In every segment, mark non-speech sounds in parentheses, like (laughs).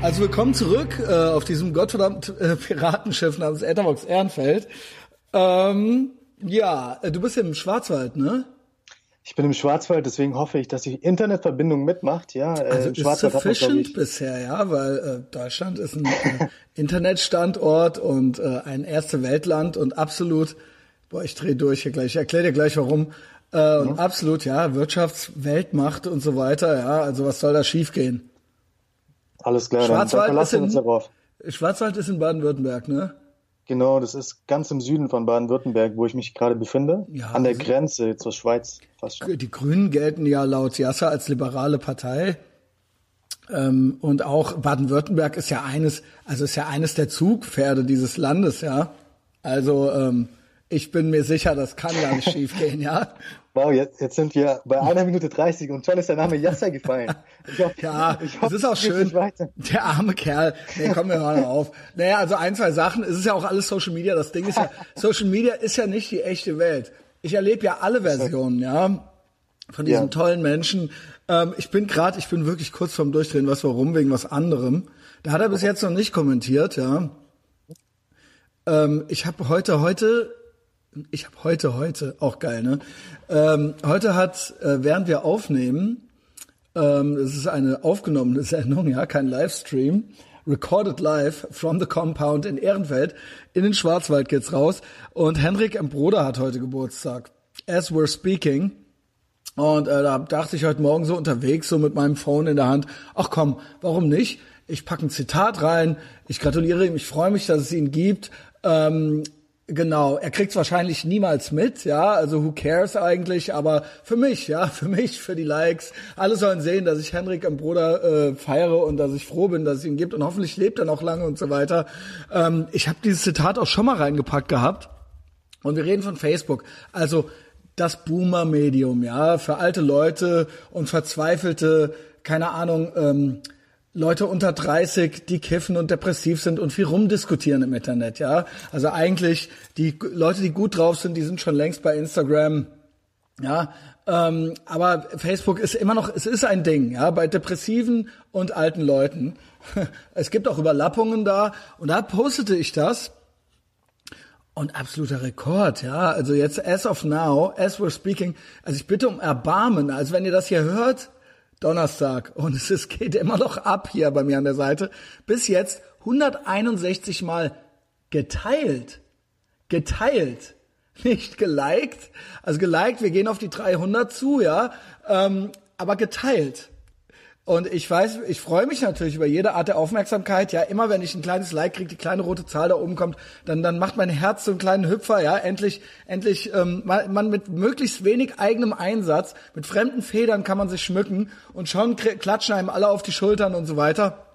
Also willkommen zurück äh, auf diesem gottverdammt äh, Piratenschiff namens Etherbox Ehrenfeld. Ähm, ja, äh, du bist im Schwarzwald, ne? Ich bin im Schwarzwald, deswegen hoffe ich, dass die Internetverbindung mitmacht. Ja, äh, also ist sufficient bisher, ja, weil äh, Deutschland ist ein äh, Internetstandort und äh, ein erste Weltland und absolut, boah, ich drehe durch hier gleich, ich erkläre dir gleich warum. Äh, und mhm. absolut, ja, Wirtschaftsweltmacht und so weiter, ja, also was soll da schiefgehen? Alles klar, Schwarzwald dann, ist in, uns darauf. Schwarzwald ist in Baden-Württemberg, ne? Genau, das ist ganz im Süden von Baden-Württemberg, wo ich mich gerade befinde. Ja, an der also Grenze zur Schweiz fast schon. Die Grünen gelten ja laut Jassa als liberale Partei. Ähm, und auch Baden-Württemberg ist ja eines, also ist ja eines der Zugpferde dieses Landes, ja. Also ähm, ich bin mir sicher, das kann gar nicht schief gehen, ja. (laughs) Wow, jetzt, jetzt sind wir bei einer Minute 30 und schon ist der Name Yasser gefallen. Hoffe, ja, ich hoffe, es ist auch schön. Der arme Kerl. Nee, kommen wir mal auf. Naja, also ein, zwei Sachen. Es ist ja auch alles Social Media. Das Ding ist ja, (laughs) Social Media ist ja nicht die echte Welt. Ich erlebe ja alle Versionen, ja, von diesen ja. tollen Menschen. Ähm, ich bin gerade, ich bin wirklich kurz vorm Durchdrehen, was warum, wegen was anderem. Da hat er bis jetzt noch nicht kommentiert, ja. Ähm, ich habe heute, heute ich habe heute, heute, auch geil, ne? Ähm, heute hat, äh, während wir aufnehmen, ähm, es ist eine aufgenommene (laughs) Sendung, ja, kein Livestream, recorded live from the compound in Ehrenfeld, in den Schwarzwald geht's raus und Henrik M. Broder hat heute Geburtstag. As we're speaking. Und äh, da dachte ich heute Morgen so unterwegs, so mit meinem Phone in der Hand, ach komm, warum nicht? Ich packe ein Zitat rein, ich gratuliere ihm, ich freue mich, dass es ihn gibt. Ähm, Genau, er kriegt's wahrscheinlich niemals mit, ja, also who cares eigentlich, aber für mich, ja, (laughs) für mich, für die Likes, alle sollen sehen, dass ich Henrik am Bruder äh, feiere und dass ich froh bin, dass es ihn gibt und hoffentlich lebt er noch lange und so weiter. Ähm, ich habe dieses Zitat auch schon mal reingepackt gehabt und wir reden von Facebook, also das Boomer-Medium, ja, für alte Leute und verzweifelte, keine Ahnung, ähm, Leute unter 30, die kiffen und depressiv sind und viel rumdiskutieren im Internet, ja. Also eigentlich die Leute, die gut drauf sind, die sind schon längst bei Instagram, ja. Ähm, aber Facebook ist immer noch, es ist ein Ding, ja, bei depressiven und alten Leuten. (laughs) Es gibt auch Überlappungen da und da postete ich das. Und absoluter Rekord, ja. Also jetzt as of now, as we're speaking, also ich bitte um Erbarmen. Also wenn ihr das hier hört, Donnerstag und es geht immer noch ab hier bei mir an der Seite. Bis jetzt 161 Mal geteilt. Geteilt. (laughs) Nicht geliked. Also geliked, wir gehen auf die 300 zu, ja. Ähm, aber geteilt. Und ich weiß, ich freue mich natürlich über jede Art der Aufmerksamkeit. Ja, immer wenn ich ein kleines Like kriege, die kleine rote Zahl da oben kommt, dann, dann macht mein Herz so einen kleinen Hüpfer. Ja, endlich, endlich, ähm, man, man mit möglichst wenig eigenem Einsatz, mit fremden Federn kann man sich schmücken und schon klatschen einem alle auf die Schultern und so weiter.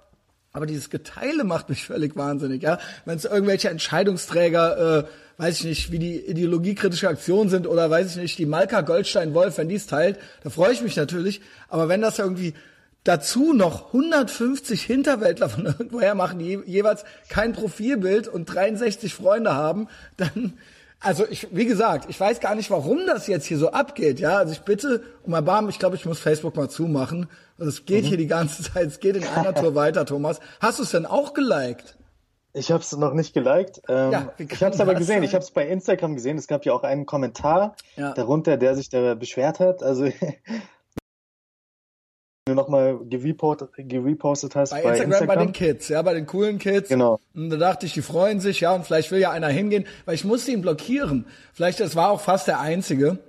Aber dieses Geteile macht mich völlig wahnsinnig, ja. Wenn es irgendwelche Entscheidungsträger, äh, weiß ich nicht, wie die ideologiekritische Aktion sind oder weiß ich nicht, die Malka Goldstein Wolf, wenn die es teilt, da freue ich mich natürlich. Aber wenn das irgendwie dazu noch 150 Hinterwäldler von (laughs) irgendwoher machen, die jeweils kein Profilbild und 63 Freunde haben, dann, also ich, wie gesagt, ich weiß gar nicht, warum das jetzt hier so abgeht, ja. Also ich bitte um Erbarmen, ich glaube, ich muss Facebook mal zumachen. Also es geht mhm. hier die ganze (laughs) Zeit, es geht in einer Tour weiter, Thomas. Hast du es denn auch geliked? Ich habe es noch nicht geliked. Ähm, ja, ich habe es aber gesehen. Sein? Ich habe es bei Instagram gesehen. Es gab ja auch einen Kommentar ja. darunter, der sich da beschwert hat. Also du nochmal gerepostet, gerepostet hast. Bei, bei Instagram, Instagram, bei den Kids, ja, bei den coolen Kids. Genau. Und da dachte ich, die freuen sich, ja, und vielleicht will ja einer hingehen, weil ich musste ihn blockieren. Vielleicht, das war auch fast der Einzige.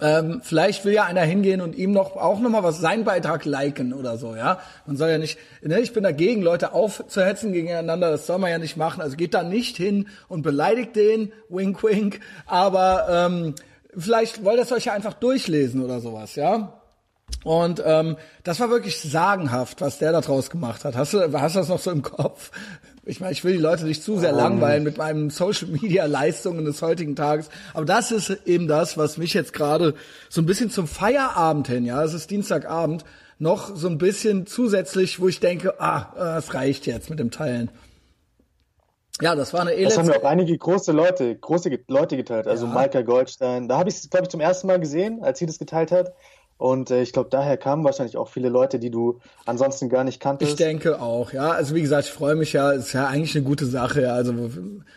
Ähm, vielleicht will ja einer hingehen und ihm noch auch noch mal was seinen Beitrag liken oder so, ja. Man soll ja nicht, ne, ich bin dagegen, Leute aufzuhetzen gegeneinander, das soll man ja nicht machen. Also geht da nicht hin und beleidigt den, wink wink, aber ähm, vielleicht wollt ihr es euch ja einfach durchlesen oder sowas, ja. Und ähm, das war wirklich sagenhaft, was der da draus gemacht hat. Hast du, hast du das noch so im Kopf? Ich meine, ich will die Leute nicht zu sehr um. langweilen mit meinen Social Media Leistungen des heutigen Tages. Aber das ist eben das, was mich jetzt gerade so ein bisschen zum Feierabend hin, ja, es ist Dienstagabend, noch so ein bisschen zusätzlich, wo ich denke, ah, es reicht jetzt mit dem Teilen. Ja, das war eine Elends Das haben ja auch einige große Leute, große Leute geteilt. Also ja. Maika Goldstein. Da habe ich es, glaube ich, zum ersten Mal gesehen, als sie das geteilt hat. Und äh, ich glaube, daher kamen wahrscheinlich auch viele Leute, die du ansonsten gar nicht kanntest. Ich denke auch, ja. Also wie gesagt, ich freue mich ja. Es ist ja eigentlich eine gute Sache. Ja. Also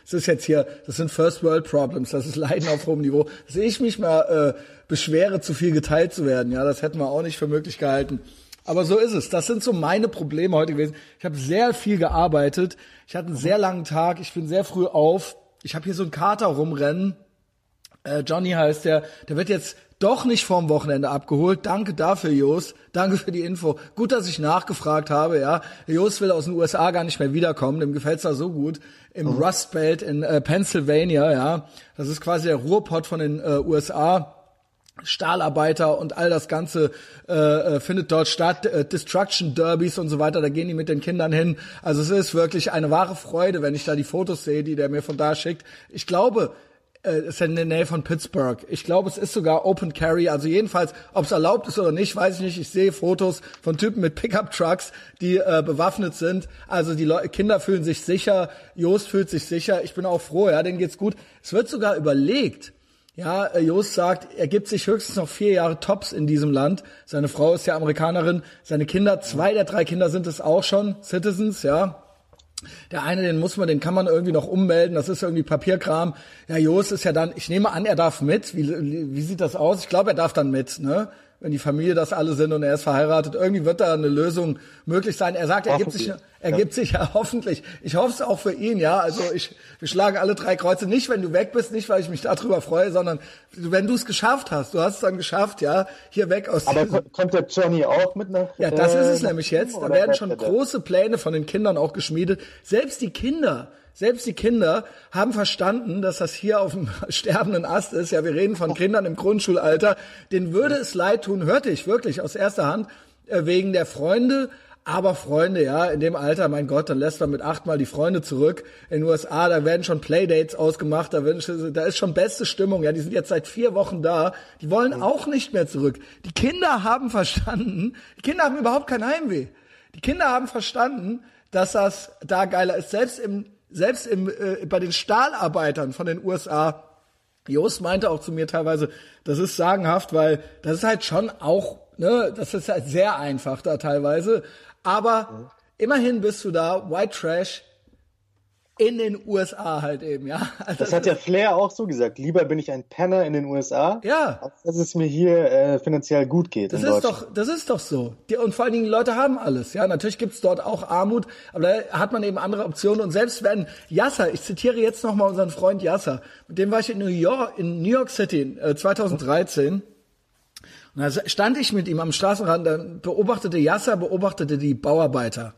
es ist jetzt hier, das sind First World Problems, das ist Leiden auf hohem Niveau. Dass ich mich mal äh, beschwere, zu viel geteilt zu werden, ja, das hätten wir auch nicht für möglich gehalten. Aber so ist es. Das sind so meine Probleme heute gewesen. Ich habe sehr viel gearbeitet. Ich hatte einen sehr langen Tag. Ich bin sehr früh auf. Ich habe hier so einen Kater rumrennen. Äh, Johnny heißt der. Der wird jetzt doch nicht vorm Wochenende abgeholt. Danke dafür, Jos. Danke für die Info. Gut, dass ich nachgefragt habe, ja. Jos will aus den USA gar nicht mehr wiederkommen. Dem gefällt's da so gut. Im oh. Rust Belt in äh, Pennsylvania, ja. Das ist quasi der Ruhrpott von den äh, USA. Stahlarbeiter und all das Ganze äh, äh, findet dort statt, äh, Destruction Derbys und so weiter, da gehen die mit den Kindern hin. Also es ist wirklich eine wahre Freude, wenn ich da die Fotos sehe, die der mir von da schickt. Ich glaube, äh, ist in der Nähe von Pittsburgh. Ich glaube, es ist sogar Open Carry. Also jedenfalls, ob es erlaubt ist oder nicht, weiß ich nicht. Ich sehe Fotos von Typen mit Pickup Trucks, die äh, bewaffnet sind. Also die Le Kinder fühlen sich sicher, Jost fühlt sich sicher. Ich bin auch froh, ja, denen geht's gut. Es wird sogar überlegt. Ja, äh, Jost sagt, er gibt sich höchstens noch vier Jahre Tops in diesem Land. Seine Frau ist ja Amerikanerin. Seine Kinder, zwei der drei Kinder sind es auch schon, Citizens, ja. Der eine, den muss man, den kann man irgendwie noch ummelden, das ist irgendwie Papierkram. Ja, Jos ist ja dann, ich nehme an, er darf mit. Wie, wie sieht das aus? Ich glaube, er darf dann mit, ne? Wenn die Familie das alle sind und er ist verheiratet. Irgendwie wird da eine Lösung möglich sein. Er sagt, er gibt sich, er ja. gibt sich ja (laughs) hoffentlich. Ich hoffe es auch für ihn, ja. Also ich, wir schlagen alle drei Kreuze. Nicht, wenn du weg bist, nicht, weil ich mich darüber freue, sondern wenn du es geschafft hast. Du hast es dann geschafft, ja. Hier weg aus. Aber kommt der Johnny auch mit nach? Ja, das ist es nämlich jetzt. Da werden schon große Pläne von den Kindern auch geschmiedet. Selbst die Kinder selbst die Kinder haben verstanden, dass das hier auf dem (laughs) sterbenden Ast ist. Ja, wir reden von Kindern im Grundschulalter. Den würde es leid tun, hörte ich wirklich aus erster Hand, äh, wegen der Freunde. Aber Freunde, ja, in dem Alter, mein Gott, dann lässt man mit achtmal die Freunde zurück. In den USA, da werden schon Playdates ausgemacht, da, werden, da ist schon beste Stimmung. Ja, die sind jetzt seit vier Wochen da. Die wollen auch nicht mehr zurück. Die Kinder haben verstanden, die Kinder haben überhaupt kein Heimweh. Die Kinder haben verstanden, dass das da geiler ist. Selbst im selbst im, äh, bei den Stahlarbeitern von den USA, Jost meinte auch zu mir teilweise, das ist sagenhaft, weil das ist halt schon auch, ne, das ist halt sehr einfach da teilweise. Aber immerhin bist du da, White Trash, in den USA halt eben, ja. Also das hat ja Flair auch so gesagt. Lieber bin ich ein Penner in den USA, ja. als dass es mir hier äh, finanziell gut geht. Das ist doch, das ist doch so. Die, und vor allen Dingen Leute haben alles, ja. Natürlich gibt's dort auch Armut, aber da hat man eben andere Optionen. Und selbst wenn Yasser, ich zitiere jetzt nochmal unseren Freund Yasser, mit dem war ich in New York, in New York City äh, 2013. Und da stand ich mit ihm am Straßenrand, dann beobachtete Yasser, beobachtete die Bauarbeiter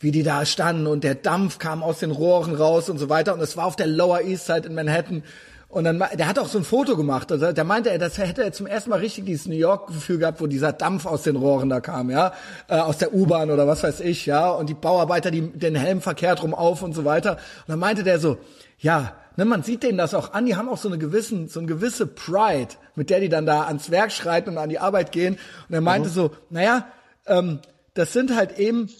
wie die da standen und der Dampf kam aus den Rohren raus und so weiter. Und es war auf der Lower East Side in Manhattan. Und dann der hat auch so ein Foto gemacht. Also der meinte er das hätte er zum ersten Mal richtig dieses New York Gefühl gehabt wo dieser Dampf aus den Rohren da kam ja. Äh, aus der U-Bahn oder was weiß ich ja. Und die Bauarbeiter die den Helm verkehrt rum auf und so weiter. Und dann meinte der so ja ne, man sieht denen das auch an, die haben auch so eine gewissen, so eine gewisse Pride, mit der die dann da ans Werk schreiten und an die Arbeit gehen. Und er meinte mhm. so, naja, ähm, das sind halt eben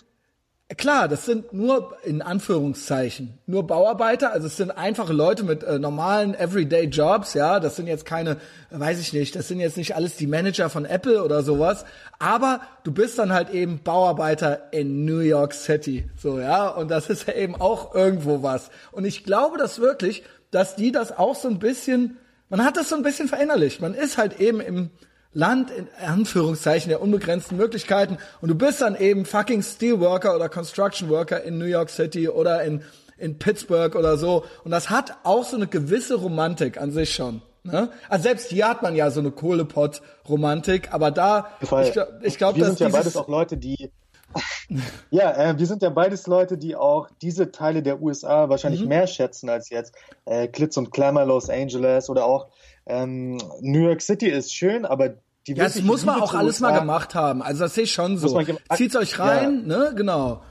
Klar, das sind nur in Anführungszeichen nur Bauarbeiter, also es sind einfache Leute mit äh, normalen Everyday Jobs, ja, das sind jetzt keine, weiß ich nicht, das sind jetzt nicht alles die Manager von Apple oder sowas, aber du bist dann halt eben Bauarbeiter in New York City, so, ja, und das ist ja eben auch irgendwo was. Und ich glaube das wirklich, dass die das auch so ein bisschen, man hat das so ein bisschen verinnerlicht, man ist halt eben im Land in Anführungszeichen der unbegrenzten Möglichkeiten und du bist dann eben fucking Steelworker oder Construction Worker in New York City oder in, in Pittsburgh oder so und das hat auch so eine gewisse Romantik an sich schon. Ne? Also selbst hier hat man ja so eine Kohlepott-Romantik, aber da, Weil, ich glaube, ich glaub, wir sind ja beides auch Leute, die (laughs) ja, äh, wir sind ja beides Leute, die auch diese Teile der USA wahrscheinlich mhm. mehr schätzen als jetzt äh, Klitz und Klammer Los Angeles oder auch ähm, New York City ist schön, aber die ja, das muss man auch alles USA, mal gemacht haben. Also das sehe ich schon so. Zieht's euch rein, ja. ne? Genau.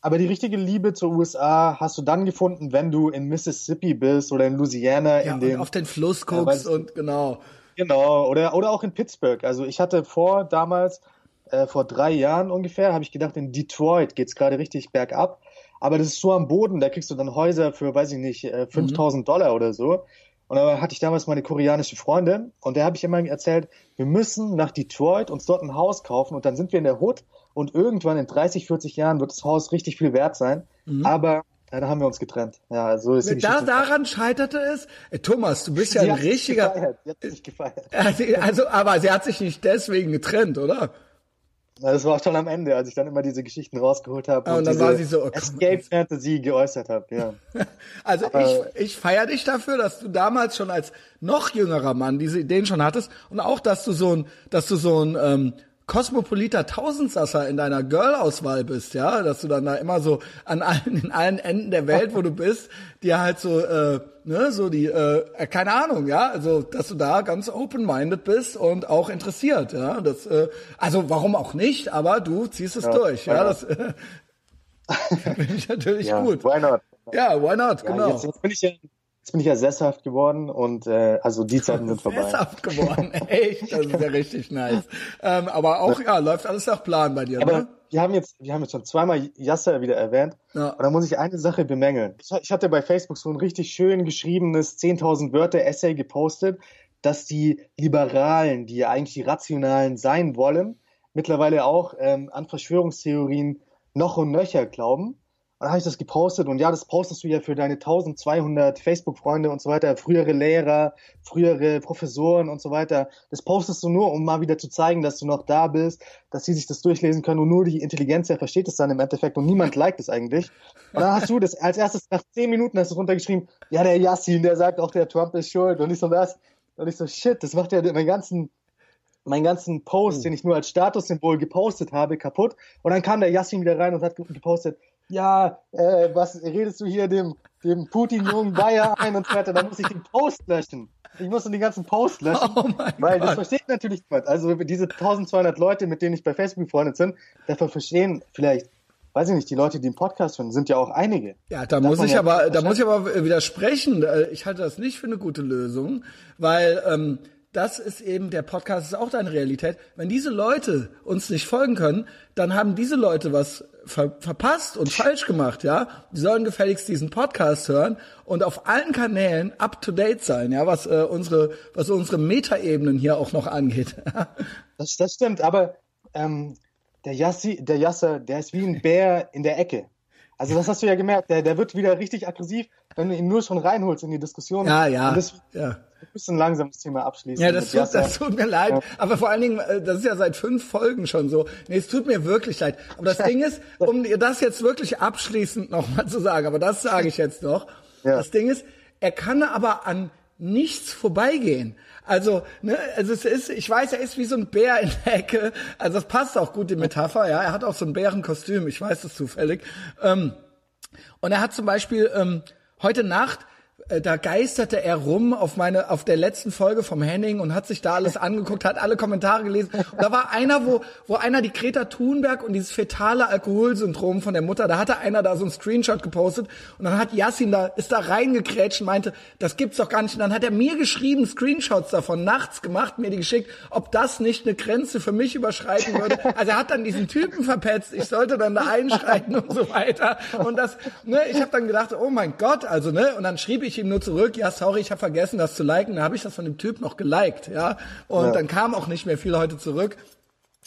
Aber die richtige Liebe zur USA hast du dann gefunden, wenn du in Mississippi bist oder in Louisiana ja, in den auf den Fluss guckst und genau. Genau, oder oder auch in Pittsburgh. Also ich hatte vor damals äh, vor drei Jahren ungefähr, habe ich gedacht, in Detroit geht's gerade richtig bergab. Aber das ist so am Boden, da kriegst du dann Häuser für, weiß ich nicht, 5000 äh, mhm. Dollar oder so. Und da hatte ich damals meine koreanische Freundin und der habe ich immer erzählt, wir müssen nach Detroit uns dort ein Haus kaufen und dann sind wir in der Hood und irgendwann in 30, 40 Jahren wird das Haus richtig viel wert sein. Mhm. Aber ja, da haben wir uns getrennt. Ja, so ist die da, Daran scheiterte es. Äh, Thomas, du bist ja sie ein richtiger. Gefeiert. Sie hat sich gefeiert. (laughs) Also, aber sie hat sich nicht deswegen getrennt, oder? Das war schon am Ende, als ich dann immer diese Geschichten rausgeholt habe ah, und, und dann war sie so oh, Escape Fantasy geäußert habe. Ja. (laughs) also Aber, ich, ich feiere dich dafür, dass du damals schon als noch jüngerer Mann diese Ideen schon hattest und auch, dass du so ein, dass du so ein ähm, kosmopoliter Tausendsasser in deiner Girl-Auswahl bist, ja, dass du dann da immer so an allen, in allen Enden der Welt, wo du bist, dir halt so, äh, ne, so die, äh, äh, keine Ahnung, ja, also, dass du da ganz open-minded bist und auch interessiert, ja, das, äh, also, warum auch nicht, aber du ziehst es ja, durch, ja, das äh, (laughs) finde ich natürlich ja, gut. Why not? Ja, why not, ja, genau. Jetzt, jetzt bin ich ja Jetzt bin ich ja sesshaft geworden und äh, also die Zeiten sind (laughs) vorbei. Sesshaft geworden, echt, das ist ja richtig nice. Ähm, aber auch ja, läuft alles nach Plan bei dir. Aber ne? wir haben jetzt, wir haben jetzt schon zweimal Yasser wieder erwähnt. Ja. Und da muss ich eine Sache bemängeln. Ich, hatte bei Facebook so ein richtig schön geschriebenes 10.000 Wörter Essay gepostet, dass die Liberalen, die ja eigentlich die Rationalen sein wollen, mittlerweile auch ähm, an Verschwörungstheorien noch und nöcher glauben habe ich das gepostet und ja, das postest du ja für deine 1200 Facebook-Freunde und so weiter, frühere Lehrer, frühere Professoren und so weiter. Das postest du nur, um mal wieder zu zeigen, dass du noch da bist, dass sie sich das durchlesen können und nur die Intelligenz ja versteht es dann im Endeffekt und niemand liked es eigentlich. Und dann hast du das als erstes nach 10 Minuten hast du runtergeschrieben, ja, der Yassin, der sagt auch, der Trump ist schuld und ich so das. Und ich so, shit, das macht ja meinen ganzen meinen ganzen Post, den ich nur als Statussymbol gepostet habe, kaputt. Und dann kam der Yassin wieder rein und hat gepostet, ja, äh, was redest du hier dem, dem Putin-jungen Bayer ein und so weiter, dann muss ich den Post löschen. Ich muss den ganzen Post löschen, oh weil Gott. das versteht natürlich niemand. Also diese 1200 Leute, mit denen ich bei Facebook befreundet bin, davon verstehen vielleicht weiß ich nicht, die Leute, die den Podcast hören, sind ja auch einige. Ja, da muss ich aber, da muss ich aber widersprechen. Ich halte das nicht für eine gute Lösung, weil ähm, das ist eben, der Podcast ist auch deine Realität. Wenn diese Leute uns nicht folgen können, dann haben diese Leute was ver verpasst und falsch gemacht, ja. Die sollen gefälligst diesen Podcast hören und auf allen Kanälen up to date sein, ja, was äh, unsere, was unsere Metaebenen hier auch noch angeht. (laughs) das, das stimmt, aber ähm, der Yassi, der Yasser, der ist wie ein Bär in der Ecke. Also das hast du ja gemerkt, der, der wird wieder richtig aggressiv, wenn du ihn nur schon reinholst in die Diskussion. Ja, ja. Das, ja. Wir müssen langsam das Thema abschließen. Ja, das tut, das tut mir leid. Ja. Aber vor allen Dingen, äh, das ist ja seit fünf Folgen schon so. Nee, es tut mir wirklich leid. Aber das (laughs) Ding ist, um dir das jetzt wirklich abschließend nochmal zu sagen, aber das sage ich jetzt noch. Ja. Das Ding ist, er kann aber an nichts vorbeigehen. Also, ne, also es ist, ich weiß, er ist wie so ein Bär in der Ecke. Also das passt auch gut, die Metapher, ja. Er hat auch so ein Bärenkostüm, ich weiß das zufällig. Ähm, und er hat zum Beispiel ähm, heute Nacht da geisterte er rum auf meine, auf der letzten Folge vom Henning und hat sich da alles (laughs) angeguckt, hat alle Kommentare gelesen. Und da war einer, wo, wo einer die Greta Thunberg und dieses fetale Alkoholsyndrom von der Mutter, da hatte einer da so ein Screenshot gepostet und dann hat Yassin da, ist da reingekrätscht und meinte, das gibt's doch gar nicht. Und dann hat er mir geschrieben, Screenshots davon, nachts gemacht, mir die geschickt, ob das nicht eine Grenze für mich überschreiten würde. Also er hat dann diesen Typen verpetzt, ich sollte dann da einschreiten und so weiter. Und das, ne, ich habe dann gedacht, oh mein Gott, also, ne, und dann schrieb ich ich ihm nur zurück, ja, sorry, ich habe vergessen, das zu liken. Da habe ich das von dem Typ noch geliked, ja. Und ja. dann kam auch nicht mehr viel heute zurück.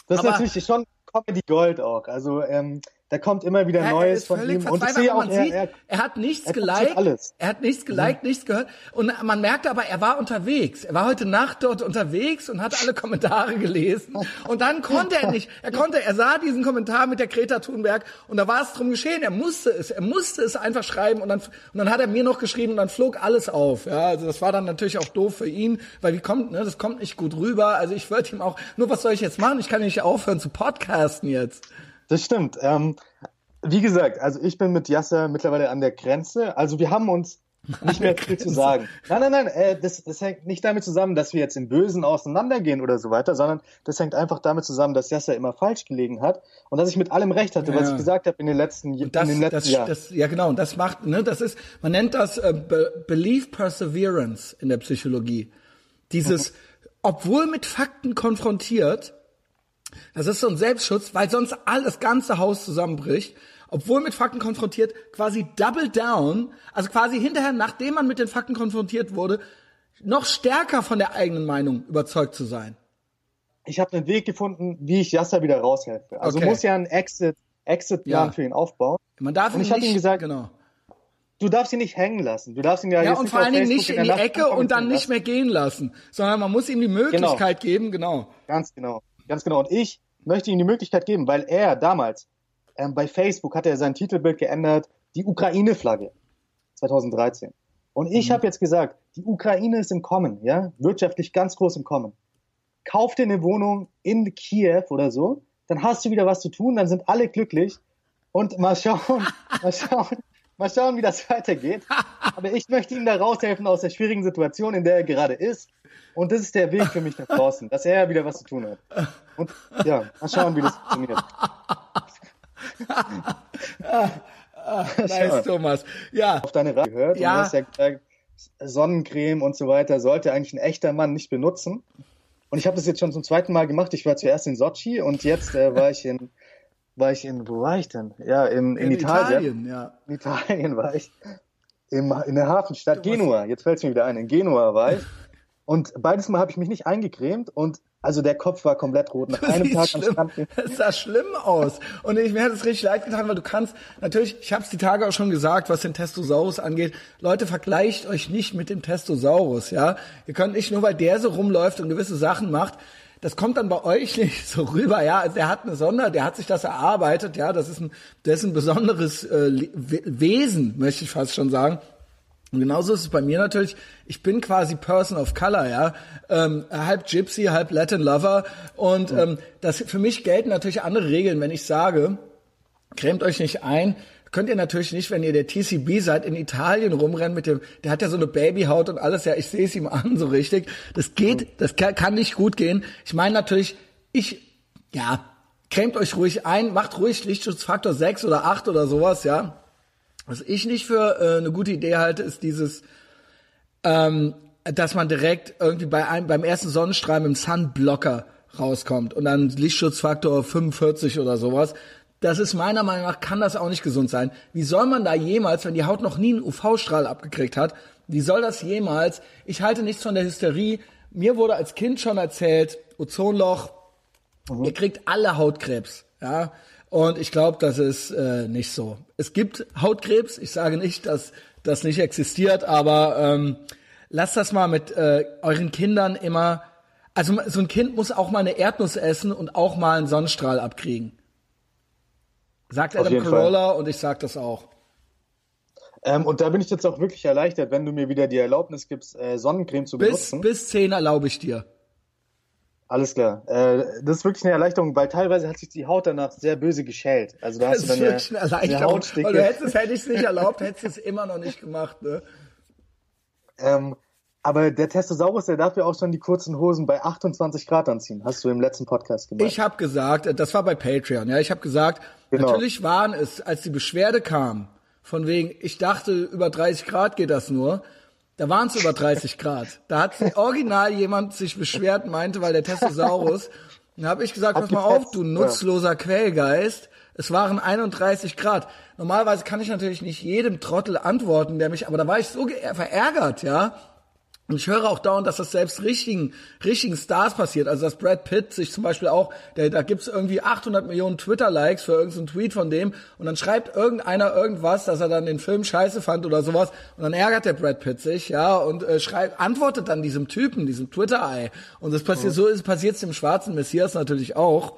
Das Aber, ist natürlich schon Comedy Gold auch. Also ähm, da kommt immer wieder Neues von ihm. Und ich sehe auch, er, sieht, er, er, hat nichts er geliked, alles. er hat nichts geliked, mhm. nichts gehört. Und man merkt aber, er war unterwegs. Er war heute Nacht dort unterwegs und hat alle Kommentare gelesen. Und dann konnte er nicht. Er konnte, er sah diesen Kommentar mit der Greta Thunberg und da war es drum geschehen. Er musste es, er musste es einfach schreiben und dann, und dann hat er mir noch geschrieben und dann flog alles auf. Ja, also das war dann natürlich auch doof für ihn, weil wie kommt, ne, das kommt nicht gut rüber. Also ich würde ihm auch, nur was soll ich jetzt machen? Ich kann nicht aufhören zu podcasten jetzt. Das stimmt. Ähm, wie gesagt, also ich bin mit Yasser mittlerweile an der Grenze. Also wir haben uns nicht mehr viel zu sagen. Nein, nein, nein, äh, das, das hängt nicht damit zusammen, dass wir jetzt im Bösen auseinandergehen oder so weiter, sondern das hängt einfach damit zusammen, dass Yasser immer falsch gelegen hat und dass ich mit allem recht hatte, ja. was ich gesagt habe in den letzten, das, in den letzten das, Jahren. Das, ja, genau. Und das macht, ne, das ist, man nennt das äh, Be Belief Perseverance in der Psychologie. Dieses, mhm. obwohl mit Fakten konfrontiert, das ist so ein Selbstschutz, weil sonst all das ganze Haus zusammenbricht. Obwohl mit Fakten konfrontiert, quasi double down, also quasi hinterher, nachdem man mit den Fakten konfrontiert wurde, noch stärker von der eigenen Meinung überzeugt zu sein? Ich habe einen Weg gefunden, wie ich Yasser wieder raushelfe. Also okay. muss ja ein Exit, Exit-Plan ja. für ihn aufbauen. Man darf und ich habe ihm gesagt, genau. du darfst ihn nicht hängen lassen. Du darfst ihn ja, ja jetzt und vor allen Dingen nicht in, in die Ecke und dann nicht mehr gehen lassen, sondern man muss ihm die Möglichkeit genau. geben, genau. Ganz genau, ganz genau. Und ich möchte ihm die Möglichkeit geben, weil er damals ähm, bei Facebook hat er sein Titelbild geändert, die Ukraine-Flagge 2013. Und ich mhm. habe jetzt gesagt, die Ukraine ist im Kommen, ja, wirtschaftlich ganz groß im Kommen. Kauf dir eine Wohnung in Kiew oder so, dann hast du wieder was zu tun, dann sind alle glücklich und mal schauen, (laughs) mal schauen, mal schauen, wie das weitergeht. Aber ich möchte ihm da raushelfen aus der schwierigen Situation, in der er gerade ist. Und das ist der Weg für mich nach draußen, dass er wieder was zu tun hat. Und ja, mal schauen, wie das funktioniert. (laughs) nice, Thomas. Ja. Auf deine Rate gehört ja. und du hast ja gesagt, Sonnencreme und so weiter sollte eigentlich ein echter Mann nicht benutzen. Und ich habe das jetzt schon zum zweiten Mal gemacht. Ich war zuerst in Sochi und jetzt äh, war ich in, war ich in, wo war ich denn? Ja, in, in, in Italien. Italien. ja. In Italien war ich. Im, in der Hafenstadt Genua. Jetzt fällt es mir wieder ein. In Genua war ich. Und beides Mal habe ich mich nicht eingecremt und also der Kopf war komplett rot. Nach (laughs) einem Tag schlimm. am Strand. Es (laughs) sah schlimm aus. Und ich, mir hat es richtig leid getan, weil du kannst, natürlich, ich habe es die Tage auch schon gesagt, was den Testosaurus angeht. Leute, vergleicht euch nicht mit dem Testosaurus, ja. Ihr könnt nicht nur, weil der so rumläuft und gewisse Sachen macht, das kommt dann bei euch (laughs) nicht so rüber, ja. Also der hat eine Sonder, der hat sich das erarbeitet, ja. Das ist ein, das ist ein besonderes äh, Wesen, möchte ich fast schon sagen. Und genauso ist es bei mir natürlich. Ich bin quasi Person of Color, ja, ähm, halb Gypsy, halb Latin Lover. Und ähm, das für mich gelten natürlich andere Regeln, wenn ich sage, cremt euch nicht ein. Könnt ihr natürlich nicht, wenn ihr der TCB seid, in Italien rumrennen mit dem, der hat ja so eine Babyhaut und alles, ja, ich sehe es ihm (laughs) an, so richtig. Das geht, das kann, kann nicht gut gehen. Ich meine natürlich, ich, ja, cremt euch ruhig ein, macht ruhig Lichtschutzfaktor 6 oder 8 oder sowas, ja was ich nicht für äh, eine gute Idee halte, ist dieses, ähm, dass man direkt irgendwie bei einem, beim ersten Sonnenstrahl mit dem Sunblocker rauskommt und dann Lichtschutzfaktor 45 oder sowas. Das ist meiner Meinung nach, kann das auch nicht gesund sein. Wie soll man da jemals, wenn die Haut noch nie einen UV-Strahl abgekriegt hat, wie soll das jemals, ich halte nichts von der Hysterie, mir wurde als Kind schon erzählt, Ozonloch, mhm. ihr kriegt alle Hautkrebs, ja, und ich glaube, das ist äh, nicht so. Es gibt Hautkrebs. Ich sage nicht, dass das nicht existiert, aber ähm, lasst das mal mit äh, euren Kindern immer. Also so ein Kind muss auch mal eine Erdnuss essen und auch mal einen Sonnenstrahl abkriegen. Sagt Adam Carolla und ich sag das auch. Ähm, und da bin ich jetzt auch wirklich erleichtert, wenn du mir wieder die Erlaubnis gibst, äh, Sonnencreme zu benutzen. Bis, bis 10 erlaube ich dir. Alles klar. Äh, das ist wirklich eine Erleichterung, weil teilweise hat sich die Haut danach sehr böse geschält. Also da hast das du dann ist wirklich eine Erleichterung. Eine weil du hättest, hätte ich es nicht erlaubt, hättest du es immer noch nicht gemacht. Ne? Ähm, aber der Testosaurus, der darf ja auch schon die kurzen Hosen bei 28 Grad anziehen. Hast du im letzten Podcast gemacht? Ich habe gesagt, das war bei Patreon. Ja, ich habe gesagt, genau. natürlich waren es, als die Beschwerde kam, von wegen, ich dachte, über 30 Grad geht das nur da waren es über 30 Grad. Da hat original jemand sich beschwert, meinte, weil der Testosaurus. Dann habe ich gesagt, pass mal auf, du nutzloser Quellgeist. Es waren 31 Grad. Normalerweise kann ich natürlich nicht jedem Trottel antworten, der mich, aber da war ich so verärgert, ja. Und ich höre auch dauernd, dass das selbst richtigen, richtigen Stars passiert. Also dass Brad Pitt sich zum Beispiel auch, der, da gibt's irgendwie 800 Millionen Twitter-Likes für irgendeinen Tweet von dem und dann schreibt irgendeiner irgendwas, dass er dann den Film scheiße fand oder sowas und dann ärgert der Brad Pitt sich, ja, und äh, schreibt, antwortet dann diesem Typen, diesem Twitter-Ei. Und das passiert, mhm. so ist passiert's dem schwarzen Messias natürlich auch.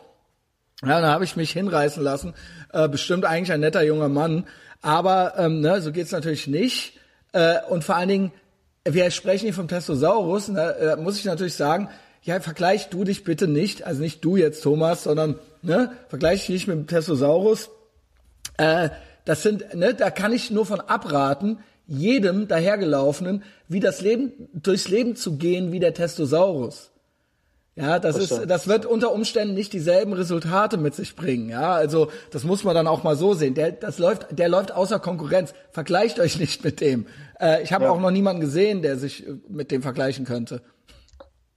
Ja, da habe ich mich hinreißen lassen. Äh, bestimmt eigentlich ein netter junger Mann. Aber ähm, ne, so geht's natürlich nicht. Äh, und vor allen Dingen, wir sprechen hier vom Testosaurus, da ne, äh, muss ich natürlich sagen, ja, vergleich du dich bitte nicht, also nicht du jetzt, Thomas, sondern ne, vergleich dich nicht mit dem Testosaurus. Äh, das sind, ne, da kann ich nur von abraten, jedem dahergelaufenen, wie das Leben, durchs Leben zu gehen wie der Testosaurus. Ja, das ist, das wird unter Umständen nicht dieselben Resultate mit sich bringen. Ja, also das muss man dann auch mal so sehen. Der, das läuft, der läuft außer Konkurrenz. Vergleicht euch nicht mit dem. Äh, ich habe ja. auch noch niemanden gesehen, der sich äh, mit dem vergleichen könnte.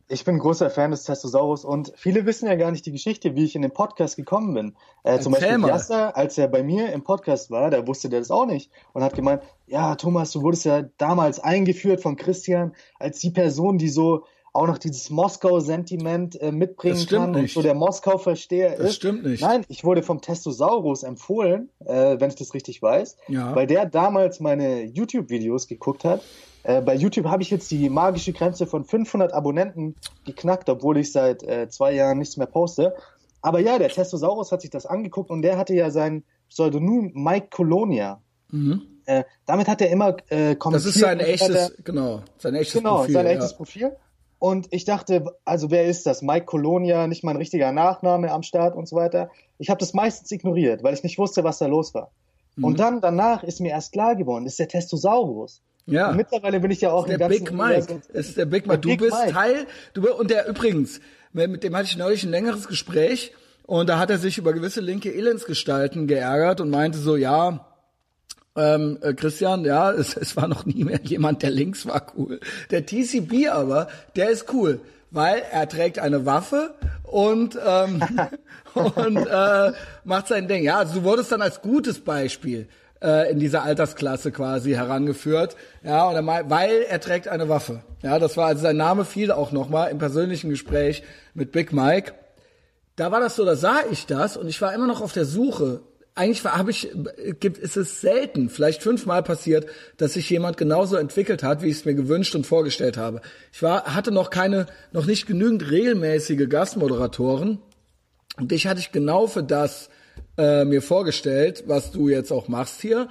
ich bin großer Fan des Testosaurus und viele wissen ja gar nicht die Geschichte, wie ich in den Podcast gekommen bin. Äh, zum Beispiel. Yasser, als er bei mir im Podcast war, da wusste der das auch nicht und hat gemeint, ja, Thomas, du wurdest ja damals eingeführt von Christian als die Person, die so auch noch dieses Moskau-Sentiment äh, mitbringen kann nicht. und so der Moskau-Versteher ist. Das stimmt nicht. Nein, ich wurde vom Testosaurus empfohlen, äh, wenn ich das richtig weiß, ja. weil der damals meine YouTube-Videos geguckt hat. Äh, bei YouTube habe ich jetzt die magische Grenze von 500 Abonnenten geknackt, obwohl ich seit äh, zwei Jahren nichts mehr poste. Aber ja, der Testosaurus hat sich das angeguckt und der hatte ja sein Pseudonym Mike Colonia. Mhm. Äh, damit hat er immer äh, kommentiert. Das ist sein echtes, genau, sein echtes genau, Profil. Genau, sein echtes ja. Profil. Und ich dachte, also wer ist das? Mike Colonia, nicht mal ein richtiger Nachname am Start und so weiter. Ich habe das meistens ignoriert, weil ich nicht wusste, was da los war. Mhm. Und dann danach ist mir erst klar geworden, das ist der Testosaurus. Ja. Und mittlerweile bin ich ja auch der Big Mike. Das ist der Big Mike. Du Big bist Mike. Teil. Du und der übrigens, mit dem hatte ich neulich ein längeres Gespräch und da hat er sich über gewisse linke Elendsgestalten geärgert und meinte so, ja, ähm, äh, Christian, ja, (laughs) es, es war noch nie mehr jemand, der links war cool. Der TCB aber, der ist cool, weil er trägt eine Waffe und ähm, (laughs) und äh, macht sein Ding. Ja, also du wurdest dann als gutes Beispiel äh, in dieser Altersklasse quasi herangeführt. Ja, und er, weil er trägt eine Waffe. Ja, das war also sein Name fiel auch nochmal im persönlichen Gespräch mit Big Mike. Da war das so, da sah ich das und ich war immer noch auf der Suche eigentlich habe ich, gibt, ist es selten, vielleicht fünfmal passiert, dass sich jemand genauso entwickelt hat, wie ich es mir gewünscht und vorgestellt habe. Ich war, hatte noch keine, noch nicht genügend regelmäßige Gastmoderatoren. Und dich hatte ich genau für das äh, mir vorgestellt, was du jetzt auch machst hier.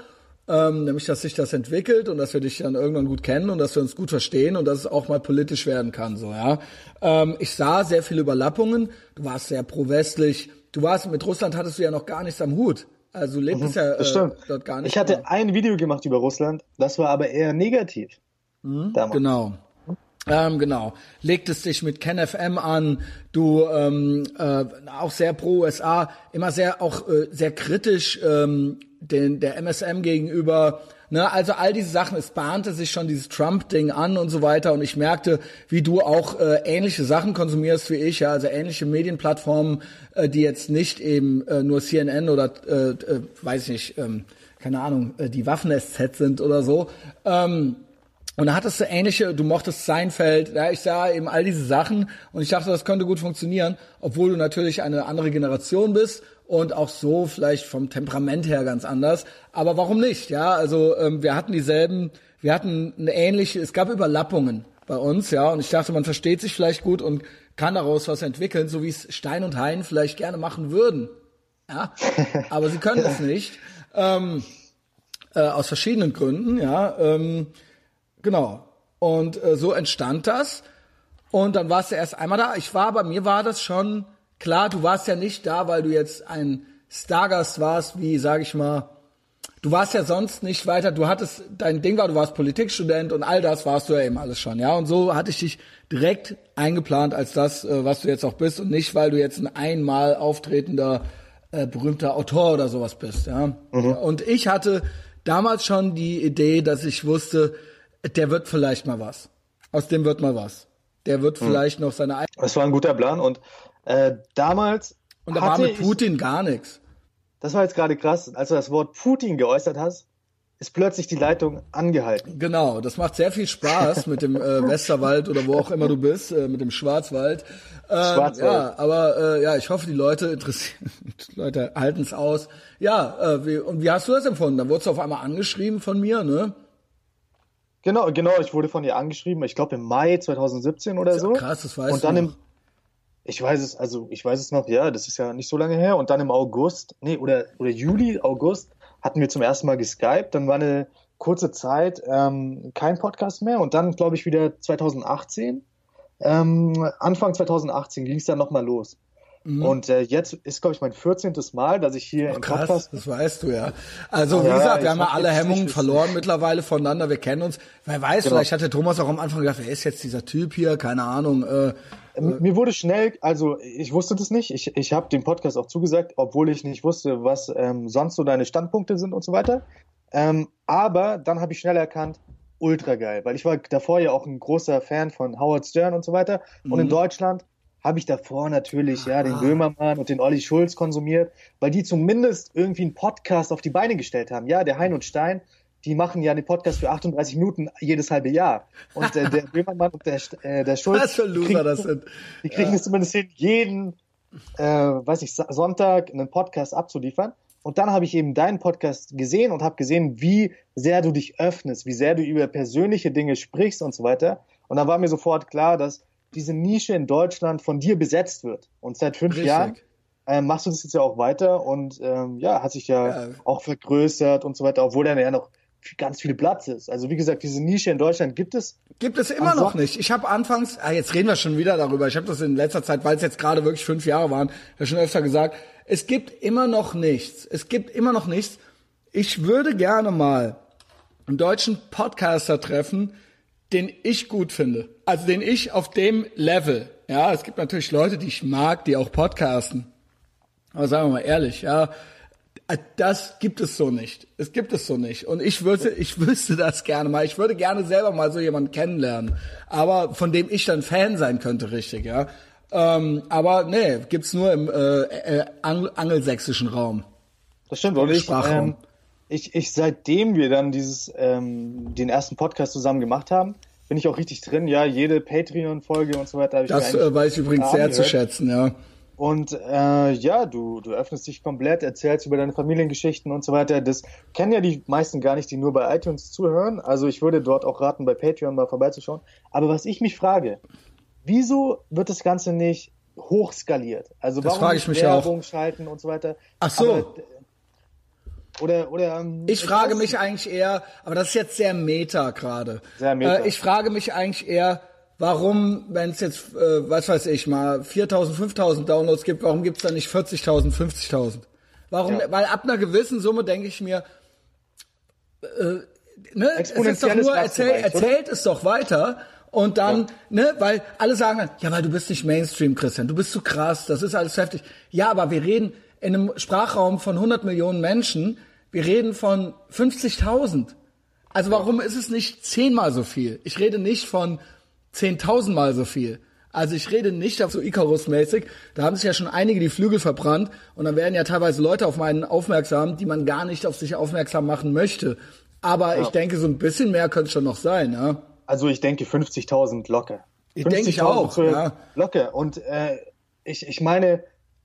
Ähm, nämlich, dass sich das entwickelt und dass wir dich dann irgendwann gut kennen und dass wir uns gut verstehen und dass es auch mal politisch werden kann, so, ja. Ähm, ich sah sehr viele Überlappungen. Du warst sehr pro-westlich du warst mit Russland hattest du ja noch gar nichts am Hut. Also du lebst mhm, ja äh, dort gar nicht. Ich hatte mehr. ein Video gemacht über Russland, das war aber eher negativ. Mhm, genau. Ähm, genau. Legtest dich mit KenFM an, du ähm, äh, auch sehr pro USA, immer sehr auch äh, sehr kritisch ähm, den der MSM gegenüber Ne, also all diese Sachen, es bahnte sich schon dieses Trump-Ding an und so weiter. Und ich merkte, wie du auch äh, ähnliche Sachen konsumierst wie ich, ja, also ähnliche Medienplattformen, äh, die jetzt nicht eben äh, nur CNN oder äh, äh, weiß ich nicht, ähm, keine Ahnung, äh, die Waffen-SZ sind oder so. Ähm, und da hattest du ähnliche, du mochtest Seinfeld, ja, ich sah eben all diese Sachen und ich dachte, das könnte gut funktionieren, obwohl du natürlich eine andere Generation bist und auch so vielleicht vom Temperament her ganz anders. Aber warum nicht? Ja, also ähm, wir hatten dieselben, wir hatten eine ähnliche, es gab Überlappungen bei uns, ja, und ich dachte, man versteht sich vielleicht gut und kann daraus was entwickeln, so wie es Stein und Hein vielleicht gerne machen würden. Ja, (laughs) aber sie können es nicht. Ähm, äh, aus verschiedenen Gründen, ja. Ähm, genau. Und äh, so entstand das. Und dann warst du erst einmal da. Ich war, bei mir war das schon klar, du warst ja nicht da, weil du jetzt ein Stargast warst, wie, sag ich mal, du warst ja sonst nicht weiter, du hattest, dein Ding war, du warst Politikstudent und all das warst du ja eben alles schon, ja. Und so hatte ich dich direkt eingeplant als das, äh, was du jetzt auch bist und nicht, weil du jetzt ein einmal auftretender, äh, berühmter Autor oder sowas bist, ja. Mhm. Und ich hatte damals schon die Idee, dass ich wusste, der wird vielleicht mal was. Aus dem wird mal was. Der wird mhm. vielleicht noch seine. Das war ein guter Plan und äh, damals. Und da war mit Putin ich, gar nichts. Das war jetzt gerade krass. Als du das Wort Putin geäußert hast, ist plötzlich die Leitung angehalten. Genau, das macht sehr viel Spaß (laughs) mit dem äh, Westerwald oder wo auch immer du bist, äh, mit dem Schwarzwald. Ähm, Schwarzwald. Ja, aber äh, ja, ich hoffe, die Leute interessieren, (laughs) die Leute halten es aus. Ja, äh, wie, und wie hast du das empfunden? Da wurdest du auf einmal angeschrieben von mir, ne? Genau, genau, ich wurde von ihr angeschrieben, ich glaube im Mai 2017 oder so. Krass, das weißt Und dann im ich weiß es, also ich weiß es noch, ja, das ist ja nicht so lange her. Und dann im August, nee, oder, oder Juli, August hatten wir zum ersten Mal geskypt. Dann war eine kurze Zeit ähm, kein Podcast mehr. Und dann, glaube ich, wieder 2018. Ähm, Anfang 2018 ging es dann nochmal los. Mhm. Und äh, jetzt ist, glaube ich, mein 14. Mal, dass ich hier Ach, im krass, Podcast. Das weißt du ja. Also, wie ja, gesagt, wir haben ja alle Hemmungen verloren mittlerweile voneinander. Wir kennen uns. Wer weiß, genau. vielleicht hatte Thomas auch am Anfang gedacht, wer ist jetzt dieser Typ hier? Keine Ahnung. Äh, mir wurde schnell, also ich wusste das nicht. Ich, ich habe dem Podcast auch zugesagt, obwohl ich nicht wusste, was ähm, sonst so deine Standpunkte sind und so weiter. Ähm, aber dann habe ich schnell erkannt, ultra geil, weil ich war davor ja auch ein großer Fan von Howard Stern und so weiter. Mhm. Und in mhm. Deutschland habe ich davor natürlich ja den. Böhmermann und den Olli Schulz konsumiert, weil die zumindest irgendwie einen Podcast auf die Beine gestellt haben. Ja, der Hein und Stein, die machen ja den Podcast für 38 Minuten jedes halbe Jahr. Und äh, der (laughs) Böhmermann und der, äh, der Schulz, Was für Loser kriegen, das sind. die kriegen ja. es zumindest hin, jeden, äh, weiß ich, Sonntag einen Podcast abzuliefern. Und dann habe ich eben deinen Podcast gesehen und habe gesehen, wie sehr du dich öffnest, wie sehr du über persönliche Dinge sprichst und so weiter. Und da war mir sofort klar, dass diese Nische in Deutschland von dir besetzt wird. Und seit fünf Richtig. Jahren äh, machst du das jetzt ja auch weiter und ähm, ja, hat sich ja, ja, auch vergrößert und so weiter, obwohl er ja noch ganz viel Platz ist. Also wie gesagt, diese Nische in Deutschland gibt es. Gibt es immer noch nicht. Ich habe anfangs, ah, jetzt reden wir schon wieder darüber. Ich habe das in letzter Zeit, weil es jetzt gerade wirklich fünf Jahre waren, ja schon öfter gesagt. Es gibt immer noch nichts. Es gibt immer noch nichts. Ich würde gerne mal einen deutschen Podcaster treffen, den ich gut finde. Also den ich auf dem Level. Ja, es gibt natürlich Leute, die ich mag, die auch podcasten. Aber sagen wir mal ehrlich, ja, das gibt es so nicht. Es gibt es so nicht. Und ich würde, ich wüsste das gerne mal. Ich würde gerne selber mal so jemanden kennenlernen. Aber von dem ich dann Fan sein könnte, richtig, ja. Ähm, aber nee, gibt's nur im äh, äh, angelsächsischen Raum. Das stimmt. Und ich, ähm, ich, ich, seitdem wir dann dieses, ähm, den ersten Podcast zusammen gemacht haben, bin ich auch richtig drin. Ja, jede Patreon-Folge und so weiter. das äh, weiß ich übrigens sehr zu schätzen, ja. Und äh, ja, du, du öffnest dich komplett, erzählst über deine Familiengeschichten und so weiter. Das kennen ja die meisten gar nicht, die nur bei iTunes zuhören. Also ich würde dort auch raten, bei Patreon mal vorbeizuschauen. Aber was ich mich frage, wieso wird das Ganze nicht hochskaliert? Also das warum ich mich Werbung auch. schalten und so weiter? Ach so. Aber, oder, oder, ähm, ich frage mich eigentlich eher, aber das ist jetzt sehr meta gerade. Sehr meta. Äh, ich frage mich eigentlich eher, warum, wenn es jetzt, äh, was weiß ich mal, 4.000, 5.000 Downloads gibt, warum gibt's da nicht 40.000, 50.000? Warum? Ja. Weil ab einer gewissen Summe denke ich mir, äh, ne, es ist doch nur, erzähl, erzählt es doch weiter. Und dann, ja. ne, weil alle sagen, ja, weil du bist nicht Mainstream, Christian, du bist zu krass, das ist alles heftig. Ja, aber wir reden in einem Sprachraum von 100 Millionen Menschen, wir reden von 50.000. Also warum ist es nicht zehnmal so viel? Ich rede nicht von zehntausendmal so viel. Also ich rede nicht auf so Icarus-mäßig. Da haben sich ja schon einige die Flügel verbrannt und dann werden ja teilweise Leute auf meinen aufmerksam, die man gar nicht auf sich aufmerksam machen möchte. Aber ja. ich denke, so ein bisschen mehr könnte es schon noch sein. Ja? Also ich denke 50.000 locker. Ich denke ich auch. Ja. Locker. Und äh, ich, ich meine,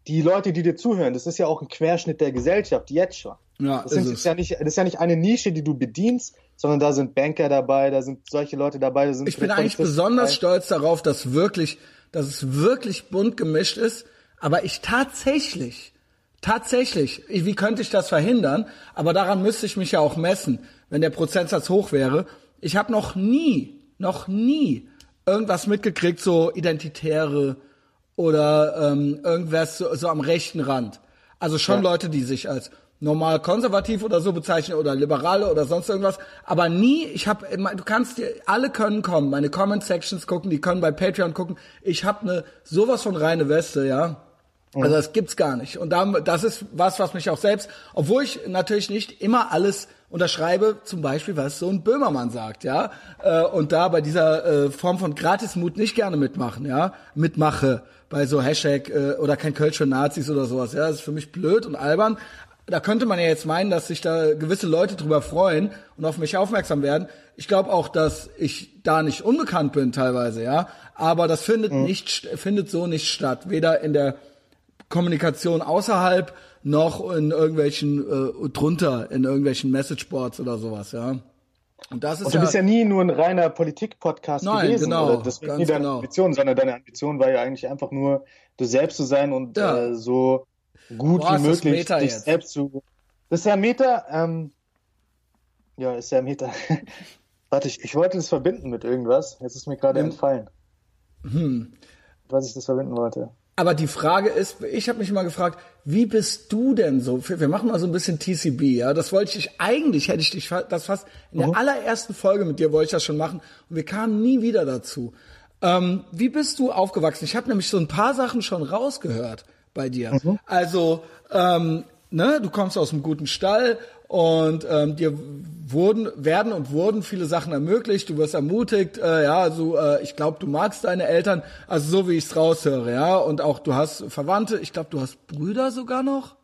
die Leute, die dir zuhören, das ist ja auch ein Querschnitt der Gesellschaft, jetzt schon. Ja, das, sind, ist ja nicht, das ist ja nicht eine Nische, die du bedienst, sondern da sind Banker dabei, da sind solche Leute dabei. Da sind ich bin eigentlich besonders dabei. stolz darauf, dass wirklich, dass es wirklich bunt gemischt ist, aber ich tatsächlich, tatsächlich, wie könnte ich das verhindern? Aber daran müsste ich mich ja auch messen, wenn der Prozentsatz hoch wäre. Ich habe noch nie, noch nie irgendwas mitgekriegt, so identitäre oder ähm, irgendwas so, so am rechten Rand. Also schon ja. Leute, die sich als normal konservativ oder so bezeichnen oder liberale oder sonst irgendwas, aber nie, ich habe du kannst dir alle können kommen, meine Comment Sections gucken, die können bei Patreon gucken. Ich habe eine sowas von reine Weste, ja. Also das gibt's gar nicht. Und da, das ist was, was mich auch selbst, obwohl ich natürlich nicht immer alles unterschreibe, zum Beispiel was so ein Böhmermann sagt, ja, äh, und da bei dieser äh, Form von Gratismut nicht gerne mitmachen, ja, mitmache bei so Hashtag äh, oder kein Kölsch für Nazis oder sowas, ja, das ist für mich blöd und albern, da könnte man ja jetzt meinen, dass sich da gewisse Leute drüber freuen und auf mich aufmerksam werden. Ich glaube auch, dass ich da nicht unbekannt bin teilweise, ja. Aber das findet mhm. nicht, findet so nicht statt. Weder in der Kommunikation außerhalb noch in irgendwelchen äh, drunter, in irgendwelchen Messageboards oder sowas, ja. Und das ist und du ja, bist ja nie nur ein reiner Politik-Podcast gewesen. Genau, oder? Das war nie deine genau. Ambition, sondern deine Ambition war ja eigentlich einfach nur, du selbst zu sein und ja. äh, so gut Boah, wie möglich dich jetzt? selbst zu. Das ist ja Meter. Ähm, ja, ist ja Meter. (laughs) Warte, ich, ich wollte das verbinden mit irgendwas. Jetzt ist mir gerade ähm, entfallen. Hm. Was ich das verbinden wollte. Aber die Frage ist, ich habe mich mal gefragt, wie bist du denn so? Wir machen mal so ein bisschen TCB, ja. Das wollte ich eigentlich hätte ich dich das fast in der mhm. allerersten Folge mit dir wollte ich das schon machen und wir kamen nie wieder dazu. Ähm, wie bist du aufgewachsen? Ich habe nämlich so ein paar Sachen schon rausgehört bei dir. Mhm. Also, ähm, ne, du kommst aus einem guten Stall und ähm, dir wurden, werden und wurden viele Sachen ermöglicht. Du wirst ermutigt, äh, ja, also äh, ich glaube, du magst deine Eltern, also so wie ich es raushöre, ja, und auch du hast Verwandte. Ich glaube, du hast Brüder sogar noch.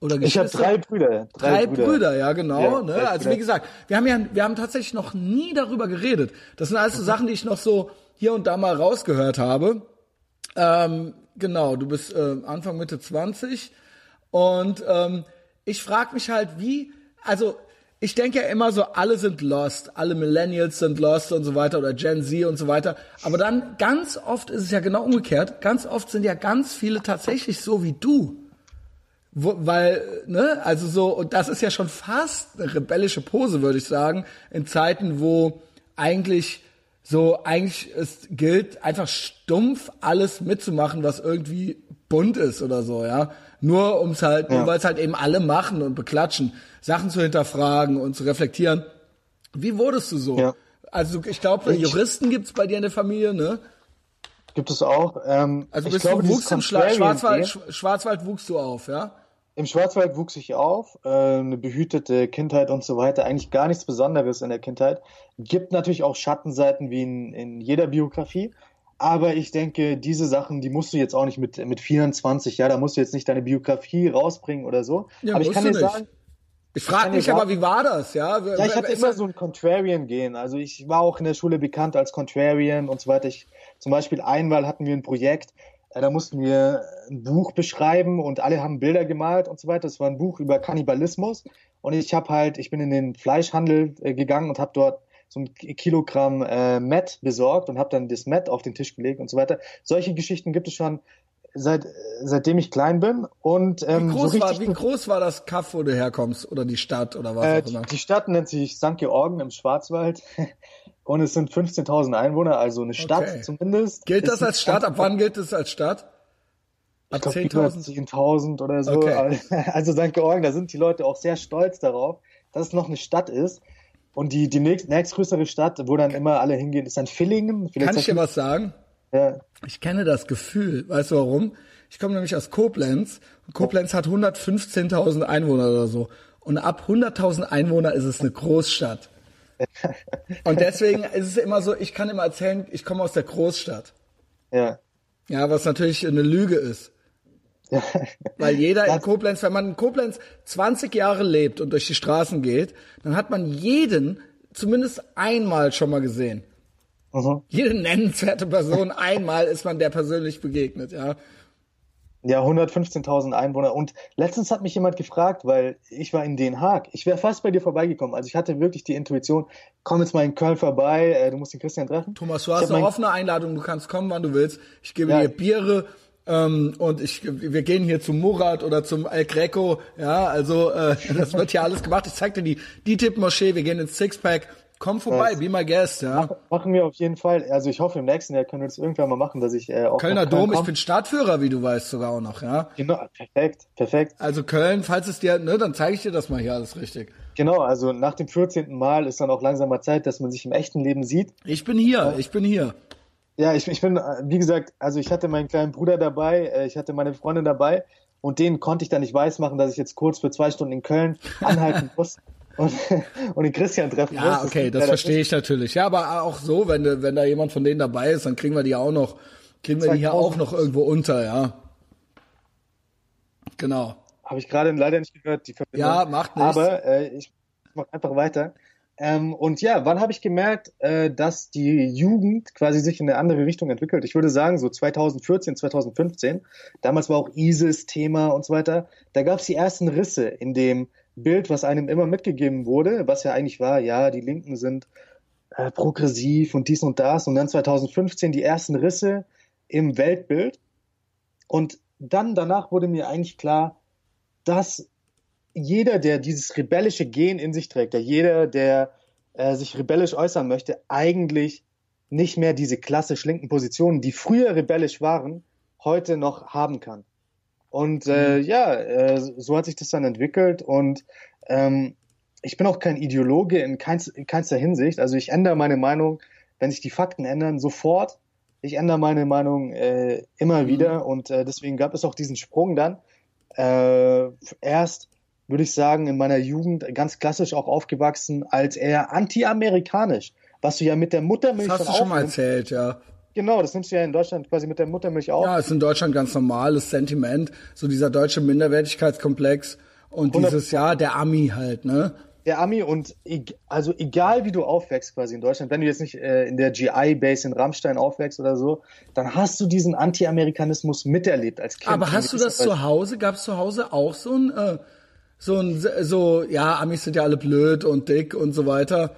Oder ich habe drei Brüder. Drei, drei Brüder. Brüder. ja genau. Ja, ne? Also wie gesagt, wir haben ja, wir haben tatsächlich noch nie darüber geredet. Das sind alles so Sachen, die ich noch so hier und da mal rausgehört habe. Ähm, genau, du bist äh, Anfang Mitte 20 und ähm, ich frage mich halt, wie, also ich denke ja immer so, alle sind lost, alle Millennials sind lost und so weiter oder Gen Z und so weiter. Aber dann ganz oft ist es ja genau umgekehrt. Ganz oft sind ja ganz viele tatsächlich so wie du. Wo, weil, ne, also so, und das ist ja schon fast eine rebellische Pose, würde ich sagen, in Zeiten, wo eigentlich so, eigentlich es gilt, einfach stumpf alles mitzumachen, was irgendwie bunt ist oder so, ja. Nur ums halt, ja. nur weil es halt eben alle machen und beklatschen, Sachen zu hinterfragen und zu reflektieren. Wie wurdest du so? Ja. Also ich glaube, Juristen gibt's bei dir in der Familie, ne? Gibt es auch. Ähm, also bist glaube, du wuchst im Schwarzwald, Schwarzwald wuchst du auf, ja? Im Schwarzwald wuchs ich auf, äh, eine behütete Kindheit und so weiter. Eigentlich gar nichts Besonderes in der Kindheit. Gibt natürlich auch Schattenseiten wie in, in jeder Biografie. Aber ich denke, diese Sachen, die musst du jetzt auch nicht mit, mit 24, ja, da musst du jetzt nicht deine Biografie rausbringen oder so. Ja, aber ich kann dir sagen, ich frage mich aber, wie war das, ja? Ja, ich hatte immer so ein Contrarian-Gehen. Also ich war auch in der Schule bekannt als Contrarian und so weiter. Ich, zum Beispiel einmal hatten wir ein Projekt, da mussten wir ein Buch beschreiben und alle haben Bilder gemalt und so weiter. Das war ein Buch über Kannibalismus und ich habe halt, ich bin in den Fleischhandel äh, gegangen und habe dort so ein Kilogramm äh, Met besorgt und habe dann das Met auf den Tisch gelegt und so weiter. Solche Geschichten gibt es schon seit seitdem ich klein bin und ähm, wie, groß so war, wie groß war das Kaff, wo du herkommst oder die Stadt oder was äh, auch immer? Die, die Stadt nennt sich St. Georgen im Schwarzwald (laughs) und es sind 15.000 Einwohner, also eine Stadt okay. zumindest. Gilt das als Stadt? Ab wann gilt es als Stadt? Ab 10.000 10 oder so. Okay. (laughs) Also St. Georgen, da sind die Leute auch sehr stolz darauf, dass es noch eine Stadt ist. Und die, die nächst, nächstgrößere Stadt, wo dann immer alle hingehen, ist dann Villingen. Vielleicht Kann ich dir was sagen? Ja. Ich kenne das Gefühl. Weißt du warum? Ich komme nämlich aus Koblenz. Und Koblenz hat 115.000 Einwohner oder so. Und ab 100.000 Einwohner ist es eine Großstadt. (laughs) Und deswegen ist es immer so, ich kann immer erzählen, ich komme aus der Großstadt. Ja. Ja, was natürlich eine Lüge ist. (laughs) Weil jeder in Koblenz, wenn man in Koblenz 20 Jahre lebt und durch die Straßen geht, dann hat man jeden zumindest einmal schon mal gesehen. Mhm. Jede nennenswerte Person (laughs) einmal ist man der persönlich begegnet, ja. Ja, 115.000 Einwohner. Und letztens hat mich jemand gefragt, weil ich war in Den Haag. Ich wäre fast bei dir vorbeigekommen. Also ich hatte wirklich die Intuition, komm jetzt mal in Köln vorbei, äh, du musst den Christian treffen. Thomas, du hast eine offene Einladung, du kannst kommen, wann du willst. Ich gebe ja. dir Biere, ähm, und ich, wir gehen hier zum Murat oder zum El Greco, ja, also äh, (laughs) das wird hier alles gemacht. Ich zeig dir die, die Tipp-Moschee, wir gehen ins Sixpack. Komm vorbei, ja. be my guest, ja. Machen wir auf jeden Fall. Also ich hoffe, im nächsten Jahr können wir das irgendwann mal machen, dass ich äh, auch Kölner Dom, ich bin Stadtführer, wie du weißt, sogar auch noch, ja. Genau, perfekt, perfekt. Also Köln, falls es dir, ne, dann zeige ich dir das mal hier alles richtig. Genau, also nach dem 14. Mal ist dann auch langsam mal Zeit, dass man sich im echten Leben sieht. Ich bin hier, ich bin hier. Ja, ich, ich bin, wie gesagt, also ich hatte meinen kleinen Bruder dabei, äh, ich hatte meine Freundin dabei und denen konnte ich dann nicht weismachen, dass ich jetzt kurz für zwei Stunden in Köln anhalten (laughs) muss. Und, (laughs) und den Christian treffen ja, muss. Ja, okay, das, das verstehe ich natürlich. Ja, aber auch so, wenn, wenn da jemand von denen dabei ist, dann kriegen wir die auch noch, kriegen wir die hier auch noch irgendwo unter, ja. Genau. Habe ich gerade leider nicht gehört, die Verbindung. Ja, macht nichts. Aber äh, ich mache einfach weiter. Ähm, und ja, wann habe ich gemerkt, äh, dass die Jugend quasi sich in eine andere Richtung entwickelt? Ich würde sagen, so 2014, 2015. Damals war auch ISIS Thema und so weiter. Da gab es die ersten Risse in dem Bild, was einem immer mitgegeben wurde, was ja eigentlich war, ja, die Linken sind äh, progressiv und dies und das. Und dann 2015 die ersten Risse im Weltbild. Und dann danach wurde mir eigentlich klar, dass jeder, der dieses rebellische Gen in sich trägt, der jeder, der äh, sich rebellisch äußern möchte, eigentlich nicht mehr diese klassisch linken Positionen, die früher rebellisch waren, heute noch haben kann. Und äh, mhm. ja, äh, so hat sich das dann entwickelt und ähm, ich bin auch kein Ideologe in, keins, in keinster Hinsicht. Also ich ändere meine Meinung, wenn sich die Fakten ändern, sofort. Ich ändere meine Meinung äh, immer mhm. wieder und äh, deswegen gab es auch diesen Sprung dann. Äh, erst würde ich sagen, in meiner Jugend ganz klassisch auch aufgewachsen als eher anti-amerikanisch, was du ja mit der Muttermilch Das hast du schon mal erzählt, ja. Genau, das nimmst du ja in Deutschland quasi mit der Muttermilch auch. Ja, ist in Deutschland ganz normales Sentiment, so dieser deutsche Minderwertigkeitskomplex und dieses, ja, der Ami halt, ne? Der Ami und also egal wie du aufwächst quasi in Deutschland, wenn du jetzt nicht äh, in der GI-Base in Rammstein aufwächst oder so, dann hast du diesen Anti-Amerikanismus miterlebt als Kind. Aber hast du das zu Hause? Gab es zu Hause auch so ein, äh, so ein, so, ja, Amis sind ja alle blöd und dick und so weiter.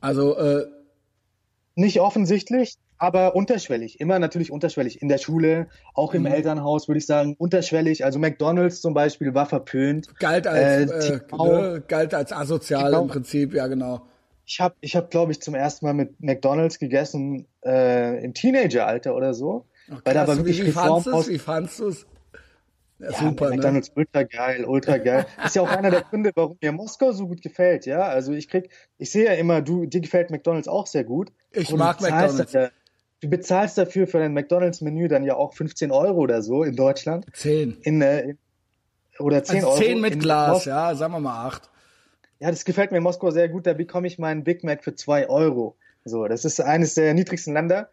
Also, äh, nicht offensichtlich, aber unterschwellig. Immer natürlich unterschwellig. In der Schule, auch im mhm. Elternhaus würde ich sagen, unterschwellig. Also McDonalds zum Beispiel war verpönt. Galt als, äh, äh, galt als asozial genau. im Prinzip, ja genau. Ich habe, ich hab, glaube ich, zum ersten Mal mit McDonalds gegessen äh, im Teenageralter oder so. Okay, weil da war wirklich wie, Wie fandst du es? Ja, ja, super, ne? McDonald's ne? ultra geil, ultra geil. ist ja auch einer der Gründe, warum mir Moskau so gut gefällt, ja. Also ich krieg, ich sehe ja immer, du, dir gefällt McDonald's auch sehr gut. Ich mag McDonald's. Dafür, du bezahlst dafür für dein McDonald's-Menü dann ja auch 15 Euro oder so in Deutschland. 10. In, äh, oder 10 also Euro. 10 mit Glas, ja, sagen wir mal 8. Ja, das gefällt mir in Moskau sehr gut. Da bekomme ich meinen Big Mac für 2 Euro. So, das ist eines der niedrigsten Länder.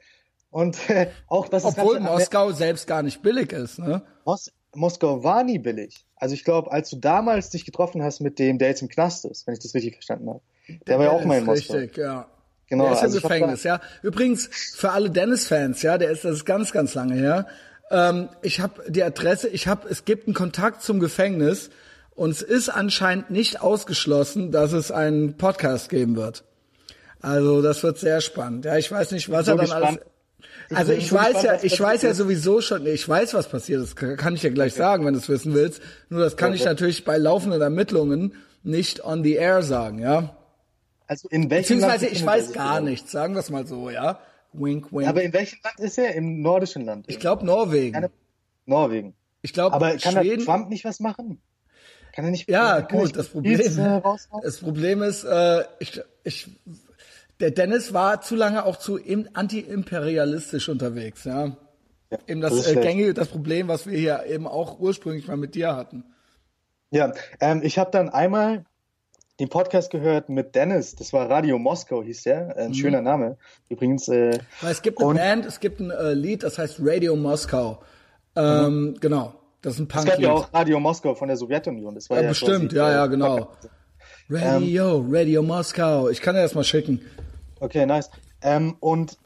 Und äh, auch das Obwohl ist Moskau selbst gar nicht billig ist, ne? Mos Moskau war nie billig. Also ich glaube, als du damals dich getroffen hast mit dem, der jetzt im Knast ist, wenn ich das richtig verstanden habe, der, der war ja auch mal in Moskau. Richtig, ja. Genau. Der ist also im Gefängnis, ja. Übrigens, für alle Dennis-Fans, ja, der ist das ist ganz, ganz lange her. Ähm, ich habe die Adresse, ich habe, es gibt einen Kontakt zum Gefängnis und es ist anscheinend nicht ausgeschlossen, dass es einen Podcast geben wird. Also das wird sehr spannend. Ja, ich weiß nicht, was so er dann gespannt. alles also ich weiß ja, ich weiß ja sowieso schon, ich weiß, was passiert ist, kann ich ja gleich okay. sagen, wenn du es wissen willst. Nur das kann okay. ich natürlich bei laufenden Ermittlungen nicht on the air sagen, ja. Also in welchem Beziehungsweise Land ich weiß gar nichts, sagen wir es mal so, ja. Wink, wink. Aber in welchem Land ist er? Im nordischen Land? Ich glaube Norwegen. Keine, Norwegen. Ich glaube, Aber kann Schweden, Trump nicht was machen? Kann er nicht? Ja, gut. Das Problem, äh, das Problem ist, äh, ich, ich der Dennis war zu lange auch zu anti-imperialistisch unterwegs, ja. ja eben das, das äh, gängige, das Problem, was wir hier eben auch ursprünglich mal mit dir hatten. Ja, ähm, ich habe dann einmal den Podcast gehört mit Dennis, das war Radio Moskau, hieß der, ein mhm. schöner Name. Übrigens. Äh, es gibt eine Band, es gibt ein äh, Lied, das heißt Radio Moskau. Ähm, mhm. Genau, das ist ein Punk. Es gab ja auch Radio Moskau von der Sowjetunion. Das war ja, ja bestimmt, ja, ja, genau. Radio, ähm, Radio Moskau. Ich kann dir das mal schicken. Okay, nice. Ähm, und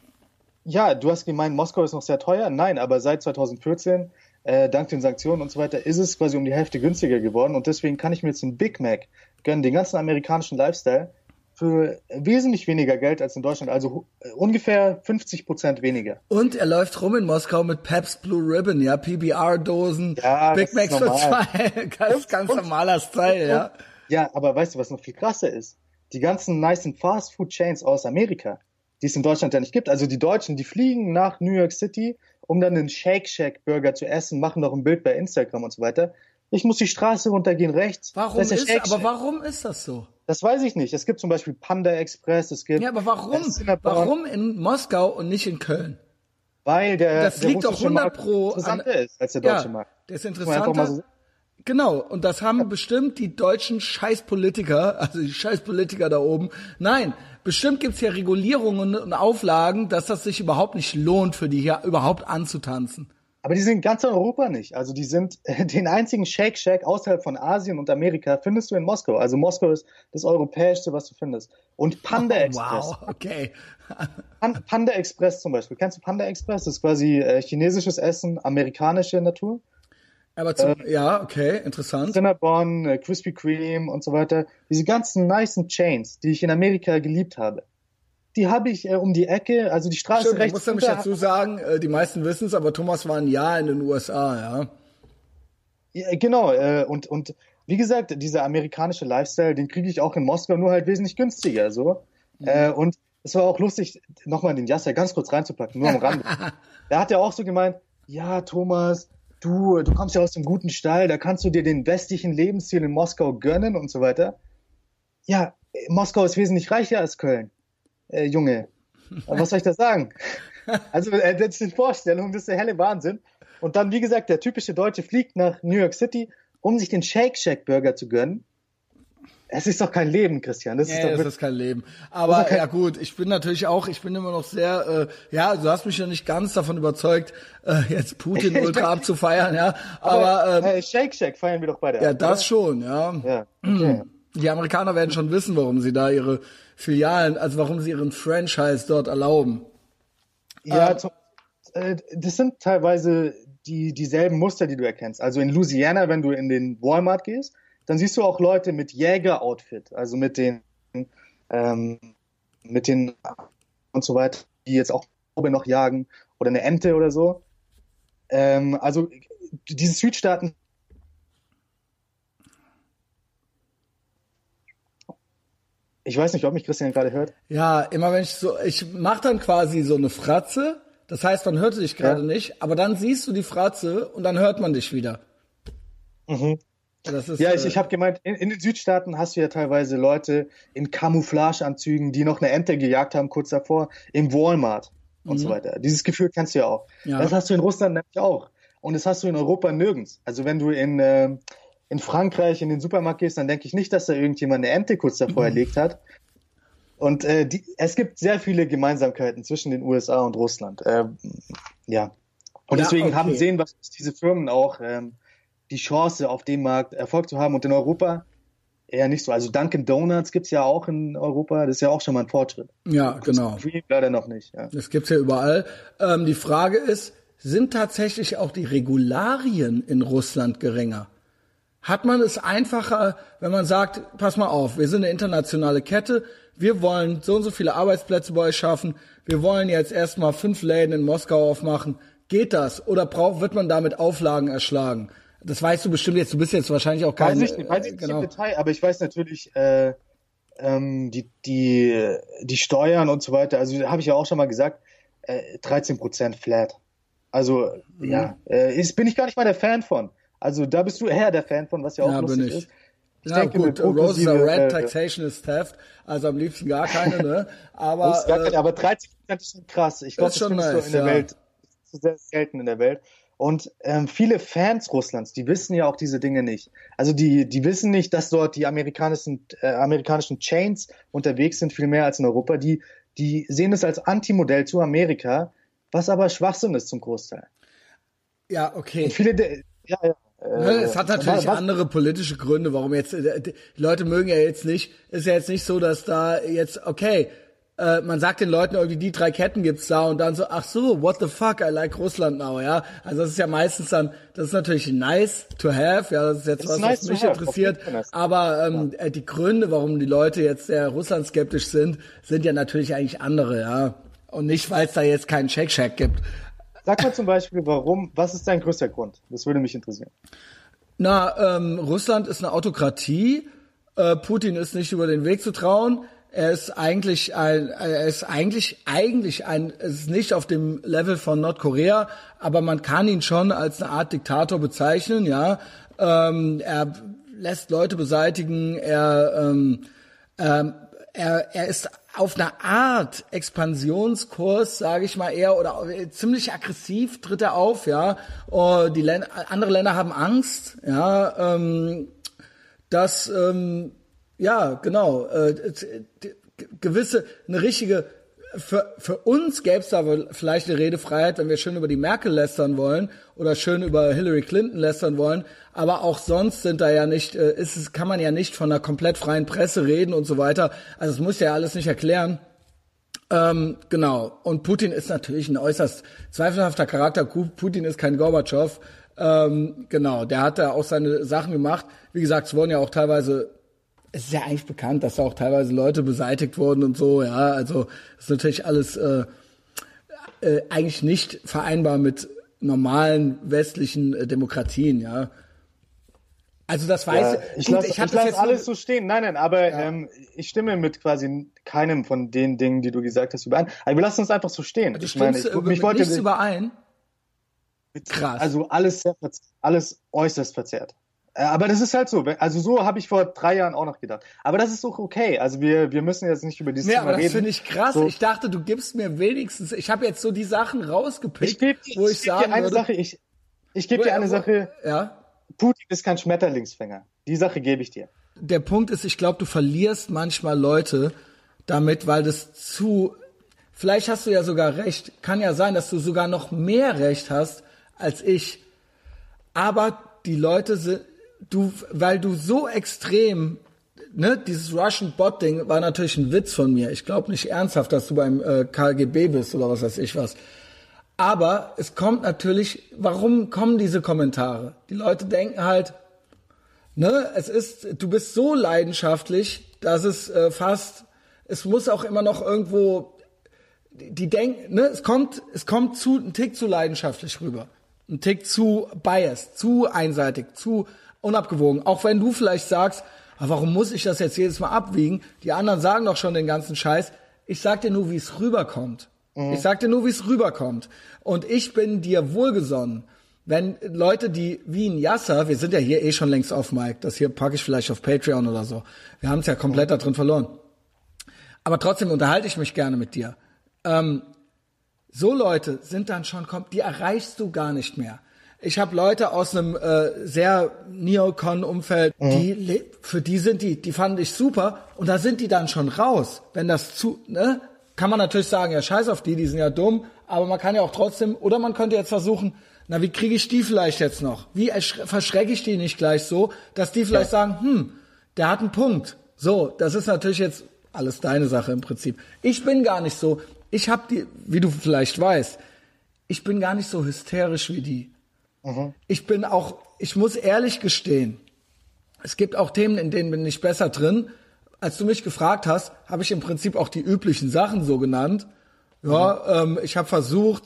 ja, du hast gemeint, Moskau ist noch sehr teuer. Nein, aber seit 2014, äh, dank den Sanktionen und so weiter, ist es quasi um die Hälfte günstiger geworden. Und deswegen kann ich mir jetzt einen Big Mac gönnen, den ganzen amerikanischen Lifestyle, für wesentlich weniger Geld als in Deutschland, also äh, ungefähr 50 Prozent weniger. Und er läuft rum in Moskau mit Peps Blue Ribbon, ja, PBR-Dosen, ja, Big Macs für zwei, (laughs) ganz, ganz normaler Style, ja. Ja, aber weißt du, was noch viel krasser ist? Die ganzen nice Fast-Food-Chains aus Amerika, die es in Deutschland ja nicht gibt. Also die Deutschen, die fliegen nach New York City, um dann einen Shake Shack Burger zu essen, machen noch ein Bild bei Instagram und so weiter. Ich muss die Straße runtergehen rechts. Warum ist, ist aber warum ist das so? Das weiß ich nicht. Es gibt zum Beispiel Panda Express, es gibt. Ja, aber warum? Warum in Moskau und nicht in Köln? Weil der, das der liegt doch 100 pro interessanter an, ist als der deutsche ja, Markt. Der ist interessanter. Genau, und das haben bestimmt die deutschen Scheißpolitiker, also die Scheißpolitiker da oben. Nein, bestimmt gibt's ja Regulierungen und Auflagen, dass das sich überhaupt nicht lohnt, für die hier überhaupt anzutanzen. Aber die sind ganz Europa nicht. Also die sind (laughs) den einzigen Shake Shack außerhalb von Asien und Amerika findest du in Moskau. Also Moskau ist das europäischste, was du findest. Und Panda (laughs) oh, Express. Wow, okay. Panda Express zum Beispiel. Kennst du Panda Express? Das ist quasi äh, chinesisches Essen, amerikanische Natur. Aber zum, äh, ja, okay, interessant. Cinnabon, äh, Krispy Kreme und so weiter. Diese ganzen nice Chains, die ich in Amerika geliebt habe. Die habe ich äh, um die Ecke, also die Straße Stimmt, rechts. Ich muss nämlich dazu sagen, äh, die meisten wissen es, aber Thomas war ein Jahr in den USA, ja. ja genau, äh, und, und wie gesagt, dieser amerikanische Lifestyle, den kriege ich auch in Moskau nur halt wesentlich günstiger, so. Mhm. Äh, und es war auch lustig, nochmal den Yasser ganz kurz reinzupacken, nur am Rande. (laughs) da hat er auch so gemeint, ja, Thomas, du, du kommst ja aus dem guten Stall, da kannst du dir den westlichen Lebensstil in Moskau gönnen und so weiter. Ja, Moskau ist wesentlich reicher als Köln. Äh, Junge, was soll ich da sagen? (laughs) Also, äh, das sind Vorstellungen, das ist der helle Wahnsinn. Und dann, wie gesagt, der typische Deutsche fliegt nach New York City, um sich den Shake Shack Burger zu gönnen. Es ist doch kein Leben, Christian. Das ja, ist doch es ist kein Leben. Aber kein ja gut, ich bin natürlich auch, ich bin immer noch sehr, äh, ja, du hast mich ja nicht ganz davon überzeugt, äh, jetzt Putin (laughs) Ultra abzufeiern, ja. Aber, aber ähm, äh, Shake Shack feiern wir doch beide. Ja, das oder? schon, ja. Ja. Okay. (clears throat) Die Amerikaner werden schon wissen, warum sie da ihre Filialen, also warum sie ihren Franchise dort erlauben. Ja, ähm, äh, das sind teilweise die dieselben Muster, die du erkennst. Also in Louisiana, wenn du in den Walmart gehst, dann siehst du auch Leute mit Jäger-Outfit, also mit den, ähm, mit den und so weiter, die jetzt auch noch jagen oder eine Ente oder so. Ähm, also diese Südstaaten Ich weiß nicht, ob mich Christian gerade hört. Ja, immer wenn ich so, ich mache dann quasi so eine Fratze. Das heißt, man hört dich gerade ja. nicht, aber dann siehst du die Fratze und dann hört man dich wieder. Mhm. Ist, ja, ich, äh, ich habe gemeint, in, in, den Südstaaten hast du ja teilweise Leute in Camouflageanzügen, die noch eine Ente gejagt haben kurz davor, im Walmart und mhm. so weiter. Dieses Gefühl kennst du ja auch. Ja. Das hast du in Russland nämlich auch. Und das hast du in Europa nirgends. Also wenn du in, äh, in Frankreich in den Supermarkt gehst, dann denke ich nicht, dass da irgendjemand eine Ente kurz davor mhm. erlegt hat. Und äh, die, es gibt sehr viele Gemeinsamkeiten zwischen den USA und Russland. Äh, ja. Und ja, deswegen okay. haben sehen was diese Firmen auch ähm, die Chance, auf dem Markt Erfolg zu haben. Und in Europa eher nicht so. Also Dunkin' Donuts gibt's ja auch in Europa. Das ist ja auch schon mal ein Fortschritt. Ja, genau. Leider noch nicht. Ja. Das gibt's ja überall. Ähm, die Frage ist, sind tatsächlich auch die Regularien in Russland geringer? hat man es einfacher, wenn man sagt, pass mal auf, wir sind eine internationale Kette, wir wollen so und so viele Arbeitsplätze bei euch schaffen, wir wollen jetzt erstmal fünf Läden in Moskau aufmachen. Geht das? Oder braucht, wird man damit Auflagen erschlagen? Das weißt du bestimmt jetzt, du bist jetzt wahrscheinlich auch kein... Weiß ich nicht, weiß ich nicht genau. im Detail, aber ich weiß natürlich, äh, ähm, die, die, die Steuern und so weiter, also habe ich ja auch schon mal gesagt, äh, 13% flat. Also, mhm. ja, äh, ist, bin ich gar nicht mal der Fan von. Also da bist du eher der Fan von, was ja auch ja, lustig ist. Ich ja, denke, gut, Roses are red, äh, Taxation is theft, also am liebsten gar keine, ne? (laughs) Aber, gar keine, äh, aber 30 ist schon krass. Ich glaube, das ist schon nice, so in der ja. Welt. Das ist sehr selten in der Welt. Und ähm, viele Fans Russlands, die wissen ja auch diese Dinge nicht. Also die, die wissen nicht, dass dort die amerikanischen, äh, amerikanischen Chains unterwegs sind, viel mehr als in Europa. Die, die sehen es als Antimodell zu Amerika, was aber Schwachsinn ist zum Großteil. Ja, okay. Und viele, ja, ja. Ne, es hat natürlich was? andere politische Gründe, warum jetzt, äh, die Leute mögen ja jetzt nicht, ist ja jetzt nicht so, dass da jetzt, okay, äh, man sagt den Leuten irgendwie, die drei Ketten gibt's da und dann so, ach so, what the fuck, I like Russland now, ja. Also das ist ja meistens dann, das ist natürlich nice to have, ja, das ist jetzt was, nice was mich interessiert. Aber ähm, ja. Äh, die Gründe, warum die Leute jetzt sehr Russland skeptisch sind, sind ja natürlich eigentlich andere, ja. Und nicht, weil es da jetzt keinen Check-Check gibt. Sag mal zum Beispiel, warum, was ist dein größter Grund? Das würde mich interessieren. Na, ähm, Russland ist eine Autokratie. Äh, Putin ist nicht über den Weg zu trauen. Er ist eigentlich ein, er ist eigentlich, eigentlich ein, es ist nicht auf dem Level von Nordkorea, aber man kann ihn schon als eine Art Diktator bezeichnen, ja. Ähm, er lässt Leute beseitigen, er, ähm, ähm, er, er ist auf einer Art Expansionskurs, sage ich mal eher, oder ziemlich aggressiv tritt er auf, ja. Oh, die Länder, andere Länder haben Angst, ja, ähm, dass ähm, ja genau äh, gewisse eine richtige für, für uns gäbe es da vielleicht eine Redefreiheit, wenn wir schön über die Merkel lästern wollen oder schön über Hillary Clinton lästern wollen. Aber auch sonst sind da ja nicht, äh, ist es, kann man ja nicht von einer komplett freien Presse reden und so weiter. Also es muss ja alles nicht erklären. Ähm, genau. Und Putin ist natürlich ein äußerst zweifelhafter Charakter. Putin ist kein Gorbatschow. Ähm, genau, der hat da auch seine Sachen gemacht. Wie gesagt, es wurden ja auch teilweise es ist ja eigentlich bekannt, dass da auch teilweise Leute beseitigt wurden und so, ja. Also ist natürlich alles äh, äh, eigentlich nicht vereinbar mit normalen westlichen äh, Demokratien, ja. Also das weiß ja, ich. Gut, lasse ich, ich lass alles so stehen. Nein, nein, aber ja. ähm, ich stimme mit quasi keinem von den Dingen, die du gesagt hast, überein. Aber wir lassen uns einfach so stehen. Du ich meine, ich, ich, ich wollte nichts überein. Krass. Also alles sehr, alles äußerst verzerrt. Äh, aber das ist halt so. Also so habe ich vor drei Jahren auch noch gedacht. Aber das ist doch okay. Also wir, wir müssen jetzt nicht über dieses nee, Thema aber das finde ich krass. So. Ich dachte, du gibst mir wenigstens. Ich habe jetzt so die Sachen rausgepickt, ich wo ich, ich sage dir eine würde, Sache. Ich, ich gebe dir eine Sache. Ja. Putin ist kein Schmetterlingsfänger. Die Sache gebe ich dir. Der Punkt ist, ich glaube, du verlierst manchmal Leute damit, weil das zu, vielleicht hast du ja sogar recht, kann ja sein, dass du sogar noch mehr Recht hast als ich, aber die Leute sind, du, weil du so extrem, ne, dieses Russian Bot Ding war natürlich ein Witz von mir. Ich glaube nicht ernsthaft, dass du beim äh, KGB bist oder was weiß ich was. Aber es kommt natürlich, warum kommen diese Kommentare? Die Leute denken halt, ne, es ist, du bist so leidenschaftlich, dass es äh, fast, es muss auch immer noch irgendwo, die denken, ne, es kommt, es kommt zu, ein Tick zu leidenschaftlich rüber. Ein Tick zu biased, zu einseitig, zu unabgewogen. Auch wenn du vielleicht sagst, warum muss ich das jetzt jedes Mal abwiegen? Die anderen sagen doch schon den ganzen Scheiß. Ich sag dir nur, wie es rüberkommt. Mhm. Ich sag dir nur, wie es rüberkommt. Und ich bin dir wohlgesonnen. Wenn Leute, die wie ein Yasser, wir sind ja hier eh schon längst auf Mike, das hier packe ich vielleicht auf Patreon oder so. Wir haben es ja komplett mhm. da drin verloren. Aber trotzdem unterhalte ich mich gerne mit dir. Ähm, so Leute sind dann schon, die erreichst du gar nicht mehr. Ich habe Leute aus einem äh, sehr Neocon-Umfeld, mhm. die für die sind die, die fand ich super und da sind die dann schon raus. Wenn das zu, ne, kann man natürlich sagen, ja scheiß auf die, die sind ja dumm, aber man kann ja auch trotzdem, oder man könnte jetzt versuchen, na wie kriege ich die vielleicht jetzt noch? Wie verschrecke ich die nicht gleich so, dass die vielleicht ja. sagen, hm, der hat einen Punkt. So, das ist natürlich jetzt alles deine Sache im Prinzip. Ich bin gar nicht so ich habe die, wie du vielleicht weißt, ich bin gar nicht so hysterisch wie die. Mhm. Ich bin auch, ich muss ehrlich gestehen, es gibt auch Themen, in denen bin ich besser drin. Als du mich gefragt hast, habe ich im Prinzip auch die üblichen Sachen so genannt. Ja, mhm. ähm, ich habe versucht,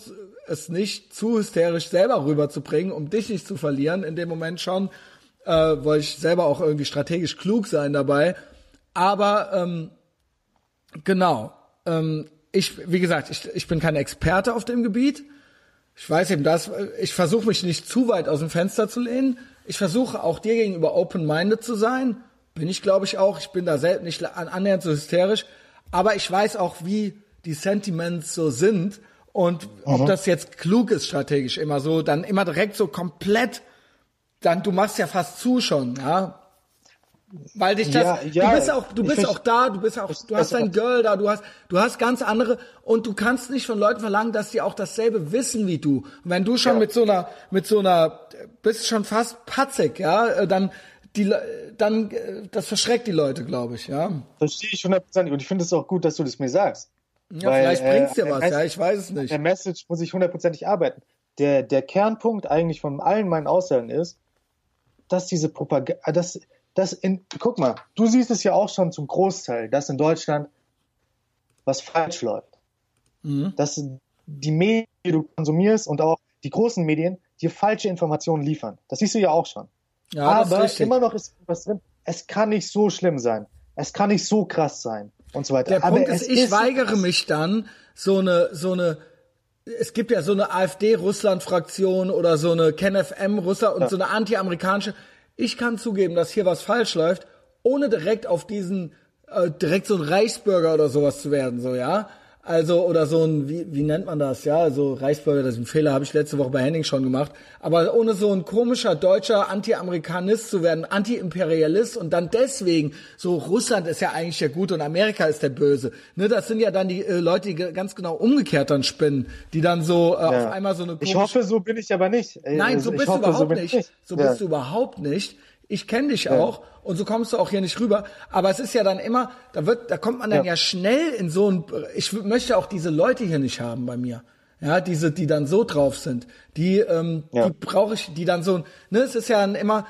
es nicht zu hysterisch selber rüberzubringen, um dich nicht zu verlieren. In dem Moment schon äh, wollte ich selber auch irgendwie strategisch klug sein dabei. Aber ähm, genau, ähm, ich, wie gesagt, ich, ich bin kein Experte auf dem Gebiet. Ich weiß eben das, ich versuche mich nicht zu weit aus dem Fenster zu lehnen. Ich versuche auch dir gegenüber open-minded zu sein. Bin ich, glaube ich, auch. Ich bin da selbst nicht annähernd so hysterisch. Aber ich weiß auch, wie die Sentiments so sind. Und ob das jetzt klug ist, strategisch immer so, dann immer direkt so komplett, dann, du machst ja fast zu schon, ja. Weil dich das, ja, ja, du bist auch, du bist auch da, du bist auch, du hast dein Girl da, du hast, du hast ganz andere und du kannst nicht von Leuten verlangen, dass die auch dasselbe wissen wie du. Und wenn du schon ja. mit so einer, mit so einer, bist schon fast patzig, ja, äh, dann, die, dann, äh, das verschreckt die Leute, glaube ich, ja. Verstehe ich hundertprozentig und ich finde es auch gut, dass du das mir sagst. Ja, Weil, vielleicht bringt's dir äh, was, ja, ich weiß es nicht. Der Message muss ich hundertprozentig arbeiten. Der, der Kernpunkt eigentlich von allen meinen Aussagen ist, dass diese Propaganda, dass, dass in, guck mal, du siehst es ja auch schon zum Großteil, dass in Deutschland was falsch läuft. Mhm. Dass die Medien, die du konsumierst und auch die großen Medien dir falsche Informationen liefern. Das siehst du ja auch schon. Ja, Aber immer noch ist was drin. Es kann nicht so schlimm sein. Es kann nicht so krass sein und so weiter. Der Aber Punkt ist, ich ist weigere so mich dann, so eine, so eine, es gibt ja so eine AfD-Russland-Fraktion oder so eine KenFM Russland und ja. so eine anti-amerikanische ich kann zugeben, dass hier was falsch läuft, ohne direkt auf diesen, äh, direkt so ein Reichsbürger oder sowas zu werden, so, ja. Also, oder so ein, wie, wie nennt man das, ja, also Reichsbürger, das ist ein Fehler, habe ich letzte Woche bei Henning schon gemacht. Aber ohne so ein komischer deutscher Anti-Amerikanist zu werden, Anti-Imperialist und dann deswegen, so Russland ist ja eigentlich der Gute und Amerika ist der Böse. Ne, das sind ja dann die äh, Leute, die ganz genau umgekehrt dann spinnen, die dann so äh, ja. auf einmal so eine komische... Ich hoffe, so bin ich aber nicht. Nein, so bist ich du hoffe, überhaupt so nicht. nicht. So ja. bist du überhaupt nicht ich kenne dich ja. auch und so kommst du auch hier nicht rüber. Aber es ist ja dann immer, da wird, da kommt man dann ja, ja schnell in so ein, ich möchte auch diese Leute hier nicht haben bei mir. Ja, diese, die dann so drauf sind, die, ähm, ja. die brauche ich, die dann so, ne, es ist ja dann immer,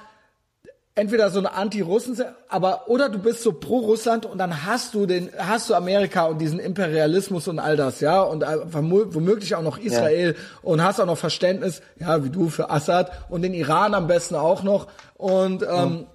entweder so eine Anti-Russen, aber oder du bist so pro Russland und dann hast du den, hast du Amerika und diesen Imperialismus und all das, ja, und äh, womöglich auch noch Israel ja. und hast auch noch Verständnis, ja, wie du für Assad und den Iran am besten auch noch und ähm, ja.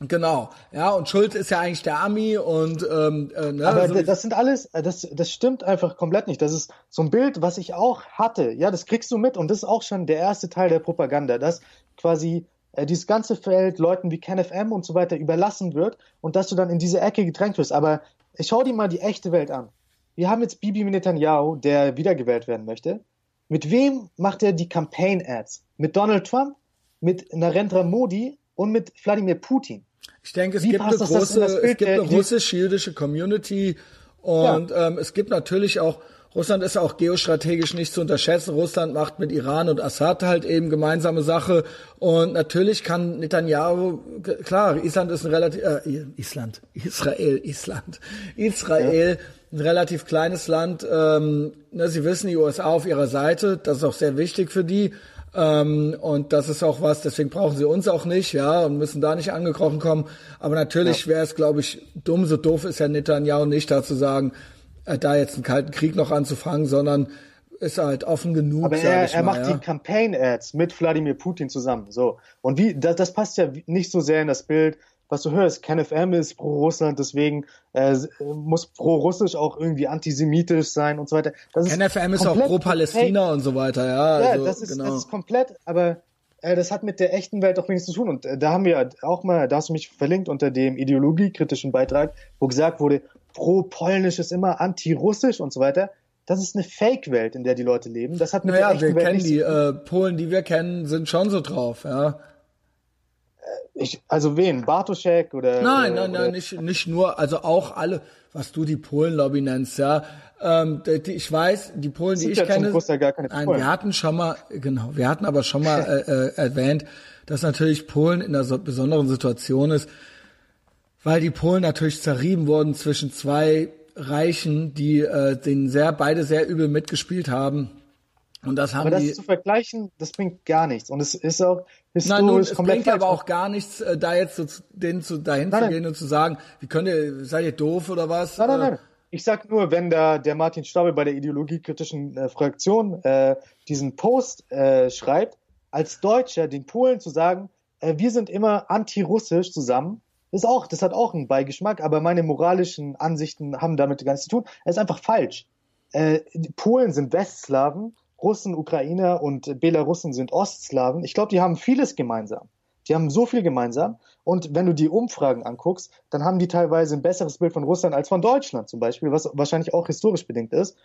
Genau, ja, und Schuld ist ja eigentlich der Ami und ähm, äh, ne, Aber so das sind alles, äh, das, das stimmt einfach komplett nicht. Das ist so ein Bild, was ich auch hatte. Ja, das kriegst du mit und das ist auch schon der erste Teil der Propaganda, dass quasi äh, dieses ganze Feld Leuten wie KenFM und so weiter überlassen wird und dass du dann in diese Ecke gedrängt wirst. Aber schau dir mal die echte Welt an. Wir haben jetzt Bibi Netanyahu, der wiedergewählt werden möchte. Mit wem macht er die Campaign-Ads? Mit Donald Trump? mit Narendra Modi und mit Wladimir Putin. Ich denke, es gibt eine große, es gibt eine russisch-jüdische Community und ja. ähm, es gibt natürlich auch Russland ist auch geostrategisch nicht zu unterschätzen. Russland macht mit Iran und Assad halt eben gemeinsame Sache. Und natürlich kann Netanyahu, klar, Island ist ein relativ, äh, Island, Israel, Island, Israel, ja. ein relativ kleines Land. Ähm, ne, Sie wissen, die USA auf ihrer Seite, das ist auch sehr wichtig für die. Ähm, und das ist auch was, deswegen brauchen sie uns auch nicht, ja, und müssen da nicht angekrochen kommen. Aber natürlich ja. wäre es, glaube ich, dumm, so doof ist Herr Netanyahu nicht da zu sagen, äh, da jetzt einen kalten Krieg noch anzufangen, sondern ist halt offen genug. Aber er, er mal, macht ja. die Campaign-Ads mit Wladimir Putin zusammen. So. Und wie, das, das passt ja nicht so sehr in das Bild, was du hörst. KenFM ist pro-Russland, deswegen äh, muss pro-russisch auch irgendwie antisemitisch sein und so weiter. Das KenFM ist, ist auch pro-Palästina und so weiter, ja. Ja, also, das, ist, genau. das ist komplett, aber äh, das hat mit der echten Welt auch wenig zu tun. Und äh, da haben wir auch mal, da hast du mich verlinkt unter dem ideologiekritischen Beitrag, wo gesagt wurde, pro-polnisch ist immer anti-russisch und so weiter. Das ist eine Fake-Welt, in der die Leute leben. Das hat mit naja, der echten wir Welt kennen die äh, Polen, die wir kennen, sind schon so drauf, ja. Ich, also wen? Bartoszek oder? Nein, oder, nein, nein, nicht, nicht nur, also auch alle, was du die Polen-Lobby nennst, ja. Ähm, die, ich weiß, die Polen, die ich ja kenne, gar keine nein, wir hatten schon mal, genau, wir hatten aber schon mal (laughs) äh, äh, erwähnt, dass natürlich Polen in einer so besonderen Situation ist, weil die Polen natürlich zerrieben wurden zwischen zwei Reichen, die äh, den sehr beide sehr übel mitgespielt haben. Und das haben aber das die, zu vergleichen, das bringt gar nichts. Und es ist auch historisch Nein, nun, es komplett bringt aber auch gar nichts, äh, da jetzt so, denen zu, dahin nein, zu gehen nein. und zu sagen, wie könnt ihr, seid ihr doof oder was? Nein, nein, nein. Ich sag nur, wenn da der Martin Stabe bei der ideologiekritischen äh, Fraktion äh, diesen Post äh, schreibt, als Deutscher den Polen zu sagen, äh, wir sind immer anti-russisch zusammen, ist auch, das hat auch einen Beigeschmack, aber meine moralischen Ansichten haben damit gar nichts zu tun. Es ist einfach falsch. Äh, Polen sind Westslawen, Russen, Ukrainer und Belarussen sind Ostslawen. Ich glaube, die haben vieles gemeinsam. Die haben so viel gemeinsam. Und wenn du die Umfragen anguckst, dann haben die teilweise ein besseres Bild von Russland als von Deutschland zum Beispiel, was wahrscheinlich auch historisch bedingt ist.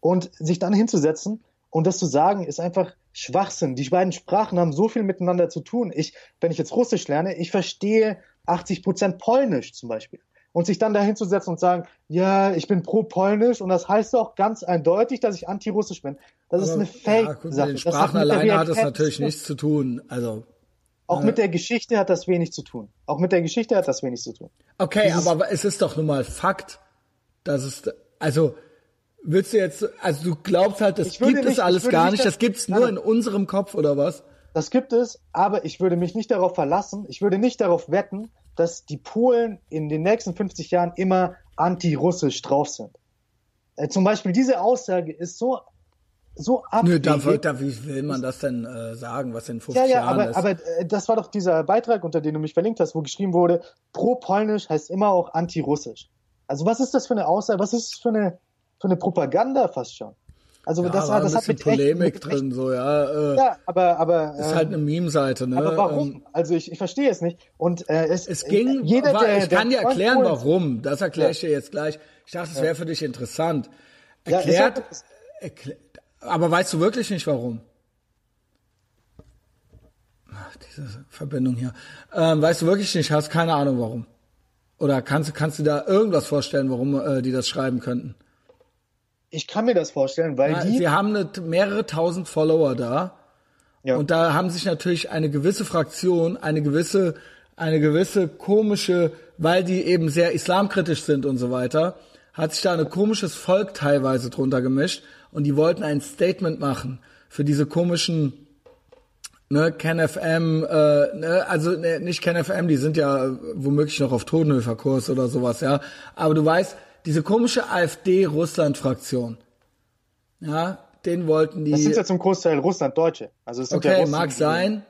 Und sich dann hinzusetzen und das zu sagen, ist einfach Schwachsinn. Die beiden Sprachen haben so viel miteinander zu tun. Ich, wenn ich jetzt Russisch lerne, ich verstehe 80 Prozent Polnisch zum Beispiel. Und sich dann dahin zu setzen und sagen, ja, ich bin pro Polnisch und das heißt auch ganz eindeutig, dass ich anti-russisch bin. Das Aber, ist eine Fake-Sache. Ja, mit den Sprachen alleine hat es natürlich nichts zu tun. Also auch ja. mit der Geschichte hat das wenig zu tun. Auch mit der Geschichte hat das wenig zu tun. Okay, Dieses aber es ist doch nun mal Fakt, dass es, also, willst du jetzt, also du glaubst halt, das gibt nicht, es alles gar nicht, das, das gibt's nur in unserem Kopf oder was? Das gibt es, aber ich würde mich nicht darauf verlassen, ich würde nicht darauf wetten, dass die Polen in den nächsten 50 Jahren immer anti-russisch drauf sind. Äh, zum Beispiel diese Aussage ist so so abwegig. Nö, da, da, wie will man das denn äh, sagen, was in 50 ja, ja, Jahren aber, ist? aber äh, das war doch dieser Beitrag, unter dem du mich verlinkt hast, wo geschrieben wurde, pro-polnisch heißt immer auch anti-russisch. Also was ist das für eine Aussage, was ist das für eine, für eine Propaganda fast schon? Also ja, das, war das hat mit Polemik echt, mit drin, echt, so ja. Äh, ja, aber aber ist halt eine Meme-Seite, ne? Aber warum? Ähm, also ich, ich verstehe es nicht. Und äh, es, es ging. Jeder, war, der, ich kann dir erklären, warum. Das erkläre ich dir jetzt gleich. Ich dachte, es wäre für dich interessant. Erklärt. Ja, erklär, aber weißt du wirklich nicht warum? Ach, diese Verbindung hier. Ähm, weißt du wirklich nicht, hast keine Ahnung warum. Oder kannst, kannst du da irgendwas vorstellen, warum äh, die das schreiben könnten? Ich kann mir das vorstellen, weil Na, die. Sie haben eine, mehrere tausend Follower da. Ja. Und da haben sich natürlich eine gewisse Fraktion, eine gewisse, eine gewisse komische, weil die eben sehr islamkritisch sind und so weiter, hat sich da ein komisches Volk teilweise drunter gemischt und die wollten ein Statement machen für diese komischen ne, KenFM, äh, ne, also ne, nicht KenFM, die sind ja womöglich noch auf Totenhöfer-Kurs oder sowas, ja. Aber du weißt, diese komische AfD-Russland-Fraktion, ja, den wollten die. Das sind ja zum Großteil Russlanddeutsche. Also es sind okay, ja Russen, mag sein.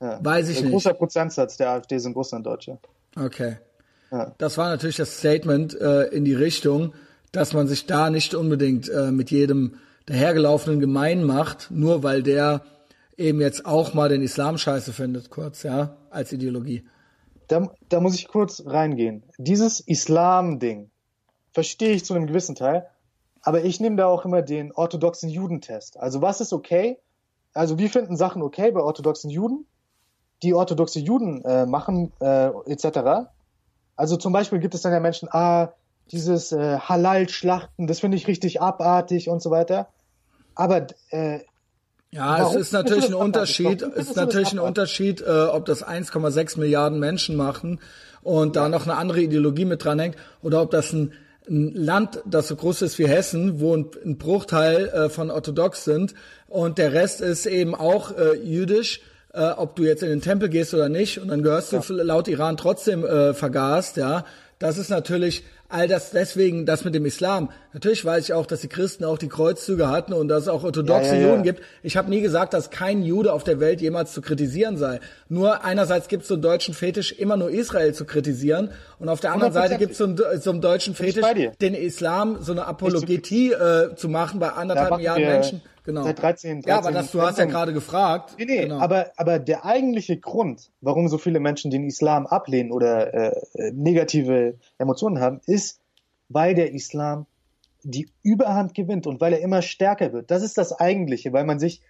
Ja. Weiß ich Ein nicht. Ein großer Prozentsatz der AfD sind Russlanddeutsche. Okay. Ja. Das war natürlich das Statement äh, in die Richtung, dass man sich da nicht unbedingt äh, mit jedem dahergelaufenen gemein macht, nur weil der eben jetzt auch mal den Islam scheiße findet, kurz, ja, als Ideologie. Da, da muss ich kurz reingehen. Dieses Islam-Ding verstehe ich zu einem gewissen Teil, aber ich nehme da auch immer den orthodoxen Judentest. Also was ist okay? Also wir finden Sachen okay bei orthodoxen Juden die orthodoxe Juden äh, machen, äh, etc. Also zum Beispiel gibt es dann ja Menschen, ah, dieses äh, Halal-Schlachten, das finde ich richtig abartig und so weiter. Aber äh, ja, Warum? es ist natürlich ein Unterschied. Es ist natürlich ein Unterschied, äh, ob das 1,6 Milliarden Menschen machen und da noch eine andere Ideologie mit dranhängt oder ob das ein, ein Land, das so groß ist wie Hessen, wo ein, ein Bruchteil äh, von orthodox sind und der Rest ist eben auch äh, jüdisch. Äh, ob du jetzt in den Tempel gehst oder nicht, und dann gehörst ja. du laut Iran trotzdem äh, vergast, ja. Das ist natürlich all das deswegen, das mit dem Islam. Natürlich weiß ich auch, dass die Christen auch die Kreuzzüge hatten und dass es auch orthodoxe ja, ja, Juden gibt. Ich habe nie gesagt, dass kein Jude auf der Welt jemals zu kritisieren sei. Nur einerseits gibt es so einen deutschen Fetisch, immer nur Israel zu kritisieren und auf der anderen Seite gibt es so, einen, so einen deutschen Fetisch, den Islam so eine Apologetie äh, zu machen bei anderthalb Milliarden Menschen. Genau. Seit 13, 13 Ja, aber das, du hast ja gerade gefragt. Nee, nee, genau. aber, aber der eigentliche Grund, warum so viele Menschen den Islam ablehnen oder äh, negative Emotionen haben, ist, weil der Islam die Überhand gewinnt und weil er immer stärker wird. Das ist das Eigentliche, weil man sich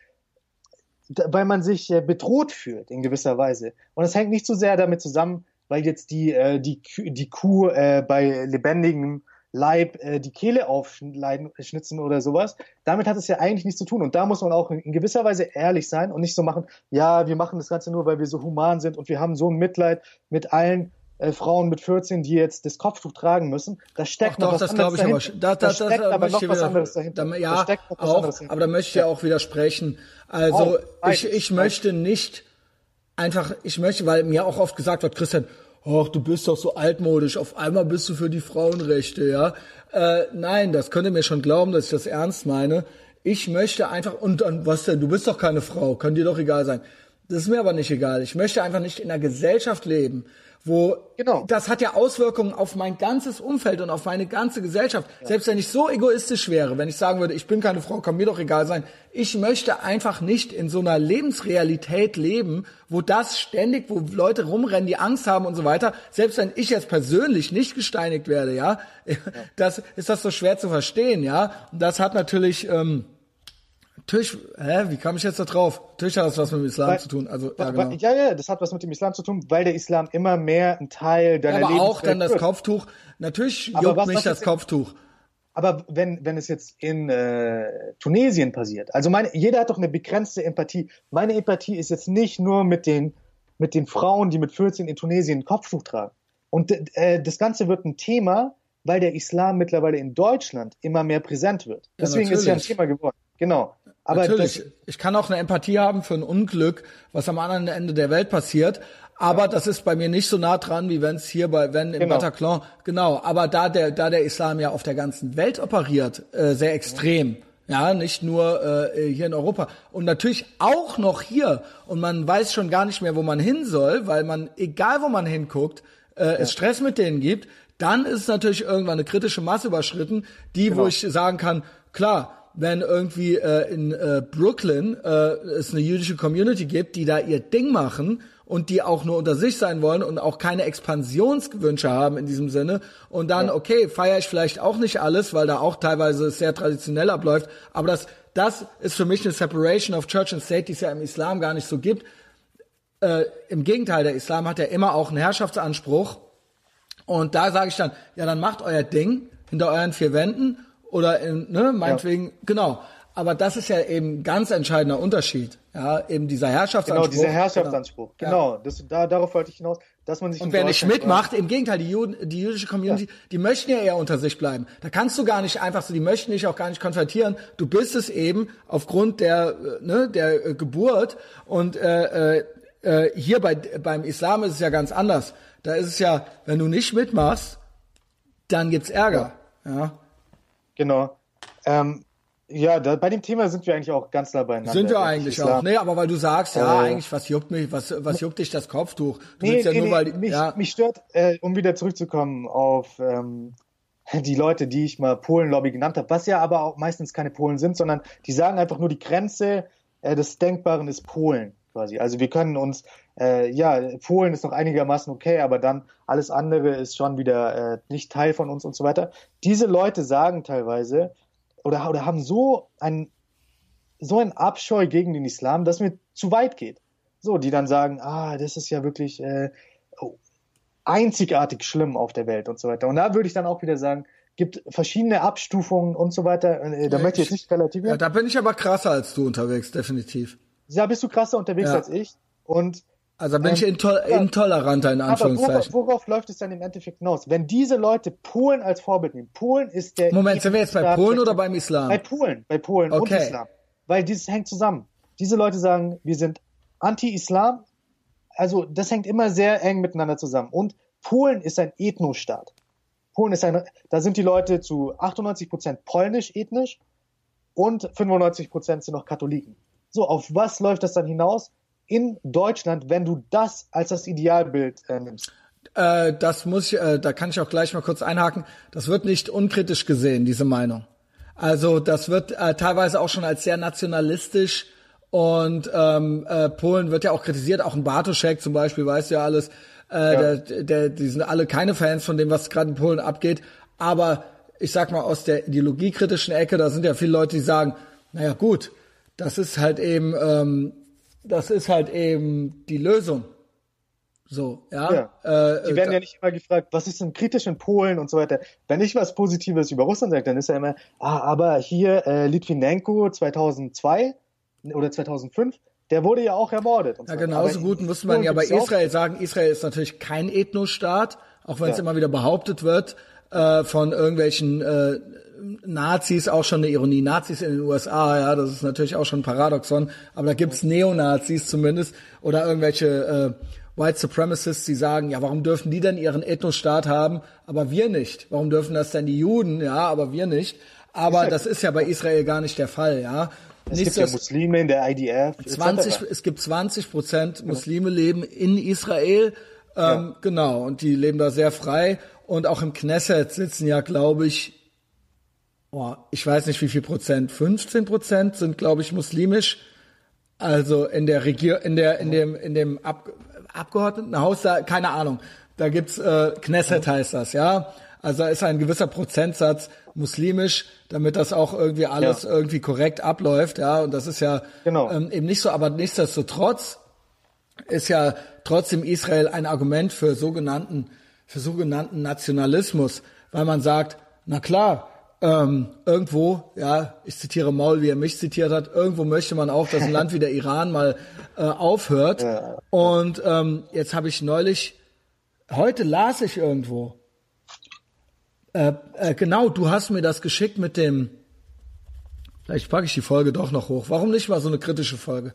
weil man sich äh, bedroht fühlt in gewisser Weise. Und es hängt nicht so sehr damit zusammen, weil jetzt die, äh, die, die Kuh äh, bei lebendigem Leib äh, die Kehle aufschnitzen oder sowas. Damit hat es ja eigentlich nichts zu tun. Und da muss man auch in gewisser Weise ehrlich sein und nicht so machen, ja, wir machen das Ganze nur, weil wir so human sind und wir haben so ein Mitleid mit allen äh, Frauen mit 14, die jetzt das Kopftuch tragen müssen. Da steckt Ach, noch doch, was das anderes dahinter. Ich aber, da, da, da steckt das, aber noch was wieder, anderes dahinter. Da, ja, da auch, aber da möchte ich ja auch widersprechen. Also oh, ich, ich möchte nicht einfach, ich möchte, weil mir auch oft gesagt wird, Christian, ach, du bist doch so altmodisch, auf einmal bist du für die Frauenrechte, ja. Äh, nein, das könnt ihr mir schon glauben, dass ich das ernst meine. Ich möchte einfach, und dann, was denn, du bist doch keine Frau, kann dir doch egal sein. Das ist mir aber nicht egal. Ich möchte einfach nicht in einer Gesellschaft leben, wo genau. das hat ja Auswirkungen auf mein ganzes Umfeld und auf meine ganze Gesellschaft. Ja. Selbst wenn ich so egoistisch wäre, wenn ich sagen würde, ich bin keine Frau, kann mir doch egal sein. Ich möchte einfach nicht in so einer Lebensrealität leben, wo das ständig, wo Leute rumrennen, die Angst haben und so weiter. Selbst wenn ich jetzt persönlich nicht gesteinigt werde, ja, (laughs) ja. das ist das so schwer zu verstehen, ja. Und das hat natürlich ähm, Natürlich, hä, wie kam ich jetzt da drauf? Natürlich hat was mit dem Islam weil, zu tun. Also, ja, genau. ja, ja, das hat was mit dem Islam zu tun, weil der Islam immer mehr ein Teil deiner ja, aber auch dann das wird. Kopftuch. Natürlich aber juckt was, mich was das Kopftuch. Aber wenn, wenn es jetzt in äh, Tunesien passiert, also meine, jeder hat doch eine begrenzte Empathie. Meine Empathie ist jetzt nicht nur mit den, mit den Frauen, die mit 14 in Tunesien ein Kopftuch tragen. Und äh, das Ganze wird ein Thema, weil der Islam mittlerweile in Deutschland immer mehr präsent wird. Deswegen ja, ist es ja ein Thema geworden. Genau. Aber Natürlich, das, ich kann auch eine Empathie haben für ein Unglück, was am anderen Ende der Welt passiert. Aber das ist bei mir nicht so nah dran, wie wenn es hier bei, wenn im genau. Bataclan, genau. Aber da der, da der Islam ja auf der ganzen Welt operiert, äh, sehr extrem. Ja, nicht nur äh, hier in Europa. Und natürlich auch noch hier. Und man weiß schon gar nicht mehr, wo man hin soll, weil man, egal wo man hinguckt, äh, ja. es Stress mit denen gibt. Dann ist natürlich irgendwann eine kritische Masse überschritten, die, genau. wo ich sagen kann, klar, wenn irgendwie äh, in äh, Brooklyn äh, es eine jüdische Community gibt, die da ihr Ding machen und die auch nur unter sich sein wollen und auch keine Expansionswünsche haben in diesem Sinne. Und dann, ja. okay, feiere ich vielleicht auch nicht alles, weil da auch teilweise sehr traditionell abläuft. Aber das, das ist für mich eine Separation of Church and State, die es ja im Islam gar nicht so gibt. Äh, Im Gegenteil, der Islam hat ja immer auch einen Herrschaftsanspruch. Und da sage ich dann, ja, dann macht euer Ding hinter euren vier Wänden oder in, ne, meinetwegen, ja. genau. Aber das ist ja eben ein ganz entscheidender Unterschied. Ja, eben dieser Herrschaftsanspruch. Genau, dieser Herrschaftsanspruch. Genau, genau das, da, darauf wollte ich hinaus, dass man sich Und wer nicht mitmacht, im Gegenteil, die, Juden, die jüdische Community, ja. die möchten ja eher unter sich bleiben. Da kannst du gar nicht einfach so, die möchten dich auch gar nicht konvertieren. Du bist es eben aufgrund der, äh, ne, der äh, Geburt. Und äh, äh, äh, hier bei, beim Islam ist es ja ganz anders. Da ist es ja, wenn du nicht mitmachst, dann gibt's Ärger. ja. ja. Genau. Ähm, ja, da, bei dem Thema sind wir eigentlich auch ganz nah beieinander. Sind wir eigentlich auch, ne? Aber weil du sagst, ja, äh, eigentlich, was juckt mich, was, was juckt dich das Kopftuch? Du nee, ja nee, nur, weil, mich, ja. mich stört, äh, um wieder zurückzukommen auf ähm, die Leute, die ich mal Polen-Lobby genannt habe, was ja aber auch meistens keine Polen sind, sondern die sagen einfach nur, die Grenze äh, des Denkbaren ist Polen quasi. Also wir können uns, äh, ja, Polen ist noch einigermaßen okay, aber dann alles andere ist schon wieder äh, nicht Teil von uns und so weiter. Diese Leute sagen teilweise oder, oder haben so ein so ein Abscheu gegen den Islam, dass mir zu weit geht. So, die dann sagen, ah, das ist ja wirklich äh, oh, einzigartig schlimm auf der Welt und so weiter. Und da würde ich dann auch wieder sagen, gibt verschiedene Abstufungen und so weiter. Äh, da möchte ich jetzt nicht relativieren. Ja, da bin ich aber krasser als du unterwegs, definitiv. Ja, bist du krasser unterwegs ja. als ich. Und also bin ähm, ich intol intoleranter in Anführungszeichen. Aber worauf, worauf, läuft es dann im Endeffekt hinaus? Wenn diese Leute Polen als Vorbild nehmen, Polen ist der. Moment, sind wir jetzt bei Polen oder beim Islam? Bei Polen, bei Polen okay. und Islam. Weil dieses hängt zusammen. Diese Leute sagen, wir sind anti-Islam. Also das hängt immer sehr eng miteinander zusammen. Und Polen ist ein Ethnostaat. Polen ist ein, da sind die Leute zu 98 Prozent polnisch ethnisch und 95 Prozent sind noch Katholiken. So, auf was läuft das dann hinaus? In Deutschland, wenn du das als das Idealbild äh, nimmst. Äh, das muss ich, äh, da kann ich auch gleich mal kurz einhaken. Das wird nicht unkritisch gesehen, diese Meinung. Also das wird äh, teilweise auch schon als sehr nationalistisch und ähm, äh, Polen wird ja auch kritisiert, auch ein Bartoszek zum Beispiel, weißt du ja alles, äh, ja. Der, der, die sind alle keine Fans von dem, was gerade in Polen abgeht. Aber ich sag mal, aus der ideologiekritischen Ecke, da sind ja viele Leute, die sagen, naja gut, das ist halt eben, ähm, das ist halt eben die Lösung. So, ja. ja. Äh, die werden ja nicht immer gefragt, was ist denn kritisch in Polen und so weiter. Wenn ich was Positives über Russland sage, dann ist ja immer, ah, aber hier äh, Litvinenko 2002 oder 2005, der wurde ja auch ermordet. ja, genauso gut muss man ja bei Israel sagen, Israel ist natürlich kein Ethnostaat, auch wenn es ja. immer wieder behauptet wird äh, von irgendwelchen äh, Nazis, auch schon eine Ironie, Nazis in den USA, ja, das ist natürlich auch schon ein Paradoxon, aber da gibt's Neonazis zumindest oder irgendwelche äh, White Supremacists, die sagen, ja, warum dürfen die denn ihren Ethnostaat haben, aber wir nicht? Warum dürfen das denn die Juden, ja, aber wir nicht? Aber das ist ja bei Israel gar nicht der Fall, ja. Es gibt ja Muslime in der IDF. 20, es gibt 20 Prozent Muslime leben in Israel. Ähm, ja. Genau, und die leben da sehr frei. Und auch im Knesset sitzen ja, glaube ich, oh, ich weiß nicht wie viel Prozent, 15 Prozent sind, glaube ich, muslimisch. Also in der Regierung, in der, in dem, in dem Ab Abgeordnetenhaus, da, keine Ahnung. Da gibt's äh, Knesset heißt das, ja. Also da ist ein gewisser Prozentsatz muslimisch, damit das auch irgendwie alles ja. irgendwie korrekt abläuft, ja. Und das ist ja genau. ähm, eben nicht so, aber nichtsdestotrotz ist ja trotzdem Israel ein Argument für sogenannten, für sogenannten Nationalismus, weil man sagt, na klar, ähm, irgendwo, ja, ich zitiere Maul, wie er mich zitiert hat, irgendwo möchte man auch, dass ein Land wie der Iran mal äh, aufhört. Ja. Und ähm, jetzt habe ich neulich, heute las ich irgendwo, äh, äh, genau, du hast mir das geschickt mit dem. Vielleicht packe ich die Folge doch noch hoch. Warum nicht mal so eine kritische Folge?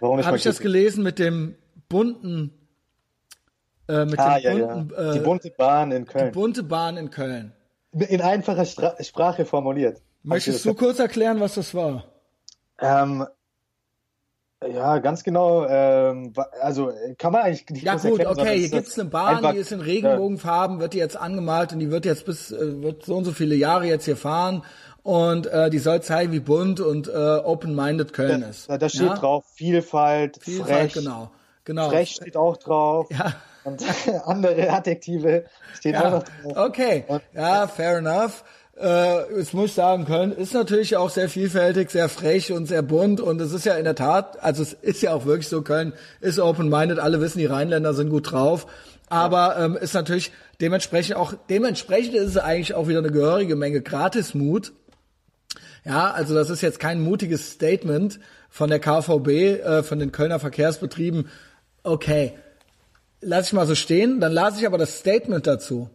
Warum nicht Habe ich das gelesen mit dem bunten. Äh, mit ah, dem ja, bunten, ja. Die äh, bunte Bahn in Köln. Die bunte Bahn in Köln. In einfacher Stra Sprache formuliert. Möchtest du kurz erklären, was das war? Ähm, ja, ganz genau. Ähm, also kann man eigentlich nicht Ja gut, erkennen, okay, hier gibt's eine Bahn, einfach, die ist in Regenbogenfarben, wird die jetzt angemalt und die wird jetzt bis äh, wird so und so viele Jahre jetzt hier fahren und äh, die soll zeigen, wie bunt und äh, open-minded Köln da, ist. Da, steht ja? drauf Vielfalt, Vielfalt, frech, genau, genau. Frech steht auch drauf. Ja. Und (laughs) andere Adjektive stehen ja. auch noch drauf. Okay, und, ja, fair enough äh, jetzt muss ich sagen, Köln ist natürlich auch sehr vielfältig, sehr frech und sehr bunt und es ist ja in der Tat, also es ist ja auch wirklich so, Köln ist open-minded, alle wissen, die Rheinländer sind gut drauf, aber ähm, ist natürlich dementsprechend auch, dementsprechend ist es eigentlich auch wieder eine gehörige Menge Gratismut. Ja, also das ist jetzt kein mutiges Statement von der KVB, äh, von den Kölner Verkehrsbetrieben. Okay, lass ich mal so stehen, dann las ich aber das Statement dazu.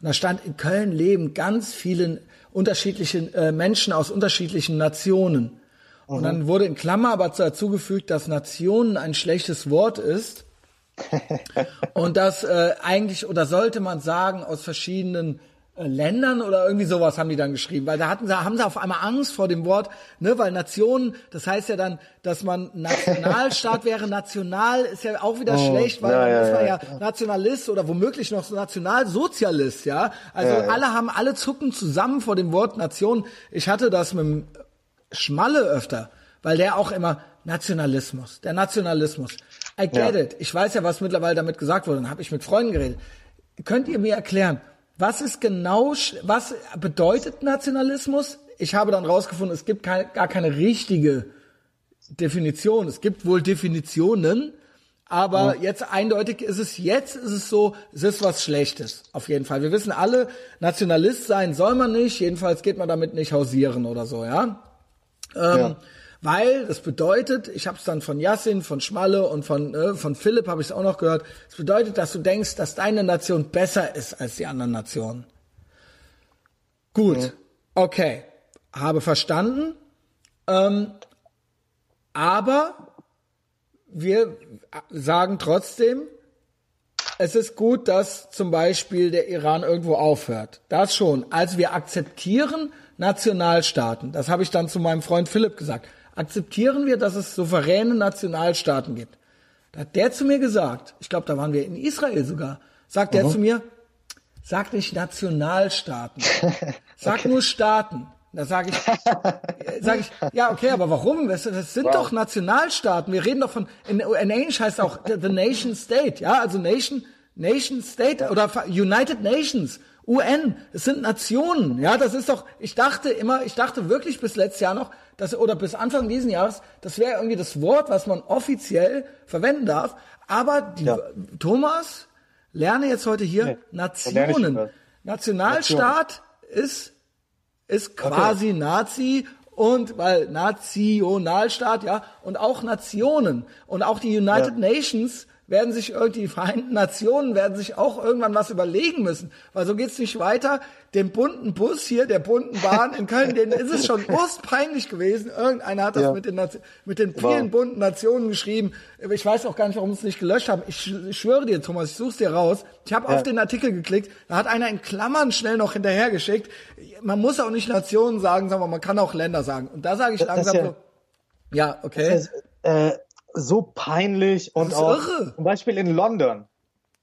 Und da stand, in Köln leben ganz viele unterschiedliche äh, Menschen aus unterschiedlichen Nationen. Mhm. Und dann wurde in Klammer aber dazugefügt, dass Nationen ein schlechtes Wort ist. (laughs) und das äh, eigentlich, oder sollte man sagen, aus verschiedenen Ländern oder irgendwie sowas haben die dann geschrieben, weil da hatten sie, haben sie auf einmal Angst vor dem Wort, ne, weil Nationen, das heißt ja dann, dass man Nationalstaat wäre, (laughs) national ist ja auch wieder oh, schlecht, weil ja, dann ist man ja, ja, Nationalist oder womöglich noch so Nationalsozialist, ja. Also ja, alle haben, alle zucken zusammen vor dem Wort Nation. Ich hatte das mit dem Schmalle öfter, weil der auch immer Nationalismus, der Nationalismus. I get it. Ich weiß ja, was mittlerweile damit gesagt wurde. Dann habe ich mit Freunden geredet. Könnt ihr mir erklären, was ist genau, was bedeutet Nationalismus? Ich habe dann rausgefunden, es gibt keine, gar keine richtige Definition. Es gibt wohl Definitionen, Aber ja. jetzt eindeutig ist es jetzt ist es so, es ist was Schlechtes auf jeden Fall. Wir wissen alle, Nationalist sein soll man nicht. Jedenfalls geht man damit nicht hausieren oder so, ja. Ähm, ja. Weil das bedeutet, ich habe es dann von Yassin, von Schmalle und von äh, von Philipp habe ich es auch noch gehört. Es bedeutet, dass du denkst, dass deine Nation besser ist als die anderen Nationen. Gut, ja. okay, habe verstanden. Ähm, aber wir sagen trotzdem, es ist gut, dass zum Beispiel der Iran irgendwo aufhört. Das schon. Also wir akzeptieren Nationalstaaten. Das habe ich dann zu meinem Freund Philipp gesagt. Akzeptieren wir, dass es souveräne Nationalstaaten gibt. Da hat der zu mir gesagt, ich glaube, da waren wir in Israel sogar, sagt -huh. der zu mir, sag nicht Nationalstaaten, (laughs) sag okay. nur Staaten. Da sage ich, sag ich, ja, okay, aber warum? Das, das sind wow. doch Nationalstaaten. Wir reden doch von, in, in Englisch heißt auch the Nation State, ja, also Nation, Nation State oder United Nations, UN. Es sind Nationen, ja, das ist doch, ich dachte immer, ich dachte wirklich bis letztes Jahr noch, dass, oder bis Anfang diesen Jahres, das wäre irgendwie das Wort, was man offiziell verwenden darf. Aber die, ja. Thomas, lerne jetzt heute hier nee, Nationen. Nationalstaat Nation. ist ist quasi okay. Nazi und weil Nationalstaat, ja, und auch Nationen und auch die United ja. Nations werden sich irgendwie, die Vereinten Nationen werden sich auch irgendwann was überlegen müssen, weil so geht's nicht weiter. Den bunten Bus hier, der bunten Bahn in Köln, den ist es schon (laughs) urstpeinlich gewesen. Irgendeiner hat das ja. mit, den, mit den vielen wow. bunten Nationen geschrieben. Ich weiß auch gar nicht, warum sie es nicht gelöscht haben. Ich, ich schwöre dir, Thomas, ich such's dir raus. Ich habe ja. auf den Artikel geklickt, da hat einer in Klammern schnell noch hinterhergeschickt. Man muss auch nicht Nationen sagen, sondern man kann auch Länder sagen. Und da sage ich langsam ja, so, ja, okay. Das, äh, so peinlich und auch irre. zum Beispiel in London.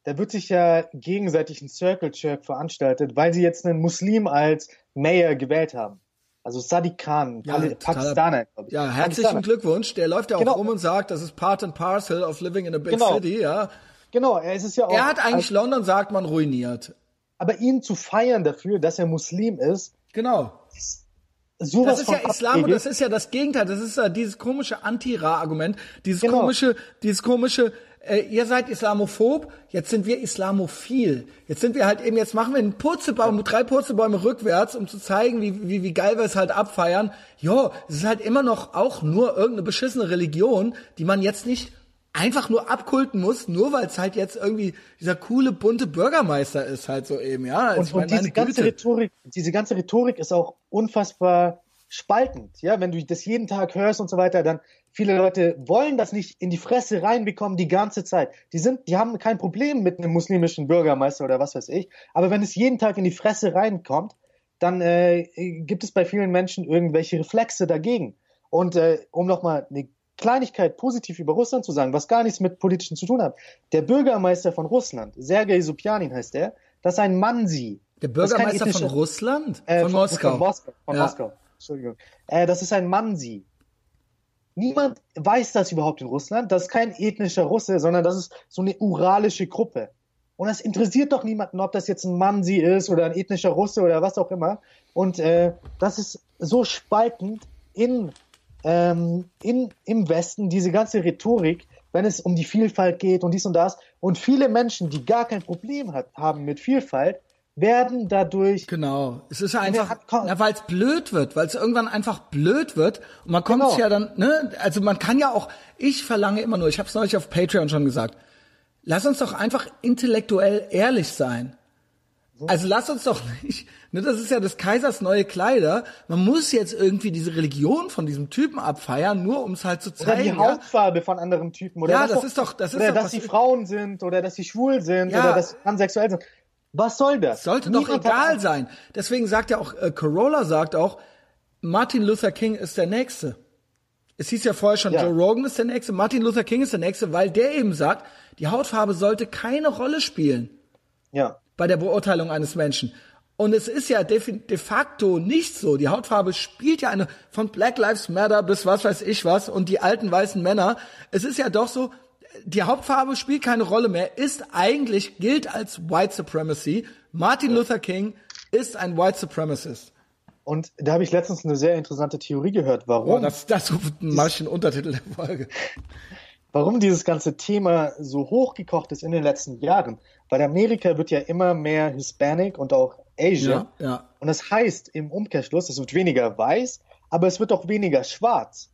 Da wird sich ja gegenseitig ein Circle Jerk veranstaltet, weil sie jetzt einen Muslim als Mayor gewählt haben. Also Sadiq Khan, ja, Pakistaner, glaube ich. Ja, herzlichen Pakistaner. Glückwunsch. Der läuft ja auch genau. rum und sagt, das ist part and parcel of living in a big genau. city, ja. Genau, er ist es ja auch. Er hat eigentlich London, sagt man, ruiniert. Aber ihn zu feiern dafür, dass er Muslim ist. Genau. Sowas das ist ja Islam und das ist ja das Gegenteil. Das ist ja dieses komische Anti-Ra-Argument, dieses genau. komische, dieses komische, äh, ihr seid Islamophob, jetzt sind wir Islamophil. Jetzt sind wir halt eben, jetzt machen wir einen Purzelbaum, ja. drei Purzelbäume rückwärts, um zu zeigen, wie, wie, wie geil wir es halt abfeiern. Jo, es ist halt immer noch auch nur irgendeine beschissene Religion, die man jetzt nicht einfach nur abkulten muss, nur weil es halt jetzt irgendwie dieser coole bunte Bürgermeister ist halt so eben, ja. Also und, und diese ganze Rhetorik, diese ganze Rhetorik ist auch unfassbar spaltend, ja. Wenn du das jeden Tag hörst und so weiter, dann viele Leute wollen das nicht in die Fresse reinbekommen die ganze Zeit. Die sind, die haben kein Problem mit einem muslimischen Bürgermeister oder was weiß ich. Aber wenn es jeden Tag in die Fresse reinkommt, dann äh, gibt es bei vielen Menschen irgendwelche Reflexe dagegen. Und äh, um nochmal eine Kleinigkeit positiv über Russland zu sagen, was gar nichts mit Politischen zu tun hat. Der Bürgermeister von Russland, Sergei Supjanin heißt der, das ist ein Mansi. Der Bürgermeister von Russland? Äh, von, von, Moskau. Von Moskau. Von ja. Moskau. Entschuldigung. Äh, das ist ein Mansi. Niemand weiß das überhaupt in Russland. Das ist kein ethnischer Russe, sondern das ist so eine uralische Gruppe. Und es interessiert doch niemanden, ob das jetzt ein Mansi ist oder ein ethnischer Russe oder was auch immer. Und äh, das ist so spaltend in ähm, in, im Westen diese ganze Rhetorik, wenn es um die Vielfalt geht und dies und das. Und viele Menschen, die gar kein Problem hat, haben mit Vielfalt, werden dadurch. Genau. Es ist ja einfach, weil es blöd wird, weil es irgendwann einfach blöd wird. Und man kommt genau. ja dann, ne, also man kann ja auch, ich verlange immer nur, ich habe es neulich auf Patreon schon gesagt, lass uns doch einfach intellektuell ehrlich sein. Also lass uns doch nicht, ne, das ist ja des Kaisers neue Kleider. Man muss jetzt irgendwie diese Religion von diesem Typen abfeiern, nur um es halt zu zeigen. Oder die Hautfarbe ja. von anderen Typen. Oder ja, das doch, ist doch, das ist oder doch. dass sie Frauen sind, oder dass sie schwul sind, ja. oder dass sie transsexuell sind. Was soll das? Sollte Niemand doch egal sein. Deswegen sagt ja auch, äh, Corolla sagt auch, Martin Luther King ist der Nächste. Es hieß ja vorher schon, ja. Joe Rogan ist der Nächste, Martin Luther King ist der Nächste, weil der eben sagt, die Hautfarbe sollte keine Rolle spielen. Ja bei der Beurteilung eines Menschen. Und es ist ja de, de, facto nicht so. Die Hautfarbe spielt ja eine von Black Lives Matter bis was weiß ich was und die alten weißen Männer. Es ist ja doch so, die Hauptfarbe spielt keine Rolle mehr, ist eigentlich, gilt als White Supremacy. Martin Luther King ist ein White Supremacist. Und da habe ich letztens eine sehr interessante Theorie gehört. Warum? Oh, das, das ich den Untertitel der Folge. (laughs) warum dieses ganze Thema so hochgekocht ist in den letzten Jahren. Weil Amerika wird ja immer mehr Hispanic und auch Asian. Ja, ja. Und das heißt im Umkehrschluss, es wird weniger weiß, aber es wird auch weniger schwarz.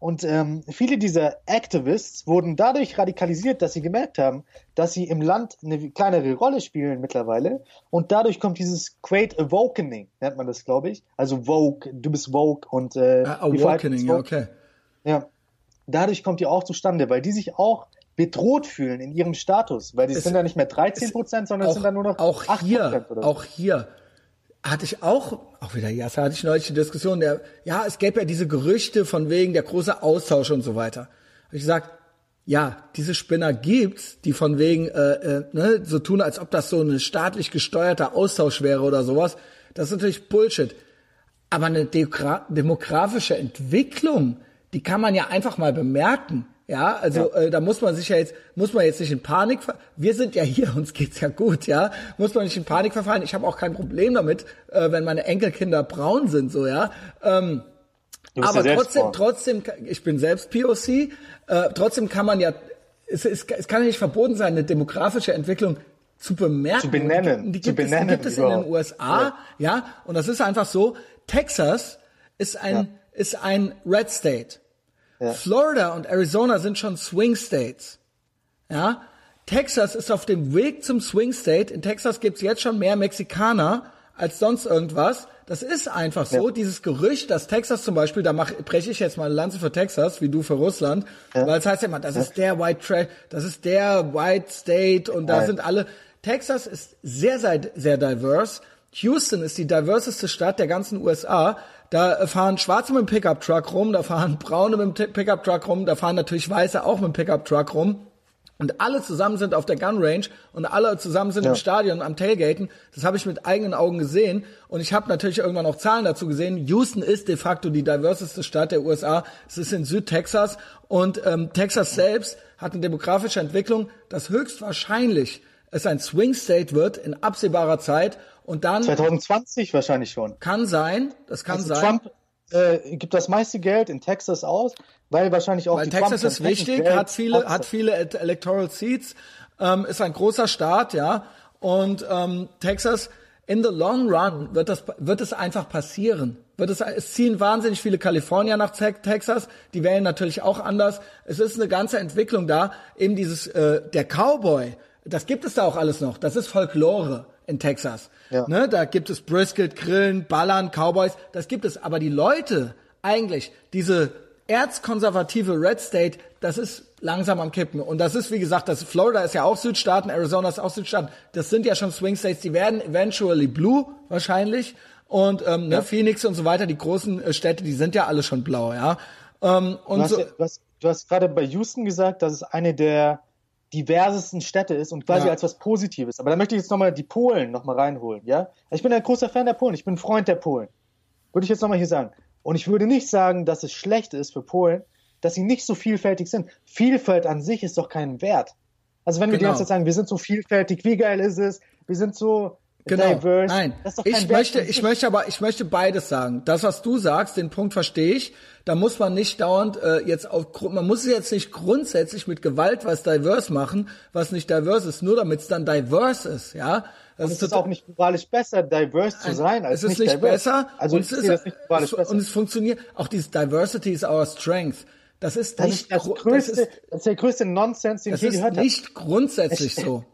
Und ähm, viele dieser Activists wurden dadurch radikalisiert, dass sie gemerkt haben, dass sie im Land eine kleinere Rolle spielen mittlerweile. Und dadurch kommt dieses Great Awakening, nennt man das, glaube ich. Also Vogue, du bist Vogue und äh, uh, Awakening, ja, okay. Ja, dadurch kommt die auch zustande, weil die sich auch bedroht fühlen in ihrem Status, weil die es sind ja nicht mehr 13 Prozent, sondern auch, es sind dann nur noch auch 8 hier, oder so. Auch hier hatte ich auch, auch wieder, ja, da hatte ich neulich die Diskussion, der, ja, es gäbe ja diese Gerüchte von wegen der große Austausch und so weiter. Habe ich gesagt, ja, diese Spinner gibt's, die von wegen äh, äh, ne, so tun, als ob das so ein staatlich gesteuerter Austausch wäre oder sowas. Das ist natürlich Bullshit. Aber eine demografische Entwicklung, die kann man ja einfach mal bemerken. Ja, also ja. Äh, da muss man sich ja jetzt, muss man jetzt nicht in Panik, wir sind ja hier, (laughs) uns geht's ja gut, ja, muss man nicht in Panik verfallen. Ich habe auch kein Problem damit, äh, wenn meine Enkelkinder braun sind, so ja. Ähm, aber ja trotzdem, braun. trotzdem, ich bin selbst POC, äh, trotzdem kann man ja, es, es, es kann ja nicht verboten sein, eine demografische Entwicklung zu bemerken. Zu benennen. Die, die zu gibt, benennen es, die gibt es in den USA, ja. ja, und das ist einfach so, Texas ist ein, ja. ist ein Red State. Ja. Florida und Arizona sind schon Swing States. Ja. Texas ist auf dem Weg zum Swing State. In Texas gibt's jetzt schon mehr Mexikaner als sonst irgendwas. Das ist einfach so. Ja. Dieses Gerücht, dass Texas zum Beispiel, da mach, breche ich jetzt mal eine Lanze für Texas, wie du für Russland, ja. weil es heißt ja immer, das ja. ist der White Trash, das ist der White State und da sind alle. Texas ist sehr, sehr, sehr diverse. Houston ist die diverseste Stadt der ganzen USA. Da fahren Schwarze mit dem Pickup-Truck rum, da fahren Braune mit dem Pickup-Truck rum, da fahren natürlich Weiße auch mit dem Pickup-Truck rum. Und alle zusammen sind auf der Gun Range und alle zusammen sind ja. im Stadion am Tailgaten. Das habe ich mit eigenen Augen gesehen. Und ich habe natürlich irgendwann auch Zahlen dazu gesehen. Houston ist de facto die diverseste Stadt der USA. Es ist in Südtexas. Und ähm, Texas selbst hat eine demografische Entwicklung, das höchstwahrscheinlich es ein Swing State wird in absehbarer Zeit und dann 2020 wahrscheinlich schon. Kann sein, das kann also sein. Trump äh, gibt das meiste Geld in Texas aus, weil wahrscheinlich auch weil die Texas Trump ist wichtig, hat viele hat viele Electoral Seats, ähm, ist ein großer Staat, ja, und ähm, Texas in the long run wird das wird es einfach passieren. Wird es, es ziehen wahnsinnig viele Kalifornier nach Texas, die wählen natürlich auch anders. Es ist eine ganze Entwicklung da, eben dieses äh, der Cowboy das gibt es da auch alles noch. Das ist Folklore in Texas. Ja. Ne, da gibt es Brisket, Grillen, Ballern, Cowboys. Das gibt es. Aber die Leute eigentlich, diese erzkonservative Red State, das ist langsam am Kippen. Und das ist, wie gesagt, das Florida ist ja auch Südstaaten, Arizona ist auch Südstaaten. Das sind ja schon Swing States. Die werden eventually blue wahrscheinlich. Und ähm, ne, ja. Phoenix und so weiter, die großen äh, Städte, die sind ja alle schon blau, ja. Ähm, und du hast, so, du hast, du hast gerade bei Houston gesagt, dass es eine der diversesten Städte ist und quasi ja. als was Positives. Aber da möchte ich jetzt nochmal die Polen nochmal reinholen, ja? Ich bin ein großer Fan der Polen, ich bin ein Freund der Polen. Würde ich jetzt nochmal hier sagen. Und ich würde nicht sagen, dass es schlecht ist für Polen, dass sie nicht so vielfältig sind. Vielfalt an sich ist doch kein Wert. Also wenn wir genau. die ganze Zeit sagen, wir sind so vielfältig, wie geil ist es, wir sind so Genau. Diverse. Nein, ich möchte, ich möchte aber, ich möchte beides sagen. Das, was du sagst, den Punkt verstehe ich. Da muss man nicht dauernd äh, jetzt auf, man muss jetzt nicht grundsätzlich mit Gewalt was diverse machen, was nicht diverse ist, nur damit es dann diverse ist, ja. Das und ist, ist auch nicht moralisch besser, diverse zu sein, als es ist nicht, nicht besser. Also und es ist, das nicht es, besser. und es funktioniert. Auch dieses Diversity is our strength. Das ist das nicht, ist das, größte, das, ist, das ist der größte Nonsens, den ich je gehört habe. Das ist nicht grundsätzlich so.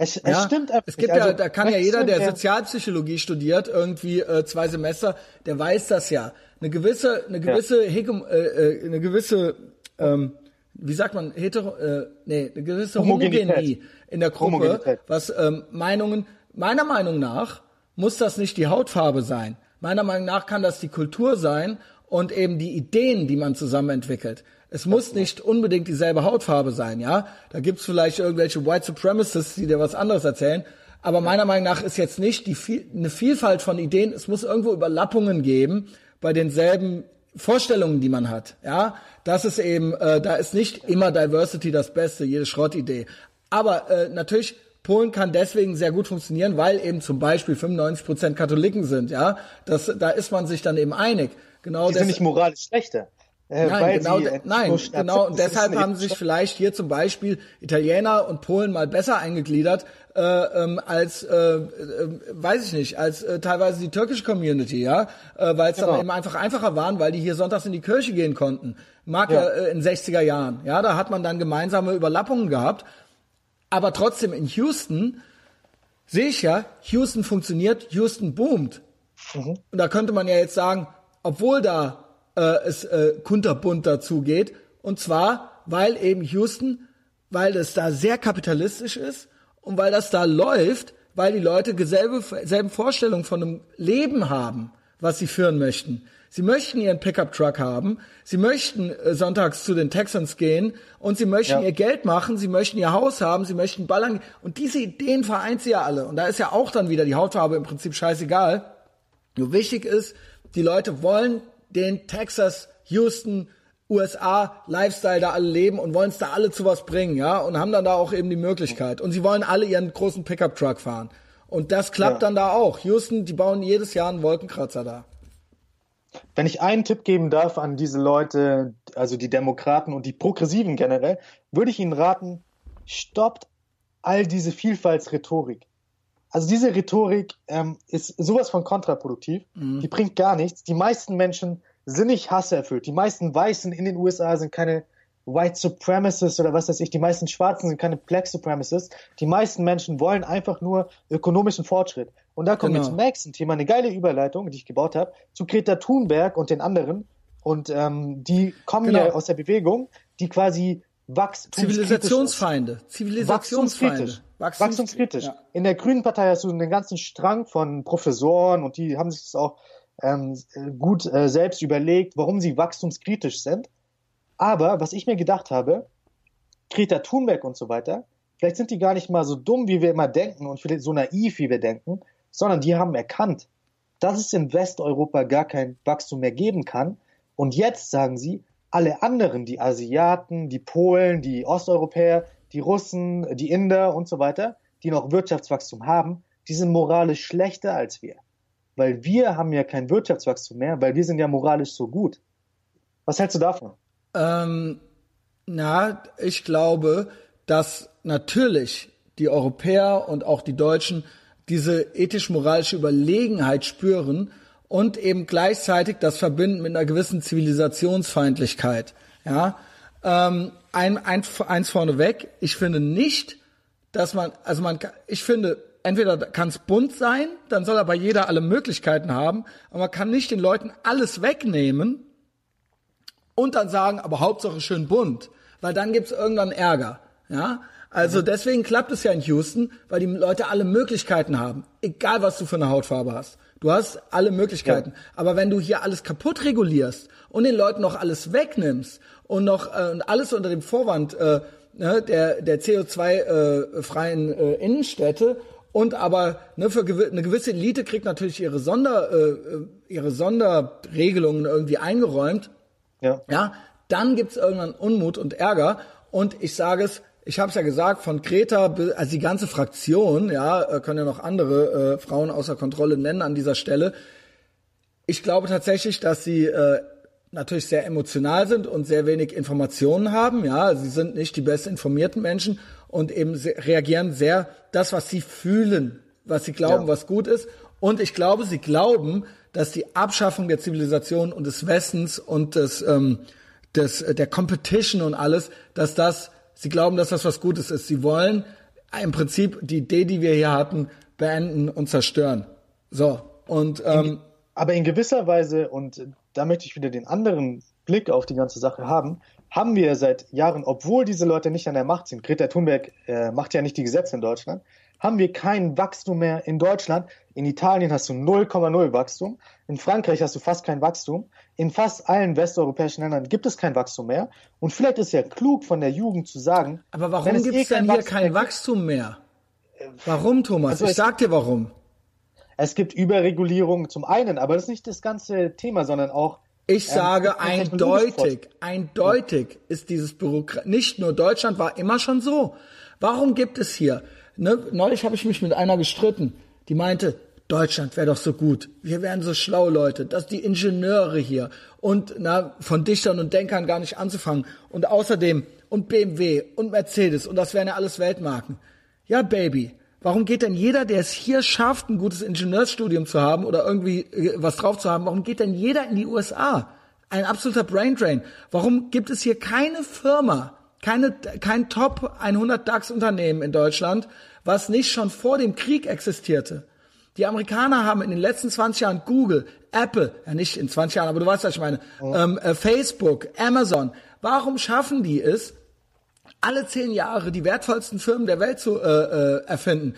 Es, es ja, stimmt einfach. Es gibt also, ja, da kann ja jeder, der Sozialpsychologie studiert, irgendwie äh, zwei Semester, der weiß das ja. Eine gewisse, eine gewisse, ja. Hegem, äh, äh, eine gewisse, ähm, wie sagt man, hetero, äh, nee, eine gewisse Homogenie in der Gruppe, was ähm, Meinungen, meiner Meinung nach muss das nicht die Hautfarbe sein. Meiner Meinung nach kann das die Kultur sein und eben die Ideen, die man zusammen entwickelt. Es muss nicht unbedingt dieselbe Hautfarbe sein, ja. Da gibt's vielleicht irgendwelche White Supremacists, die dir was anderes erzählen. Aber meiner Meinung nach ist jetzt nicht die viel, eine Vielfalt von Ideen. Es muss irgendwo Überlappungen geben bei denselben Vorstellungen, die man hat. Ja, das ist eben, äh, da ist nicht immer Diversity das Beste, jede Schrottidee. Aber äh, natürlich Polen kann deswegen sehr gut funktionieren, weil eben zum Beispiel 95 Prozent Katholiken sind. Ja, das, da ist man sich dann eben einig. Genau. Die sind nicht moralisch schlechter. Äh, nein, genau, nein, genau. Und deshalb haben sich vielleicht hier zum Beispiel Italiener und Polen mal besser eingegliedert äh, ähm, als, äh, äh, weiß ich nicht, als äh, teilweise die türkische Community, ja, äh, weil es genau. dann eben einfach einfacher waren, weil die hier sonntags in die Kirche gehen konnten. Mag ja äh, in 60er Jahren, ja, da hat man dann gemeinsame Überlappungen gehabt. Aber trotzdem in Houston sehe ich ja, Houston funktioniert, Houston boomt. Mhm. Und da könnte man ja jetzt sagen, obwohl da äh, es äh, kunterbunt dazu geht. Und zwar, weil eben Houston, weil es da sehr kapitalistisch ist und weil das da läuft, weil die Leute dieselbe, selben Vorstellungen von einem Leben haben, was sie führen möchten. Sie möchten ihren Pickup-Truck haben, sie möchten äh, sonntags zu den Texans gehen und sie möchten ja. ihr Geld machen, sie möchten ihr Haus haben, sie möchten ballern. Und diese Ideen vereint sie ja alle. Und da ist ja auch dann wieder die Hautfarbe im Prinzip scheißegal. Nur wichtig ist, die Leute wollen den Texas, Houston, USA Lifestyle da alle leben und wollen es da alle zu was bringen, ja, und haben dann da auch eben die Möglichkeit. Und sie wollen alle ihren großen Pickup Truck fahren. Und das klappt ja. dann da auch. Houston, die bauen jedes Jahr einen Wolkenkratzer da. Wenn ich einen Tipp geben darf an diese Leute, also die Demokraten und die Progressiven generell, würde ich ihnen raten, stoppt all diese Vielfaltsrhetorik. Also diese Rhetorik ähm, ist sowas von kontraproduktiv. Mhm. Die bringt gar nichts. Die meisten Menschen sind nicht hasserfüllt. Die meisten Weißen in den USA sind keine White Supremacists oder was weiß ich. Die meisten Schwarzen sind keine Black Supremacists. Die meisten Menschen wollen einfach nur ökonomischen Fortschritt. Und da kommt genau. jetzt Max ein Thema, eine geile Überleitung, die ich gebaut habe, zu Greta Thunberg und den anderen. Und ähm, die kommen genau. ja aus der Bewegung, die quasi Wachstumskritisch Zivilisationsfeinde. Zivilisationsfeinde. Wachstumskritisch. Wachstumskritisch. Ja. In der Grünen Partei hast du einen ganzen Strang von Professoren und die haben sich das auch ähm, gut äh, selbst überlegt, warum sie wachstumskritisch sind. Aber was ich mir gedacht habe, Greta Thunberg und so weiter, vielleicht sind die gar nicht mal so dumm, wie wir immer denken und vielleicht so naiv, wie wir denken, sondern die haben erkannt, dass es in Westeuropa gar kein Wachstum mehr geben kann. Und jetzt sagen sie, alle anderen, die Asiaten, die Polen, die Osteuropäer, die Russen, die Inder und so weiter, die noch Wirtschaftswachstum haben, die sind moralisch schlechter als wir. Weil wir haben ja kein Wirtschaftswachstum mehr, weil wir sind ja moralisch so gut. Was hältst du davon? Ähm, na, ich glaube, dass natürlich die Europäer und auch die Deutschen diese ethisch-moralische Überlegenheit spüren und eben gleichzeitig das verbinden mit einer gewissen Zivilisationsfeindlichkeit. Ja, ähm, ein, ein, eins vorneweg. Ich finde nicht, dass man, also man, ich finde, entweder kann es bunt sein, dann soll aber jeder alle Möglichkeiten haben, aber man kann nicht den Leuten alles wegnehmen und dann sagen, aber Hauptsache schön bunt, weil dann gibt's irgendwann Ärger. Ja, also deswegen klappt es ja in Houston, weil die Leute alle Möglichkeiten haben, egal was du für eine Hautfarbe hast. Du hast alle Möglichkeiten. Ja. Aber wenn du hier alles kaputt regulierst und den Leuten noch alles wegnimmst und noch äh, und alles unter dem Vorwand äh, ne, der, der CO2-freien äh, äh, Innenstädte und aber ne, für gew eine gewisse Elite kriegt natürlich ihre Sonder äh, äh, ihre Sonderregelungen irgendwie eingeräumt. Ja. Ja, dann gibt's irgendwann Unmut und Ärger. Und ich sage es, ich habe es ja gesagt, von Kreta, also die ganze Fraktion, ja, äh, können ja noch andere äh, Frauen außer Kontrolle nennen an dieser Stelle. Ich glaube tatsächlich, dass sie äh, natürlich sehr emotional sind und sehr wenig Informationen haben. Ja, sie sind nicht die best informierten Menschen und eben reagieren sehr das, was sie fühlen, was sie glauben, ja. was gut ist. Und ich glaube, sie glauben, dass die Abschaffung der Zivilisation und des Westens und des, ähm, des der Competition und alles, dass das Sie glauben, dass das was Gutes ist. Sie wollen im Prinzip die Idee, die wir hier hatten, beenden und zerstören. So. Und ähm, aber in gewisser Weise, und da möchte ich wieder den anderen Blick auf die ganze Sache haben, haben wir seit Jahren, obwohl diese Leute nicht an der Macht sind, Greta Thunberg äh, macht ja nicht die Gesetze in Deutschland, haben wir kein Wachstum mehr in Deutschland. In Italien hast du 0,0 Wachstum. In Frankreich hast du fast kein Wachstum. In fast allen westeuropäischen Ländern gibt es kein Wachstum mehr. Und vielleicht ist ja klug von der Jugend zu sagen. Aber warum gibt es eh denn hier kein Wachstum mehr? Warum, Thomas? Also ich sag dir warum. Es gibt Überregulierung zum einen, aber das ist nicht das ganze Thema, sondern auch ich ähm, sage eindeutig, eindeutig ist dieses Bürokrat nicht nur Deutschland war immer schon so. Warum gibt es hier ne, neulich habe ich mich mit einer gestritten, die meinte, Deutschland wäre doch so gut. Wir wären so schlau, Leute. Dass die Ingenieure hier und na, von Dichtern und Denkern gar nicht anzufangen. Und außerdem und BMW und Mercedes und das wären ja alles Weltmarken. Ja, Baby. Warum geht denn jeder, der es hier schafft, ein gutes Ingenieursstudium zu haben oder irgendwie äh, was drauf zu haben, warum geht denn jeder in die USA? Ein absoluter Braindrain. Warum gibt es hier keine Firma, keine, kein Top 100 DAX-Unternehmen in Deutschland, was nicht schon vor dem Krieg existierte? Die Amerikaner haben in den letzten 20 Jahren Google, Apple, ja nicht in 20 Jahren, aber du weißt, was ich meine, oh. ähm, äh, Facebook, Amazon. Warum schaffen die es, alle zehn Jahre die wertvollsten Firmen der Welt zu äh, äh, erfinden?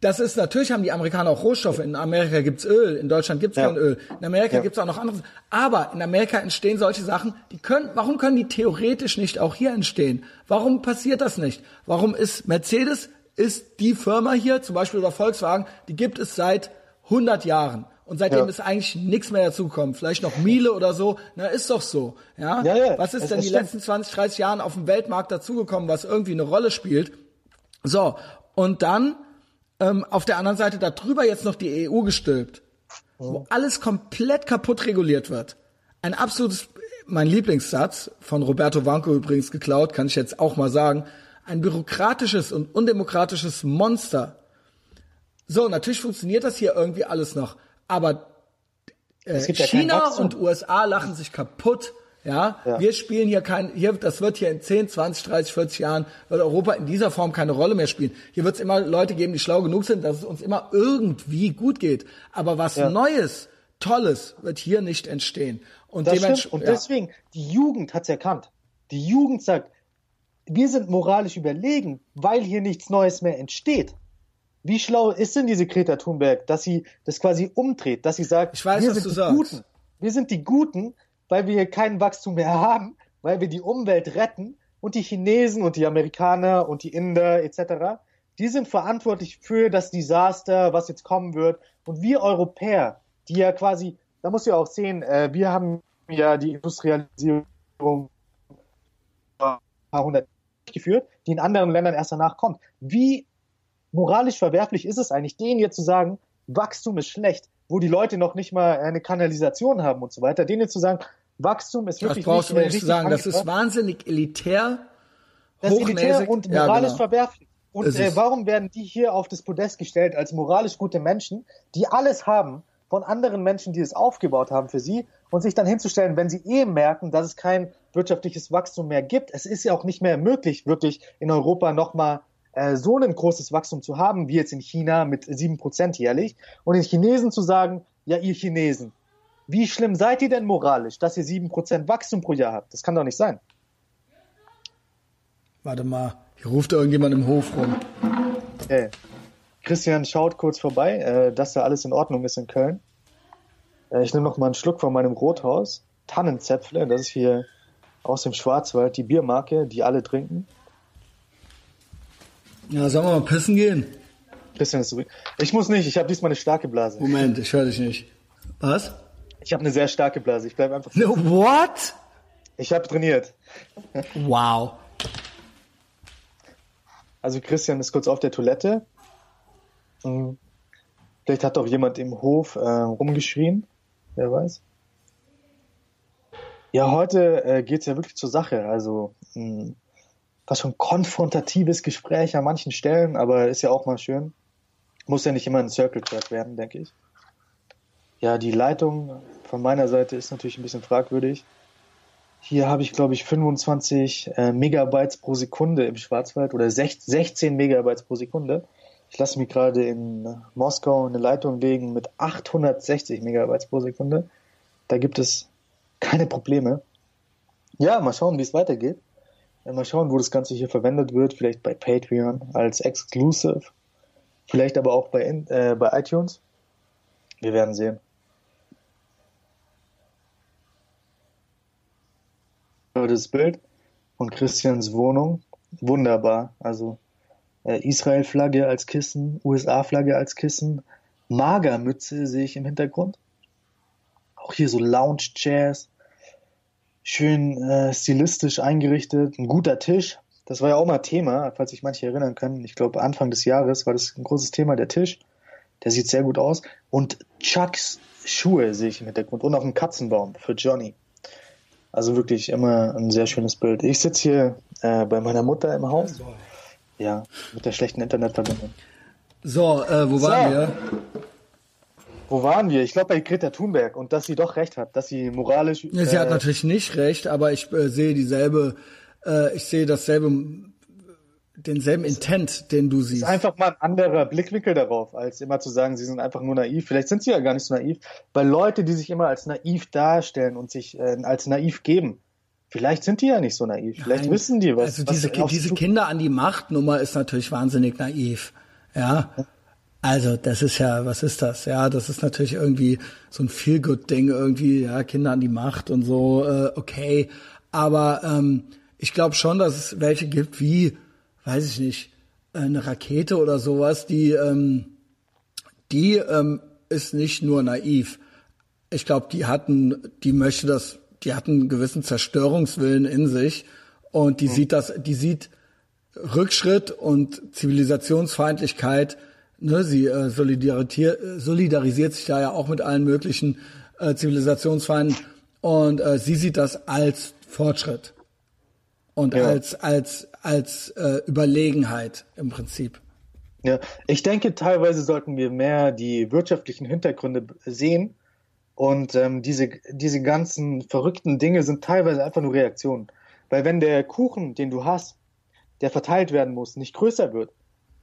Das ist natürlich haben die Amerikaner auch Rohstoffe. In Amerika gibt's Öl, in Deutschland gibt's ja. kein Öl. In Amerika ja. gibt's auch noch anderes. Aber in Amerika entstehen solche Sachen, die können. Warum können die theoretisch nicht auch hier entstehen? Warum passiert das nicht? Warum ist Mercedes ist die Firma hier, zum Beispiel oder Volkswagen, die gibt es seit 100 Jahren. Und seitdem ja. ist eigentlich nichts mehr dazugekommen. Vielleicht noch Miele oder so. Na, ist doch so. Ja. ja, ja. Was ist es denn die stimmt. letzten 20, 30 Jahren auf dem Weltmarkt dazugekommen, was irgendwie eine Rolle spielt? So. Und dann, ähm, auf der anderen Seite darüber jetzt noch die EU gestülpt, wo alles komplett kaputt reguliert wird. Ein absolutes, mein Lieblingssatz, von Roberto Vanco übrigens geklaut, kann ich jetzt auch mal sagen ein bürokratisches und undemokratisches Monster. So, natürlich funktioniert das hier irgendwie alles noch, aber äh, China ja und USA lachen sich kaputt. Ja? ja, wir spielen hier kein, hier, das wird hier in 10, 20, 30, 40 Jahren, wird Europa in dieser Form keine Rolle mehr spielen. Hier wird es immer Leute geben, die schlau genug sind, dass es uns immer irgendwie gut geht. Aber was ja. Neues, Tolles wird hier nicht entstehen. Und, dementsprechend, und deswegen, die Jugend hat's erkannt. Die Jugend sagt, wir sind moralisch überlegen, weil hier nichts Neues mehr entsteht. Wie schlau ist denn diese Greta Thunberg, dass sie das quasi umdreht, dass sie sagt, weiß, wir sind die sagst. Guten. Wir sind die Guten, weil wir hier kein Wachstum mehr haben, weil wir die Umwelt retten und die Chinesen und die Amerikaner und die Inder etc., die sind verantwortlich für das Desaster, was jetzt kommen wird. Und wir Europäer, die ja quasi, da musst du ja auch sehen, äh, wir haben ja die Industrialisierung ein paar hundert geführt, die in anderen Ländern erst danach kommt. Wie moralisch verwerflich ist es eigentlich, denen jetzt zu sagen, Wachstum ist schlecht, wo die Leute noch nicht mal eine Kanalisation haben und so weiter, denen jetzt zu sagen, Wachstum ist wirklich das brauchst nicht, du mir nicht sagen, das ist wahnsinnig elitär, das ist elitär und moralisch ja, genau. verwerflich. Und äh, warum werden die hier auf das Podest gestellt als moralisch gute Menschen, die alles haben von anderen Menschen, die es aufgebaut haben für sie und sich dann hinzustellen, wenn sie eh merken, dass es kein wirtschaftliches Wachstum mehr gibt. Es ist ja auch nicht mehr möglich, wirklich in Europa nochmal äh, so ein großes Wachstum zu haben, wie jetzt in China mit sieben Prozent jährlich. Und den Chinesen zu sagen, ja, ihr Chinesen, wie schlimm seid ihr denn moralisch, dass ihr sieben Prozent Wachstum pro Jahr habt? Das kann doch nicht sein. Warte mal, hier ruft irgendjemand im Hof rum. Hey. Christian schaut kurz vorbei, äh, dass da alles in Ordnung ist in Köln. Äh, ich nehme noch mal einen Schluck von meinem Rothaus. Tannenzäpfle, das ist hier aus dem Schwarzwald, die Biermarke, die alle trinken. Ja, sollen wir mal pissen gehen? Christian ist zurück. Ich muss nicht, ich habe diesmal eine starke Blase. Moment, ich höre dich nicht. Was? Ich habe eine sehr starke Blase. Ich bleibe einfach. No, what? Ich habe trainiert. Wow. Also Christian ist kurz auf der Toilette hm. Vielleicht hat auch jemand im Hof äh, rumgeschrien, wer weiß. Ja, heute äh, geht es ja wirklich zur Sache. Also mh, was schon konfrontatives Gespräch an manchen Stellen, aber ist ja auch mal schön. Muss ja nicht immer ein Circle Jerk werden, denke ich. Ja, die Leitung von meiner Seite ist natürlich ein bisschen fragwürdig. Hier habe ich, glaube ich, 25 äh, Megabytes pro Sekunde im Schwarzwald oder 16 Megabytes pro Sekunde. Ich lasse mich gerade in Moskau eine Leitung legen mit 860 Megabytes pro Sekunde. Da gibt es keine Probleme. Ja, mal schauen, wie es weitergeht. Mal schauen, wo das Ganze hier verwendet wird. Vielleicht bei Patreon als Exclusive. Vielleicht aber auch bei, äh, bei iTunes. Wir werden sehen. Das Bild von Christians Wohnung. Wunderbar. Also äh, Israel-Flagge als Kissen, USA-Flagge als Kissen, Magermütze sehe ich im Hintergrund. Auch hier so Lounge-Chairs, schön äh, stilistisch eingerichtet, ein guter Tisch. Das war ja auch mal Thema, falls sich manche erinnern können. Ich glaube, Anfang des Jahres war das ein großes Thema, der Tisch. Der sieht sehr gut aus. Und Chucks Schuhe sehe ich im Hintergrund und auch einen Katzenbaum für Johnny. Also wirklich immer ein sehr schönes Bild. Ich sitze hier äh, bei meiner Mutter im Haus. Ja, mit der schlechten Internetverbindung. So, äh, wo waren so. wir? Wo waren wir? Ich glaube bei Greta Thunberg und dass sie doch recht hat, dass sie moralisch. Ja, sie äh, hat natürlich nicht recht, aber ich äh, sehe dieselbe, äh, ich sehe dasselbe denselben Intent, den du siehst. Ist einfach mal ein anderer Blickwinkel darauf, als immer zu sagen, sie sind einfach nur naiv. Vielleicht sind sie ja gar nicht so naiv, weil Leute, die sich immer als naiv darstellen und sich äh, als naiv geben, vielleicht sind die ja nicht so naiv. Vielleicht Nein. wissen die was. Also diese, was diese Kinder an die Machtnummer ist natürlich wahnsinnig naiv. Ja. Also, das ist ja, was ist das? Ja, das ist natürlich irgendwie so ein Feel-Good-Ding, irgendwie, ja, Kinder an die Macht und so, äh, okay. Aber ähm, ich glaube schon, dass es welche gibt wie weiß ich nicht, eine Rakete oder sowas, die, ähm, die ähm, ist nicht nur naiv. Ich glaube, die hatten, die möchte das, die hatten einen gewissen Zerstörungswillen in sich und die mhm. sieht das, die sieht Rückschritt und Zivilisationsfeindlichkeit. Ne, sie äh, solidarisiert, solidarisiert sich da ja auch mit allen möglichen äh, Zivilisationsfeinden und äh, sie sieht das als Fortschritt und ja. als als als äh, Überlegenheit im Prinzip. Ja, ich denke, teilweise sollten wir mehr die wirtschaftlichen Hintergründe sehen und ähm, diese diese ganzen verrückten Dinge sind teilweise einfach nur Reaktionen, weil wenn der Kuchen, den du hast, der verteilt werden muss, nicht größer wird,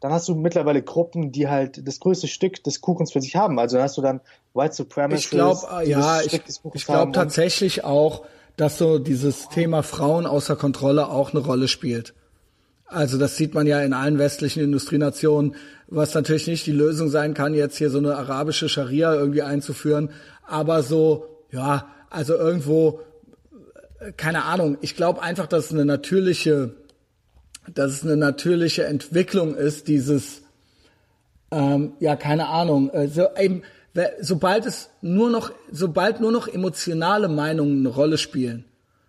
dann hast du mittlerweile Gruppen, die halt das größte Stück des Kuchens für sich haben. Also dann hast du dann White Supremacists. Ich glaube, ja, ich, ich glaube tatsächlich auch, dass so dieses Thema Frauen außer Kontrolle auch eine Rolle spielt. Also das sieht man ja in allen westlichen Industrienationen, was natürlich nicht die Lösung sein kann, jetzt hier so eine arabische Scharia irgendwie einzuführen, aber so, ja, also irgendwo, keine Ahnung, ich glaube einfach, dass es eine natürliche, dass es eine natürliche Entwicklung ist, dieses, ähm, ja, keine Ahnung, äh, so eben, sobald es nur noch, sobald nur noch emotionale Meinungen eine Rolle spielen.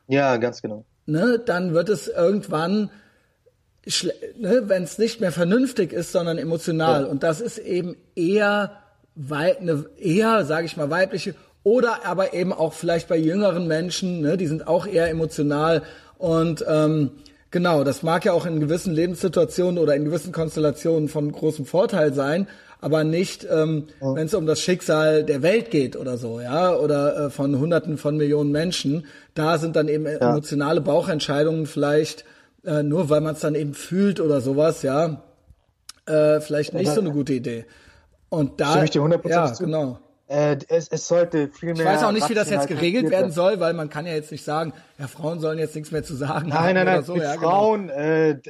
Ja, ganz genau. Ne, dann wird es irgendwann, ne, wenn es nicht mehr vernünftig ist, sondern emotional. Ja. Und das ist eben eher, wei eine, eher, sage ich mal, weibliche oder aber eben auch vielleicht bei jüngeren Menschen, ne, die sind auch eher emotional und ähm, Genau, das mag ja auch in gewissen Lebenssituationen oder in gewissen Konstellationen von großem Vorteil sein, aber nicht, ähm, ja. wenn es um das Schicksal der Welt geht oder so, ja, oder äh, von Hunderten von Millionen Menschen. Da sind dann eben ja. emotionale Bauchentscheidungen vielleicht äh, nur, weil man es dann eben fühlt oder sowas, ja, äh, vielleicht nicht so eine gute Idee. Und da, Stimme ich dir 100% ja, genau. Äh, es, es sollte viel mehr. Ich weiß auch nicht, wie das jetzt geregelt werden soll, weil man kann ja jetzt nicht sagen, ja, Frauen sollen jetzt nichts mehr zu sagen nein, haben. Nein, nein, so. ja, genau. Frauen, genau. äh,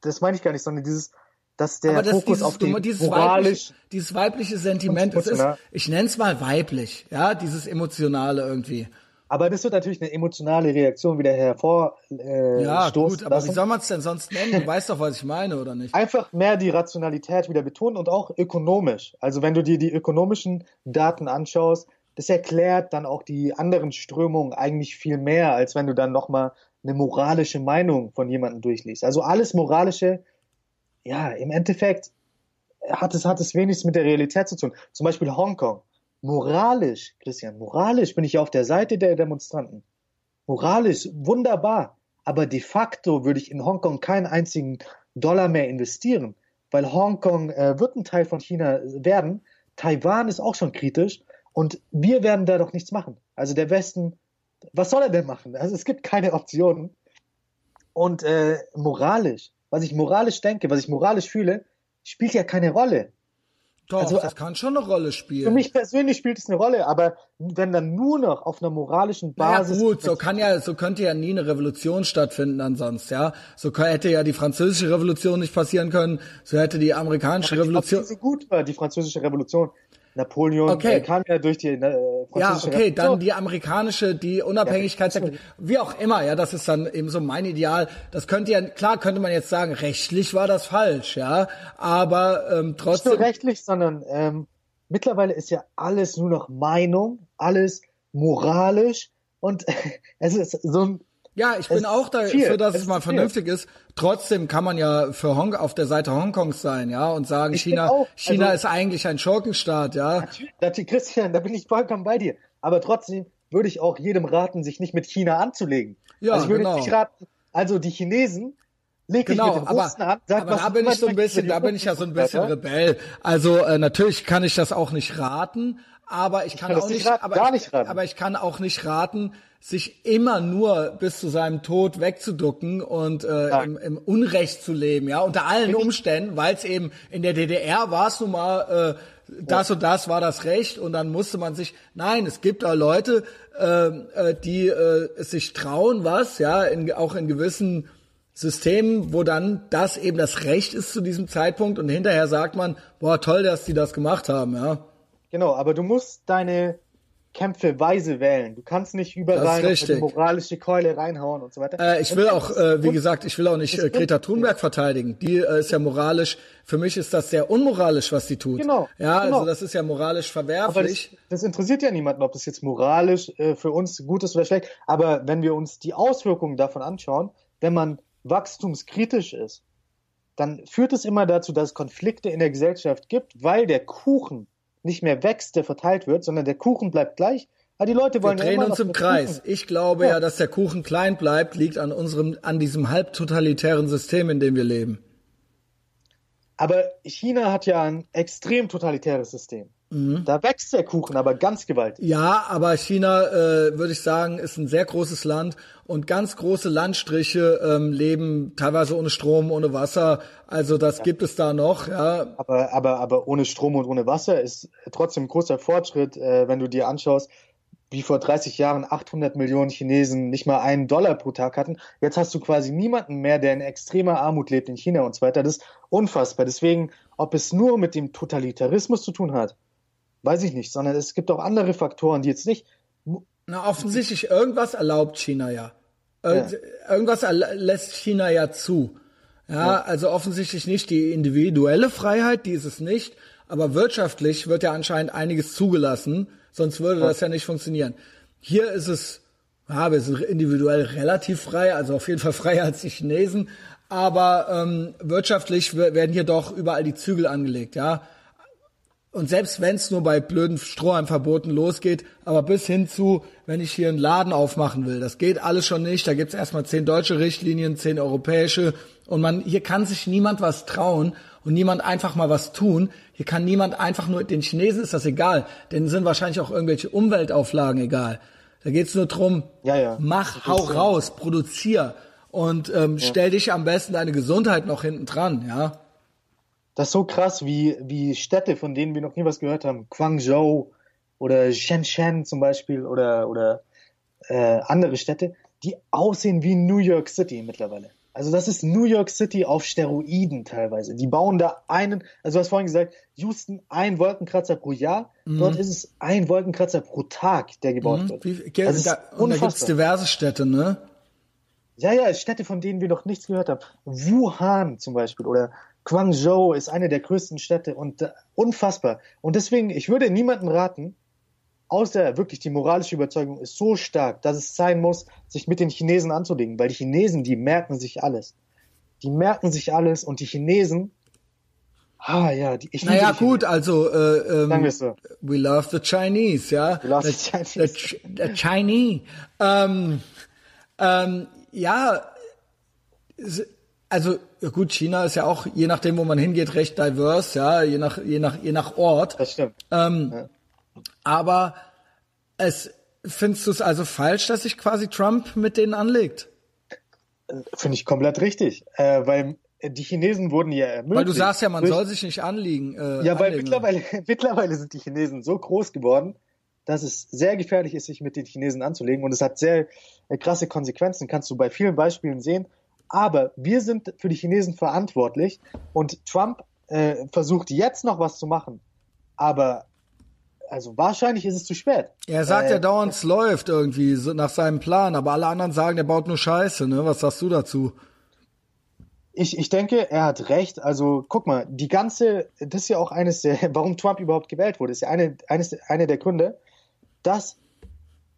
das meine ich gar nicht, sondern dieses, dass der Aber das, Fokus dieses, auf die dieses weibliche, dieses weibliche Sentiment, das ist, ich nenne es mal weiblich, ja, dieses emotionale irgendwie. Aber das wird natürlich eine emotionale Reaktion wieder hervor. Äh, ja, gut, aber lassen. wie soll man es denn sonst nennen? Du weißt doch, was ich meine, oder nicht? Einfach mehr die Rationalität wieder betonen und auch ökonomisch. Also wenn du dir die ökonomischen Daten anschaust, das erklärt dann auch die anderen Strömungen eigentlich viel mehr, als wenn du dann nochmal eine moralische Meinung von jemandem durchliest. Also alles Moralische ja, im Endeffekt hat es, hat es wenigstens mit der Realität zu tun. Zum Beispiel Hongkong. Moralisch, Christian, moralisch bin ich auf der Seite der Demonstranten. Moralisch, wunderbar. Aber de facto würde ich in Hongkong keinen einzigen Dollar mehr investieren, weil Hongkong äh, wird ein Teil von China werden. Taiwan ist auch schon kritisch und wir werden da doch nichts machen. Also der Westen, was soll er denn machen? Also es gibt keine Optionen. Und äh, moralisch, was ich moralisch denke, was ich moralisch fühle, spielt ja keine Rolle. Doch, also, das kann schon eine Rolle spielen. Für mich persönlich spielt es eine Rolle, aber wenn dann nur noch auf einer moralischen Basis. Ja gut, so kann ja, so könnte ja nie eine Revolution stattfinden ansonsten, ja. So hätte ja die französische Revolution nicht passieren können, so hätte die amerikanische aber Revolution. Die, gut war die französische Revolution. Napoleon okay. kam ja durch die äh, Ja, okay, dann die amerikanische, die Unabhängigkeit, ja, wie auch immer, ja, das ist dann eben so mein Ideal. Das könnte ja, klar könnte man jetzt sagen, rechtlich war das falsch, ja, aber ähm, trotzdem. Nicht nur rechtlich, sondern ähm, mittlerweile ist ja alles nur noch Meinung, alles moralisch und (laughs) es ist so ein Ja, ich bin auch dafür, dass es, es mal vernünftig ist. Trotzdem kann man ja für Hong auf der Seite Hongkongs sein, ja, und sagen, ich China, China also, ist eigentlich ein Schurkenstaat, ja. Natürlich, Christian, da bin ich vollkommen bei dir. Aber trotzdem würde ich auch jedem raten, sich nicht mit China anzulegen. Ja, also ich würde genau. nicht raten, also die Chinesen Leg genau, mit aber, an, sag, aber da bin ich so ein bisschen, da bin ich ja so ein bisschen Rebell. Also äh, natürlich kann ich das auch nicht raten, aber ich kann, ich kann auch nicht, raten, aber, ich, aber ich kann auch nicht raten, sich immer nur bis zu seinem Tod wegzuducken und äh, im, im Unrecht zu leben, ja, unter allen Umständen, weil es eben in der DDR war es nun mal äh, das und das war das Recht und dann musste man sich, nein, es gibt auch Leute, äh, äh, die äh, sich trauen was, ja, in, auch in gewissen System, wo dann das eben das Recht ist zu diesem Zeitpunkt und hinterher sagt man, boah, toll, dass die das gemacht haben, ja. Genau, aber du musst deine Kämpfe weise wählen. Du kannst nicht überall die moralische Keule reinhauen und so weiter. Äh, ich will auch, äh, wie gesagt, ich will auch nicht äh, Greta Thunberg verteidigen. Die äh, ist ja moralisch, für mich ist das sehr unmoralisch, was sie tut. Genau. Ja, genau. also das ist ja moralisch verwerflich. Aber das, das interessiert ja niemanden, ob das jetzt moralisch äh, für uns gut ist oder schlecht. Aber wenn wir uns die Auswirkungen davon anschauen, wenn man wachstumskritisch ist, dann führt es immer dazu, dass es Konflikte in der Gesellschaft gibt, weil der Kuchen nicht mehr wächst, der verteilt wird, sondern der Kuchen bleibt gleich. Aber die Leute wollen Wir drehen ja uns im Kreis. Kuchen. Ich glaube ja. ja, dass der Kuchen klein bleibt, liegt an unserem, an diesem halbtotalitären System, in dem wir leben. Aber China hat ja ein extrem totalitäres System. Mhm. Da wächst der Kuchen aber ganz gewaltig. Ja, aber China, äh, würde ich sagen, ist ein sehr großes Land und ganz große Landstriche ähm, leben teilweise ohne Strom, ohne Wasser. Also das ja. gibt es da noch. Ja. Aber, aber, aber ohne Strom und ohne Wasser ist trotzdem ein großer Fortschritt, äh, wenn du dir anschaust, wie vor 30 Jahren 800 Millionen Chinesen nicht mal einen Dollar pro Tag hatten. Jetzt hast du quasi niemanden mehr, der in extremer Armut lebt in China und so weiter. Das ist unfassbar. Deswegen, ob es nur mit dem Totalitarismus zu tun hat, weiß ich nicht, sondern es gibt auch andere Faktoren, die jetzt nicht. Na, offensichtlich, irgendwas erlaubt China ja. ja. Irgendwas lässt China ja zu. Ja, ja, also offensichtlich nicht die individuelle Freiheit, die ist es nicht, aber wirtschaftlich wird ja anscheinend einiges zugelassen, sonst würde ja. das ja nicht funktionieren. Hier ist es, ja, wir sind individuell relativ frei, also auf jeden Fall (laughs) freier als die Chinesen, aber ähm, wirtschaftlich werden hier doch überall die Zügel angelegt, ja. Und selbst wenn es nur bei blöden Strohhalmverboten losgeht, aber bis hin zu, wenn ich hier einen Laden aufmachen will, das geht alles schon nicht. Da gibt's erstmal zehn deutsche Richtlinien, zehn europäische. Und man, hier kann sich niemand was trauen und niemand einfach mal was tun. Hier kann niemand einfach nur, den Chinesen ist das egal. Denen sind wahrscheinlich auch irgendwelche Umweltauflagen egal. Da geht's nur drum, ja, ja. mach, hau raus, produzier und ähm, ja. stell dich am besten deine Gesundheit noch hinten dran, ja. Das ist so krass, wie, wie Städte, von denen wir noch nie was gehört haben. Guangzhou oder Shenzhen zum Beispiel oder, oder äh, andere Städte, die aussehen wie New York City mittlerweile. Also das ist New York City auf Steroiden teilweise. Die bauen da einen, also du hast vorhin gesagt, Houston ein Wolkenkratzer pro Jahr. Mhm. Dort ist es ein Wolkenkratzer pro Tag, der gebaut mhm. wird. Wie, also da, und da gibt's diverse Städte, ne? Ja, ja, Städte, von denen wir noch nichts gehört haben. Wuhan zum Beispiel oder Guangzhou ist eine der größten Städte und äh, unfassbar. Und deswegen, ich würde niemanden raten, außer wirklich die moralische Überzeugung ist so stark, dass es sein muss, sich mit den Chinesen anzulegen, weil die Chinesen, die merken sich alles. Die merken sich alles und die Chinesen, ah ja, die, ich Naja, gut, also, äh, ähm, so. we love the Chinese, ja. We love the, the Chinese. The, the Chinese. Ähm, ähm, ja, also gut, China ist ja auch, je nachdem, wo man hingeht, recht diverse, ja, je nach, je nach, je nach Ort. Das stimmt. Ähm, ja. Aber es, findest du es also falsch, dass sich quasi Trump mit denen anlegt? Finde ich komplett richtig, äh, weil die Chinesen wurden ja ermöglicht. Weil du sagst ja, man soll sich nicht anliegen. Äh, ja, weil mittlerweile, (laughs) mittlerweile sind die Chinesen so groß geworden, dass es sehr gefährlich ist, sich mit den Chinesen anzulegen. Und es hat sehr äh, krasse Konsequenzen, kannst du bei vielen Beispielen sehen. Aber wir sind für die Chinesen verantwortlich und Trump äh, versucht jetzt noch was zu machen. Aber also wahrscheinlich ist es zu spät. Er sagt äh, ja dauernd, es läuft irgendwie nach seinem Plan, aber alle anderen sagen, der baut nur Scheiße. Ne? Was sagst du dazu? Ich, ich denke, er hat recht. Also guck mal, die ganze, das ist ja auch eines der, (laughs) warum Trump überhaupt gewählt wurde, ist ja eine, eines, eine der Gründe, dass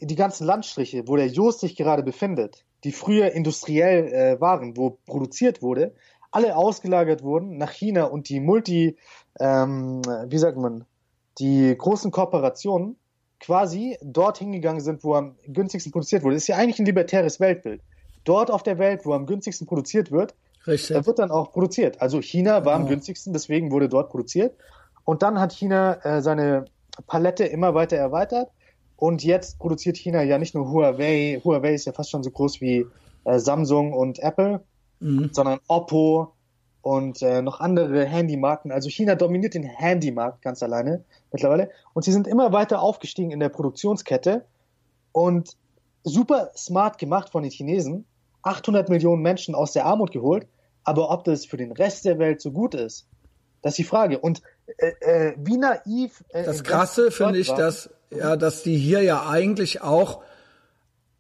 die ganzen Landstriche, wo der Jost sich gerade befindet, die früher industriell äh, waren, wo produziert wurde, alle ausgelagert wurden nach China und die Multi, ähm, wie sagt man, die großen Kooperationen quasi dort hingegangen sind, wo am günstigsten produziert wurde. Das ist ja eigentlich ein libertäres Weltbild. Dort auf der Welt, wo am günstigsten produziert wird, Richtig. da wird dann auch produziert. Also China war am günstigsten, deswegen wurde dort produziert. Und dann hat China äh, seine Palette immer weiter erweitert. Und jetzt produziert China ja nicht nur Huawei, Huawei ist ja fast schon so groß wie äh, Samsung und Apple, mhm. sondern Oppo und äh, noch andere Handymarken. Also China dominiert den Handymarkt ganz alleine mittlerweile. Und sie sind immer weiter aufgestiegen in der Produktionskette und super smart gemacht von den Chinesen. 800 Millionen Menschen aus der Armut geholt. Aber ob das für den Rest der Welt so gut ist, das ist die Frage. Und äh, äh, wie naiv. Äh, das Krasse finde ich, dass ja, dass die hier ja eigentlich auch,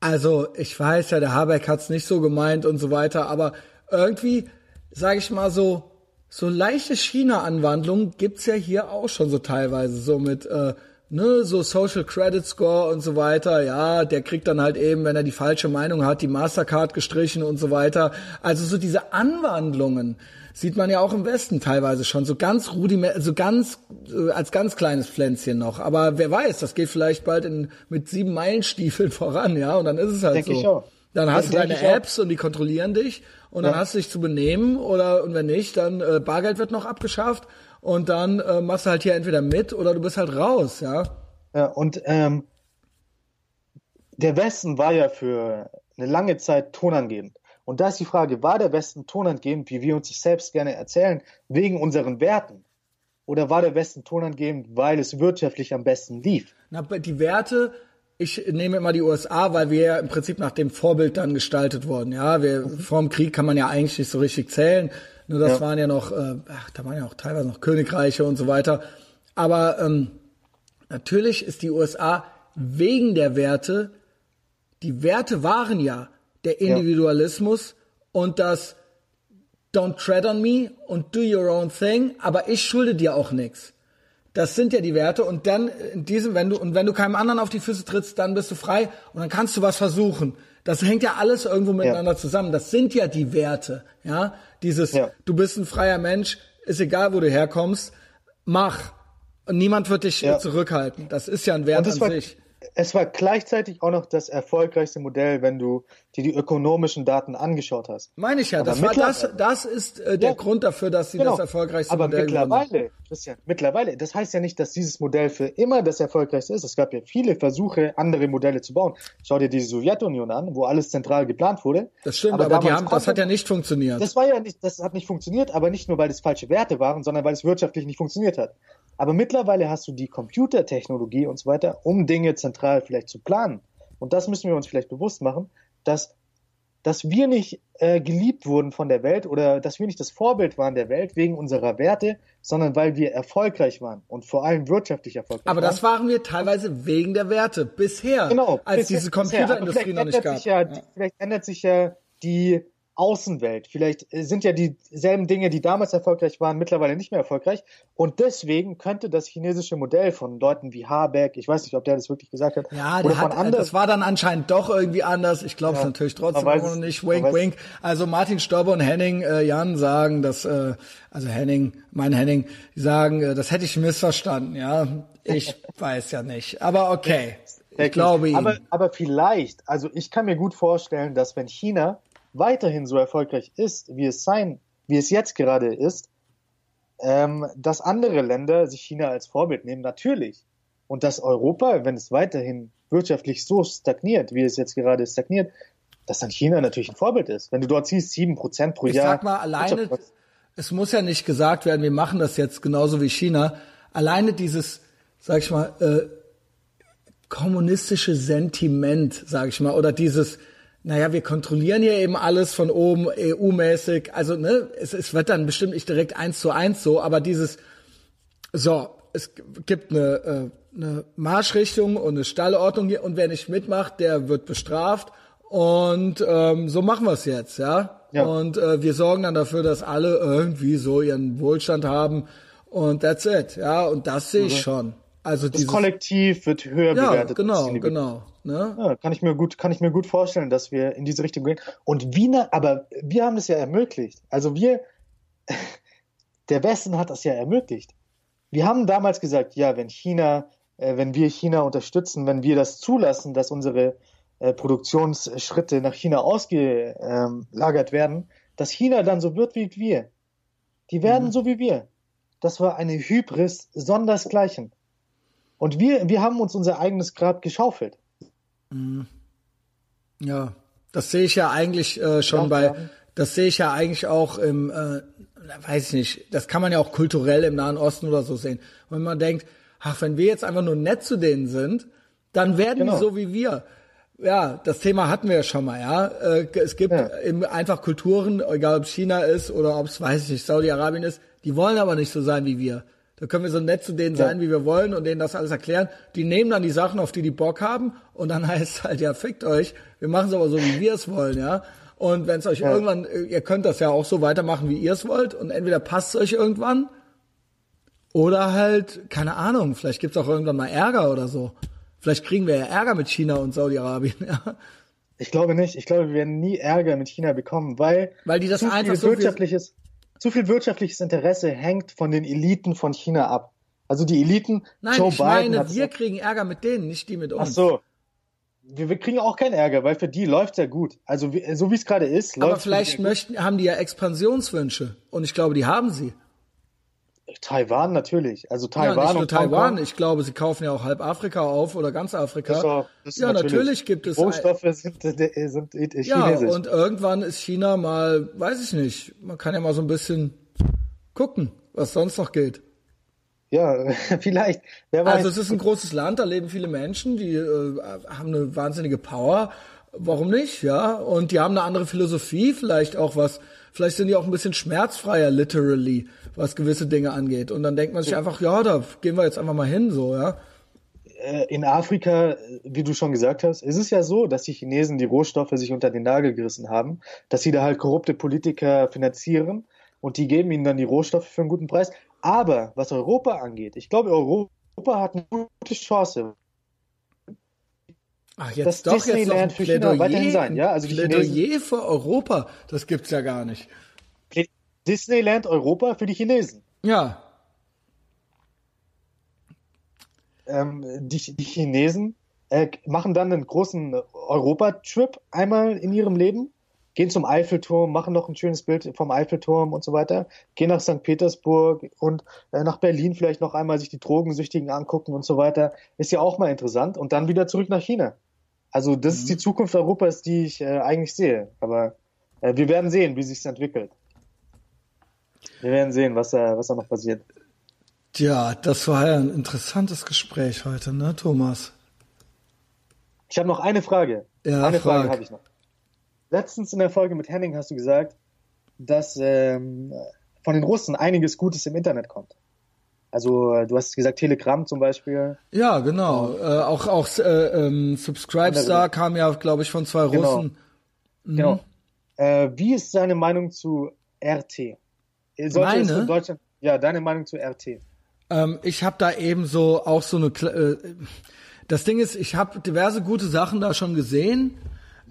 also ich weiß ja, der Habeck hat's nicht so gemeint und so weiter, aber irgendwie, sage ich mal so, so leichte China-Anwandlungen gibt's ja hier auch schon so teilweise, so mit äh, ne, so Social Credit Score und so weiter, ja, der kriegt dann halt eben, wenn er die falsche Meinung hat, die Mastercard gestrichen und so weiter. Also so diese Anwandlungen, Sieht man ja auch im Westen teilweise schon, so ganz rudiment, so ganz, äh, als ganz kleines Pflänzchen noch. Aber wer weiß, das geht vielleicht bald in, mit sieben Meilenstiefeln (laughs) voran, ja, und dann ist es halt Denk so. Ich auch. Dann hast ja, du deine Apps und die kontrollieren dich und ja. dann hast du dich zu benehmen oder und wenn nicht, dann äh, Bargeld wird noch abgeschafft und dann äh, machst du halt hier entweder mit oder du bist halt raus, ja. Ja, und ähm, der Westen war ja für eine lange Zeit tonangebend. Und da ist die Frage, war der Westen tonangebend, wie wir uns das selbst gerne erzählen, wegen unseren Werten? Oder war der Westen tonangebend, weil es wirtschaftlich am besten lief? Na, die Werte, ich nehme immer die USA, weil wir ja im Prinzip nach dem Vorbild dann gestaltet wurden. Ja, wir, mhm. vor dem Krieg kann man ja eigentlich nicht so richtig zählen. Nur das ja. waren ja noch, äh, ach, da waren ja auch teilweise noch Königreiche und so weiter. Aber ähm, natürlich ist die USA wegen der Werte, die Werte waren ja, der Individualismus ja. und das Don't tread on me und do your own thing, aber ich schulde dir auch nichts. Das sind ja die Werte und dann in diesem, wenn du und wenn du keinem anderen auf die Füße trittst, dann bist du frei und dann kannst du was versuchen. Das hängt ja alles irgendwo miteinander ja. zusammen. Das sind ja die Werte, ja. Dieses, ja. du bist ein freier Mensch, ist egal, wo du herkommst, mach. Und niemand wird dich ja. zurückhalten. Das ist ja ein Wert an sich es war gleichzeitig auch noch das erfolgreichste Modell, wenn du dir die ökonomischen Daten angeschaut hast. Meine ich ja, das, war das, das ist äh, der ja, Grund dafür, dass sie genau. das erfolgreichste Aber Modell mittlerweile, Christian, mittlerweile, das heißt ja nicht, dass dieses Modell für immer das erfolgreichste ist. Es gab ja viele Versuche, andere Modelle zu bauen. Schau dir die Sowjetunion an, wo alles zentral geplant wurde. Das stimmt, aber, aber die haben, das hat ja nicht funktioniert. Das war ja nicht, das hat nicht funktioniert, aber nicht nur, weil es falsche Werte waren, sondern weil es wirtschaftlich nicht funktioniert hat. Aber mittlerweile hast du die Computertechnologie und so weiter, um Dinge zentral vielleicht zu planen. Und das müssen wir uns vielleicht bewusst machen, dass, dass wir nicht äh, geliebt wurden von der Welt oder dass wir nicht das Vorbild waren der Welt wegen unserer Werte, sondern weil wir erfolgreich waren und vor allem wirtschaftlich erfolgreich Aber waren. das waren wir teilweise wegen der Werte bisher, genau, als bisher, diese Computerindustrie noch nicht gab. Ja, ja. Vielleicht ändert sich ja die Außenwelt. Vielleicht äh, sind ja dieselben Dinge, die damals erfolgreich waren, mittlerweile nicht mehr erfolgreich. Und deswegen könnte das chinesische Modell von Leuten wie Habeck, ich weiß nicht, ob der das wirklich gesagt hat, ja, oder von hat, anderen, das war dann anscheinend doch irgendwie anders. Ich glaube es ja, natürlich trotzdem auch nicht. Wink, wink. Also Martin Stauber und Henning äh, Jan sagen, dass, äh, also Henning, mein Henning, die sagen, äh, das hätte ich missverstanden. Ja, ich (laughs) weiß ja nicht. Aber okay. Ich glaube ihm. Aber, aber vielleicht, also ich kann mir gut vorstellen, dass wenn China weiterhin so erfolgreich ist, wie es sein, wie es jetzt gerade ist, ähm, dass andere Länder sich China als Vorbild nehmen, natürlich. Und dass Europa, wenn es weiterhin wirtschaftlich so stagniert, wie es jetzt gerade stagniert, dass dann China natürlich ein Vorbild ist. Wenn du dort siehst, sieben Prozent pro ich Jahr. Ich sag mal, alleine, es muss ja nicht gesagt werden, wir machen das jetzt genauso wie China. Alleine dieses, sag ich mal, äh, kommunistische Sentiment, sag ich mal, oder dieses, naja, wir kontrollieren hier eben alles von oben EU-mäßig. Also, ne, es, es wird dann bestimmt nicht direkt eins zu eins so, aber dieses, so, es gibt eine, äh, eine Marschrichtung und eine Stallordnung hier und wer nicht mitmacht, der wird bestraft. Und ähm, so machen wir es jetzt, ja. ja. Und äh, wir sorgen dann dafür, dass alle irgendwie so ihren Wohlstand haben. Und that's it, ja. Und das sehe ich mhm. schon. Also das dieses, Kollektiv wird höher ja, bewertet. Genau, genau. Ne? Ja, kann ich mir gut, kann ich mir gut vorstellen, dass wir in diese Richtung gehen. Und Wiener, aber wir haben es ja ermöglicht. Also wir, (laughs) der Westen hat das ja ermöglicht. Wir haben damals gesagt, ja, wenn China, äh, wenn wir China unterstützen, wenn wir das zulassen, dass unsere äh, Produktionsschritte nach China ausgelagert werden, dass China dann so wird wie wir. Die werden mhm. so wie wir. Das war eine Hybris sondersgleichen. Und wir, wir haben uns unser eigenes Grab geschaufelt. Mhm. Ja, das sehe ich ja eigentlich äh, schon bei, ja. das sehe ich ja eigentlich auch im, äh, weiß ich nicht, das kann man ja auch kulturell im Nahen Osten oder so sehen. wenn man denkt, ach, wenn wir jetzt einfach nur nett zu denen sind, dann werden genau. die so wie wir. Ja, das Thema hatten wir ja schon mal, ja. Äh, es gibt ja. einfach Kulturen, egal ob es China ist oder ob es, weiß ich nicht, Saudi-Arabien ist, die wollen aber nicht so sein wie wir. Da können wir so nett zu denen ja. sein, wie wir wollen und denen das alles erklären. Die nehmen dann die Sachen, auf die die Bock haben und dann (laughs) heißt es halt, ja, fickt euch. Wir machen es aber so, wie wir es wollen, ja. Und wenn es euch ja. irgendwann, ihr könnt das ja auch so weitermachen, wie ihr es wollt und entweder passt es euch irgendwann oder halt, keine Ahnung, vielleicht gibt's auch irgendwann mal Ärger oder so. Vielleicht kriegen wir ja Ärger mit China und Saudi-Arabien, (laughs) ja. Ich glaube nicht. Ich glaube, wir werden nie Ärger mit China bekommen, weil, weil die das einfach so wirtschaftliches, zu viel wirtschaftliches Interesse hängt von den Eliten von China ab. Also die Eliten. Nein, Joe ich Biden meine, wir kriegen Ärger mit denen, nicht die mit uns. Ach so. Wir, wir kriegen auch keinen Ärger, weil für die läuft's ja gut. Also so wie es gerade ist. Aber vielleicht möchten, haben die ja Expansionswünsche und ich glaube, die haben sie. Taiwan natürlich. Also Taiwan ja, nicht nur Taiwan. Ich glaube, sie kaufen ja auch halb Afrika auf oder ganz Afrika. Das war, das ja, natürlich. natürlich. gibt es. Rohstoffe sind, (laughs) sind chinesisch. Ja, und irgendwann ist China mal, weiß ich nicht. Man kann ja mal so ein bisschen gucken, was sonst noch geht. Ja, (laughs) vielleicht. Wer weiß. Also es ist ein großes Land, da leben viele Menschen, die äh, haben eine wahnsinnige Power. Warum nicht? Ja, und die haben eine andere Philosophie, vielleicht auch was. Vielleicht sind die auch ein bisschen schmerzfreier, literally was gewisse Dinge angeht. Und dann denkt man sich einfach, ja, da gehen wir jetzt einfach mal hin, so, ja. Äh, in Afrika, wie du schon gesagt hast, ist es ja so, dass die Chinesen die Rohstoffe sich unter den Nagel gerissen haben, dass sie da halt korrupte Politiker finanzieren und die geben ihnen dann die Rohstoffe für einen guten Preis. Aber was Europa angeht, ich glaube, Europa hat eine gute Chance. Ach, jetzt das doch Disneyland jetzt noch ein Plädoyer, weiterhin sein, ja? Also Plädoyer für Europa, das gibt's ja gar nicht. Disneyland Europa für die Chinesen. Ja. Ähm, die, die Chinesen äh, machen dann einen großen Europa-Trip einmal in ihrem Leben, gehen zum Eiffelturm, machen noch ein schönes Bild vom Eiffelturm und so weiter, gehen nach St. Petersburg und äh, nach Berlin vielleicht noch einmal sich die Drogensüchtigen angucken und so weiter. Ist ja auch mal interessant. Und dann wieder zurück nach China. Also das mhm. ist die Zukunft Europas, die ich äh, eigentlich sehe. Aber äh, wir werden sehen, wie sich entwickelt. Wir werden sehen, was da, was da noch passiert. Tja, das war ja ein interessantes Gespräch heute, ne, Thomas? Ich habe noch eine Frage. Ja, eine Frage habe ich noch. Letztens in der Folge mit Henning hast du gesagt, dass ähm, von den Russen einiges Gutes im Internet kommt. Also du hast gesagt Telegram zum Beispiel. Ja, genau. Äh, auch auch äh, ähm, Subscribestar kam ja, glaube ich, von zwei genau. Russen. Mhm. Genau. Äh, wie ist seine Meinung zu RT? Sollte Meine? Deutschland, ja, deine Meinung zu RT? Ähm, ich habe da eben so auch so eine. Äh, das Ding ist, ich habe diverse gute Sachen da schon gesehen.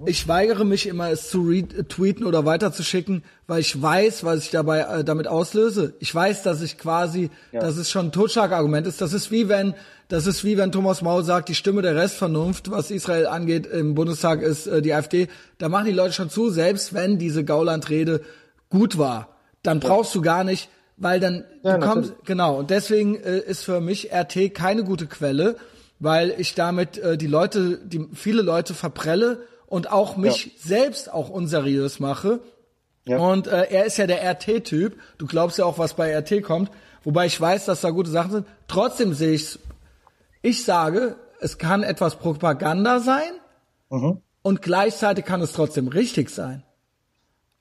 Ich weigere mich immer, es zu retweeten oder weiterzuschicken, weil ich weiß, was ich dabei äh, damit auslöse. Ich weiß, dass ich quasi, ja. dass es schon ein Totschlagargument ist. Das ist wie wenn, das ist wie wenn Thomas Maul sagt, die Stimme der Restvernunft, was Israel angeht, im Bundestag ist äh, die AfD. Da machen die Leute schon zu, selbst wenn diese Gaulandrede gut war dann brauchst du gar nicht, weil dann ja, du kommst, genau. Und deswegen äh, ist für mich RT keine gute Quelle, weil ich damit äh, die Leute, die viele Leute verprelle und auch mich ja. selbst auch unseriös mache. Ja. Und äh, er ist ja der RT-Typ. Du glaubst ja auch, was bei RT kommt. Wobei ich weiß, dass da gute Sachen sind. Trotzdem sehe ich's. Ich sage, es kann etwas Propaganda sein mhm. und gleichzeitig kann es trotzdem richtig sein.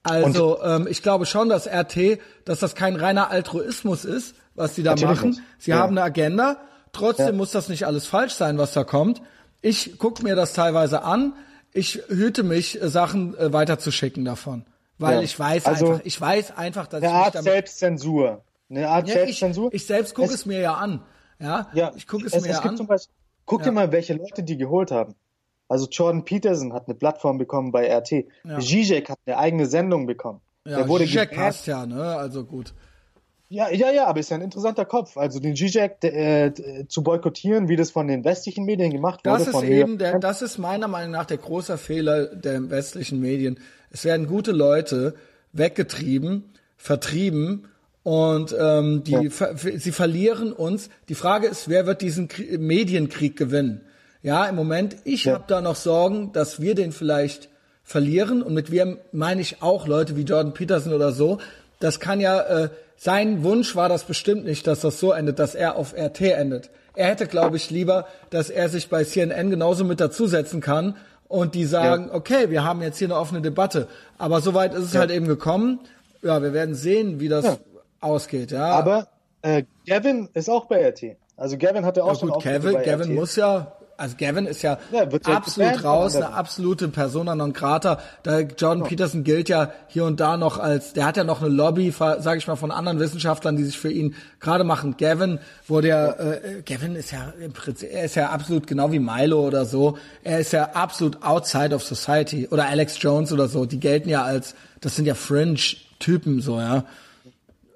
Also ähm, ich glaube schon, dass RT, dass das kein reiner Altruismus ist, was sie da machen. Nicht. Sie ja. haben eine Agenda. Trotzdem ja. muss das nicht alles falsch sein, was da kommt. Ich gucke mir das teilweise an. Ich hüte mich, äh, Sachen äh, weiterzuschicken davon, weil ja. ich weiß also, einfach, ich weiß einfach, dass eine ich Art Selbstzensur, eine Art ja, Selbstzensur. Ich, ich selbst gucke es, es, mir ja an. Ja, ja ich gucke es, es, mir es an. Beispiel, guck dir mal, welche Leute die geholt haben. Also Jordan Peterson hat eine Plattform bekommen bei RT. Ja. Zizek hat eine eigene Sendung bekommen. Ja, Der wurde Zizek passt ja, ne? Also gut. Ja, ja, ja, aber ist ja ein interessanter Kopf. Also den Zizek äh, zu boykottieren, wie das von den westlichen Medien gemacht das wurde. Das ist eben, der, das ist meiner Meinung nach der große Fehler der westlichen Medien. Es werden gute Leute weggetrieben, vertrieben und ähm, die, ja. ver sie verlieren uns. Die Frage ist, wer wird diesen Krie Medienkrieg gewinnen? Ja, im Moment, ich ja. habe da noch Sorgen, dass wir den vielleicht verlieren. Und mit wir meine ich auch Leute wie Jordan Peterson oder so. Das kann ja äh, sein Wunsch war das bestimmt nicht, dass das so endet, dass er auf RT endet. Er hätte, glaube ich, lieber, dass er sich bei CNN genauso mit dazusetzen kann und die sagen, ja. okay, wir haben jetzt hier eine offene Debatte. Aber soweit ist es ja. halt eben gekommen. Ja, wir werden sehen, wie das ja. ausgeht. Ja. Aber äh, Gavin ist auch bei RT. Also Gavin hatte auch ja, schon gut, Gavin, Gavin muss ja also Gavin ist ja, ja absolut raus, eine absolute Persona non grata. Da Jordan oh. Peterson gilt ja hier und da noch als, der hat ja noch eine Lobby, sage ich mal, von anderen Wissenschaftlern, die sich für ihn gerade machen. Gavin wurde ja, äh, Gavin ist ja im Prinzip, er ist ja absolut genau wie Milo oder so. Er ist ja absolut outside of society oder Alex Jones oder so. Die gelten ja als, das sind ja Fringe-Typen so, ja.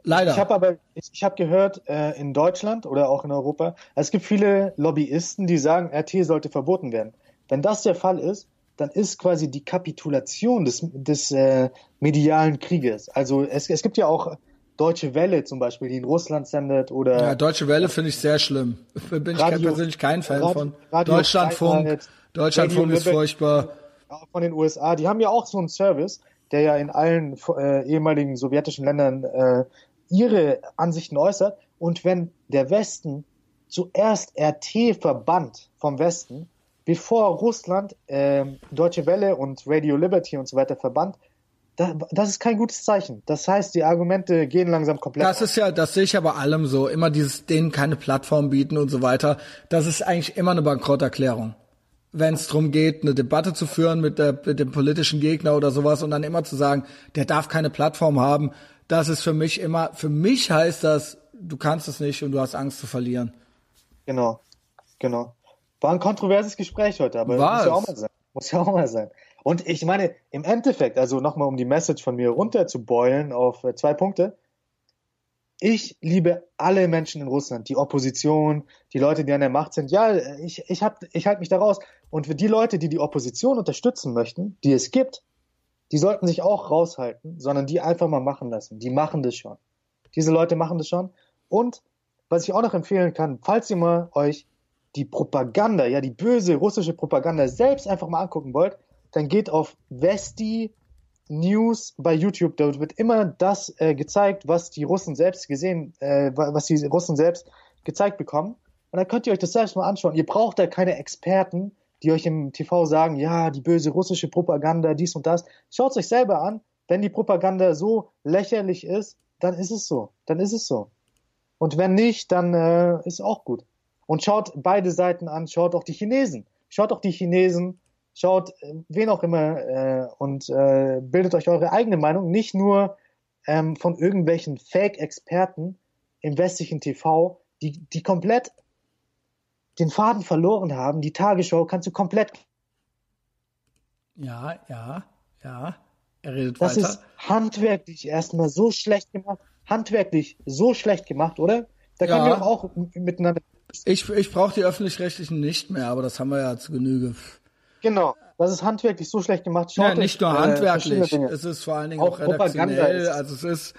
Leider. Ich habe aber, ich, habe gehört, äh, in Deutschland oder auch in Europa, es gibt viele Lobbyisten, die sagen, RT sollte verboten werden. Wenn das der Fall ist, dann ist quasi die Kapitulation des, des äh, medialen Krieges. Also es, es gibt ja auch Deutsche Welle zum Beispiel, die in Russland sendet oder. Ja, Deutsche Welle finde ich sehr schlimm. (laughs) Bin Radio, ich persönlich kein Fan Radio, von. Radio Deutschlandfunk. Deutschlandfunk ist furchtbar. Von den USA. Die haben ja auch so einen Service, der ja in allen äh, ehemaligen sowjetischen Ländern äh, ihre Ansichten äußert. Und wenn der Westen zuerst RT verbannt vom Westen, bevor Russland äh, Deutsche Welle und Radio Liberty und so weiter verbannt, da, das ist kein gutes Zeichen. Das heißt, die Argumente gehen langsam komplett. Das ist ja, das sehe ich aber allem so. Immer dieses, denen keine Plattform bieten und so weiter. Das ist eigentlich immer eine Bankrotterklärung. Wenn es darum geht, eine Debatte zu führen mit, der, mit dem politischen Gegner oder sowas und dann immer zu sagen, der darf keine Plattform haben, das ist für mich immer, für mich heißt das, du kannst es nicht und du hast Angst zu verlieren. Genau, genau. War ein kontroverses Gespräch heute, aber War muss ja auch mal sein. Muss ja auch mal sein. Und ich meine, im Endeffekt, also nochmal um die Message von mir runter zu beulen auf äh, zwei Punkte. Ich liebe alle Menschen in Russland, die Opposition, die Leute, die an der Macht sind. Ja, ich, ich, hab, ich halte mich da raus. Und für die Leute, die die Opposition unterstützen möchten, die es gibt, die sollten sich auch raushalten, sondern die einfach mal machen lassen. Die machen das schon. Diese Leute machen das schon. Und was ich auch noch empfehlen kann, falls ihr mal euch die Propaganda, ja, die böse russische Propaganda selbst einfach mal angucken wollt, dann geht auf Vesti News bei YouTube. Dort wird immer das äh, gezeigt, was die Russen selbst gesehen, äh, was die Russen selbst gezeigt bekommen. Und dann könnt ihr euch das selbst mal anschauen. Ihr braucht da keine Experten, die euch im TV sagen, ja, die böse russische Propaganda, dies und das. Schaut es euch selber an. Wenn die Propaganda so lächerlich ist, dann ist es so. Dann ist es so. Und wenn nicht, dann äh, ist auch gut. Und schaut beide Seiten an, schaut auch die Chinesen. Schaut auch die Chinesen, schaut äh, wen auch immer äh, und äh, bildet euch eure eigene Meinung. Nicht nur ähm, von irgendwelchen Fake-Experten im westlichen TV, die, die komplett den Faden verloren haben, die Tagesschau kannst du komplett. Ja, ja, ja. Er redet das weiter. ist handwerklich erstmal so schlecht gemacht. Handwerklich so schlecht gemacht, oder? Da können ja. wir auch miteinander. Ich, ich brauche die öffentlich-rechtlichen nicht mehr, aber das haben wir ja zu Genüge. Genau. Das ist handwerklich so schlecht gemacht. Schaut ja, nicht nur äh, handwerklich. Es ist vor allen Dingen auch, auch redaktionell. Also es ist,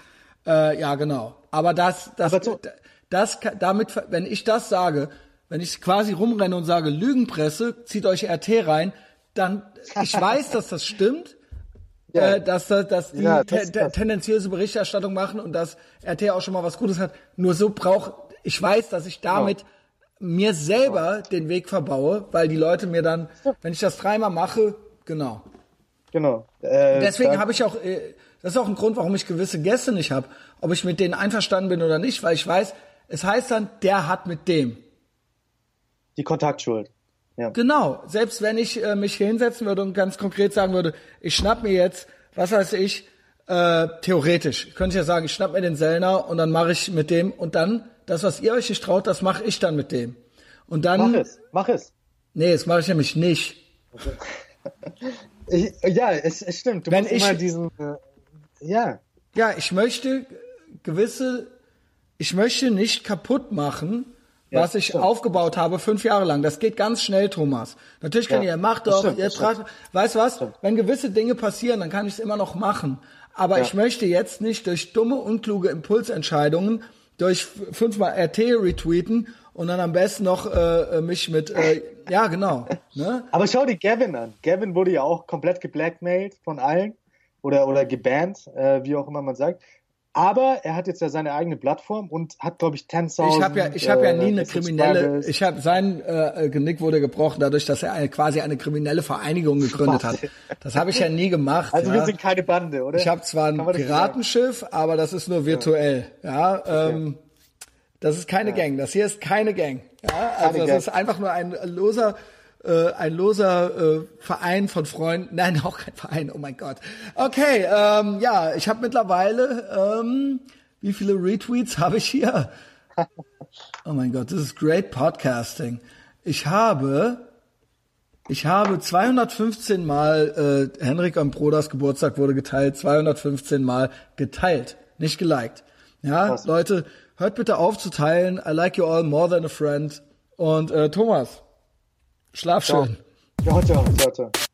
äh, ja, genau. Aber das, das, aber so, das, damit, wenn ich das sage, wenn ich quasi rumrenne und sage Lügenpresse, zieht euch RT rein, dann ich weiß, dass das stimmt, (laughs) ja. äh, dass, dass die ja, das, te das. tendenziöse Berichterstattung machen und dass RT auch schon mal was Gutes hat. Nur so braucht ich weiß, dass ich damit genau. Mir selber den Weg verbaue, weil die Leute mir dann, wenn ich das dreimal mache, genau. Genau. Äh, Deswegen habe ich auch, äh, das ist auch ein Grund, warum ich gewisse Gäste nicht habe, ob ich mit denen einverstanden bin oder nicht, weil ich weiß, es heißt dann, der hat mit dem die Kontaktschuld. Ja. Genau. Selbst wenn ich äh, mich hier hinsetzen würde und ganz konkret sagen würde, ich schnapp mir jetzt, was weiß ich, äh, theoretisch, könnte ich ja sagen, ich schnapp mir den Sellner und dann mache ich mit dem und dann, das, was ihr euch nicht traut, das mache ich dann mit dem. Und dann. Mach es, mach es. Nee, das mache ich nämlich nicht. ich, ja, es, es, stimmt. Du Wenn musst ich, immer diesen, äh, ja. Ja, ich möchte gewisse, ich möchte nicht kaputt machen, ja, was ich stimmt. aufgebaut habe fünf Jahre lang. Das geht ganz schnell, Thomas. Natürlich kann ja, ihr, macht doch, stimmt, ihr tragt, weißt was? Stimmt. Wenn gewisse Dinge passieren, dann kann ich es immer noch machen. Aber ja. ich möchte jetzt nicht durch dumme, unkluge Impulsentscheidungen, durch fünfmal RT retweeten und dann am besten noch äh, mich mit, äh, ja genau. Ne? (laughs) Aber schau dir Gavin an. Gavin wurde ja auch komplett geblackmailed von allen oder, oder gebannt, äh, wie auch immer man sagt. Aber er hat jetzt ja seine eigene Plattform und hat, glaube ich, 10.000. Ich habe ja, ich habe ja nie äh, eine kriminelle. Ich habe sein äh, Genick wurde gebrochen dadurch, dass er eine, quasi eine kriminelle Vereinigung gegründet hat. Das habe ich ja nie gemacht. Also ja. wir sind keine Bande, oder? Ich habe zwar ein Piratenschiff, aber das ist nur virtuell. Ja, ja ähm, das ist keine ja. Gang. Das hier ist keine Gang. Ja, also das ist einfach nur ein loser äh, ein loser äh, Verein von Freunden. Nein, (laughs) auch kein Verein. Oh mein Gott. Okay, ähm, ja, ich habe mittlerweile, ähm, wie viele Retweets habe ich hier? (laughs) Oh mein Gott, das ist great Podcasting. Ich habe, ich habe 215 Mal, äh, Henrik am Brodas Geburtstag wurde geteilt, 215 Mal geteilt, nicht geliked. Ja, Was? Leute, hört bitte auf zu teilen. I like you all more than a friend. Und äh, Thomas, Schlaf schön. Ciao, ciao, ciao, ciao.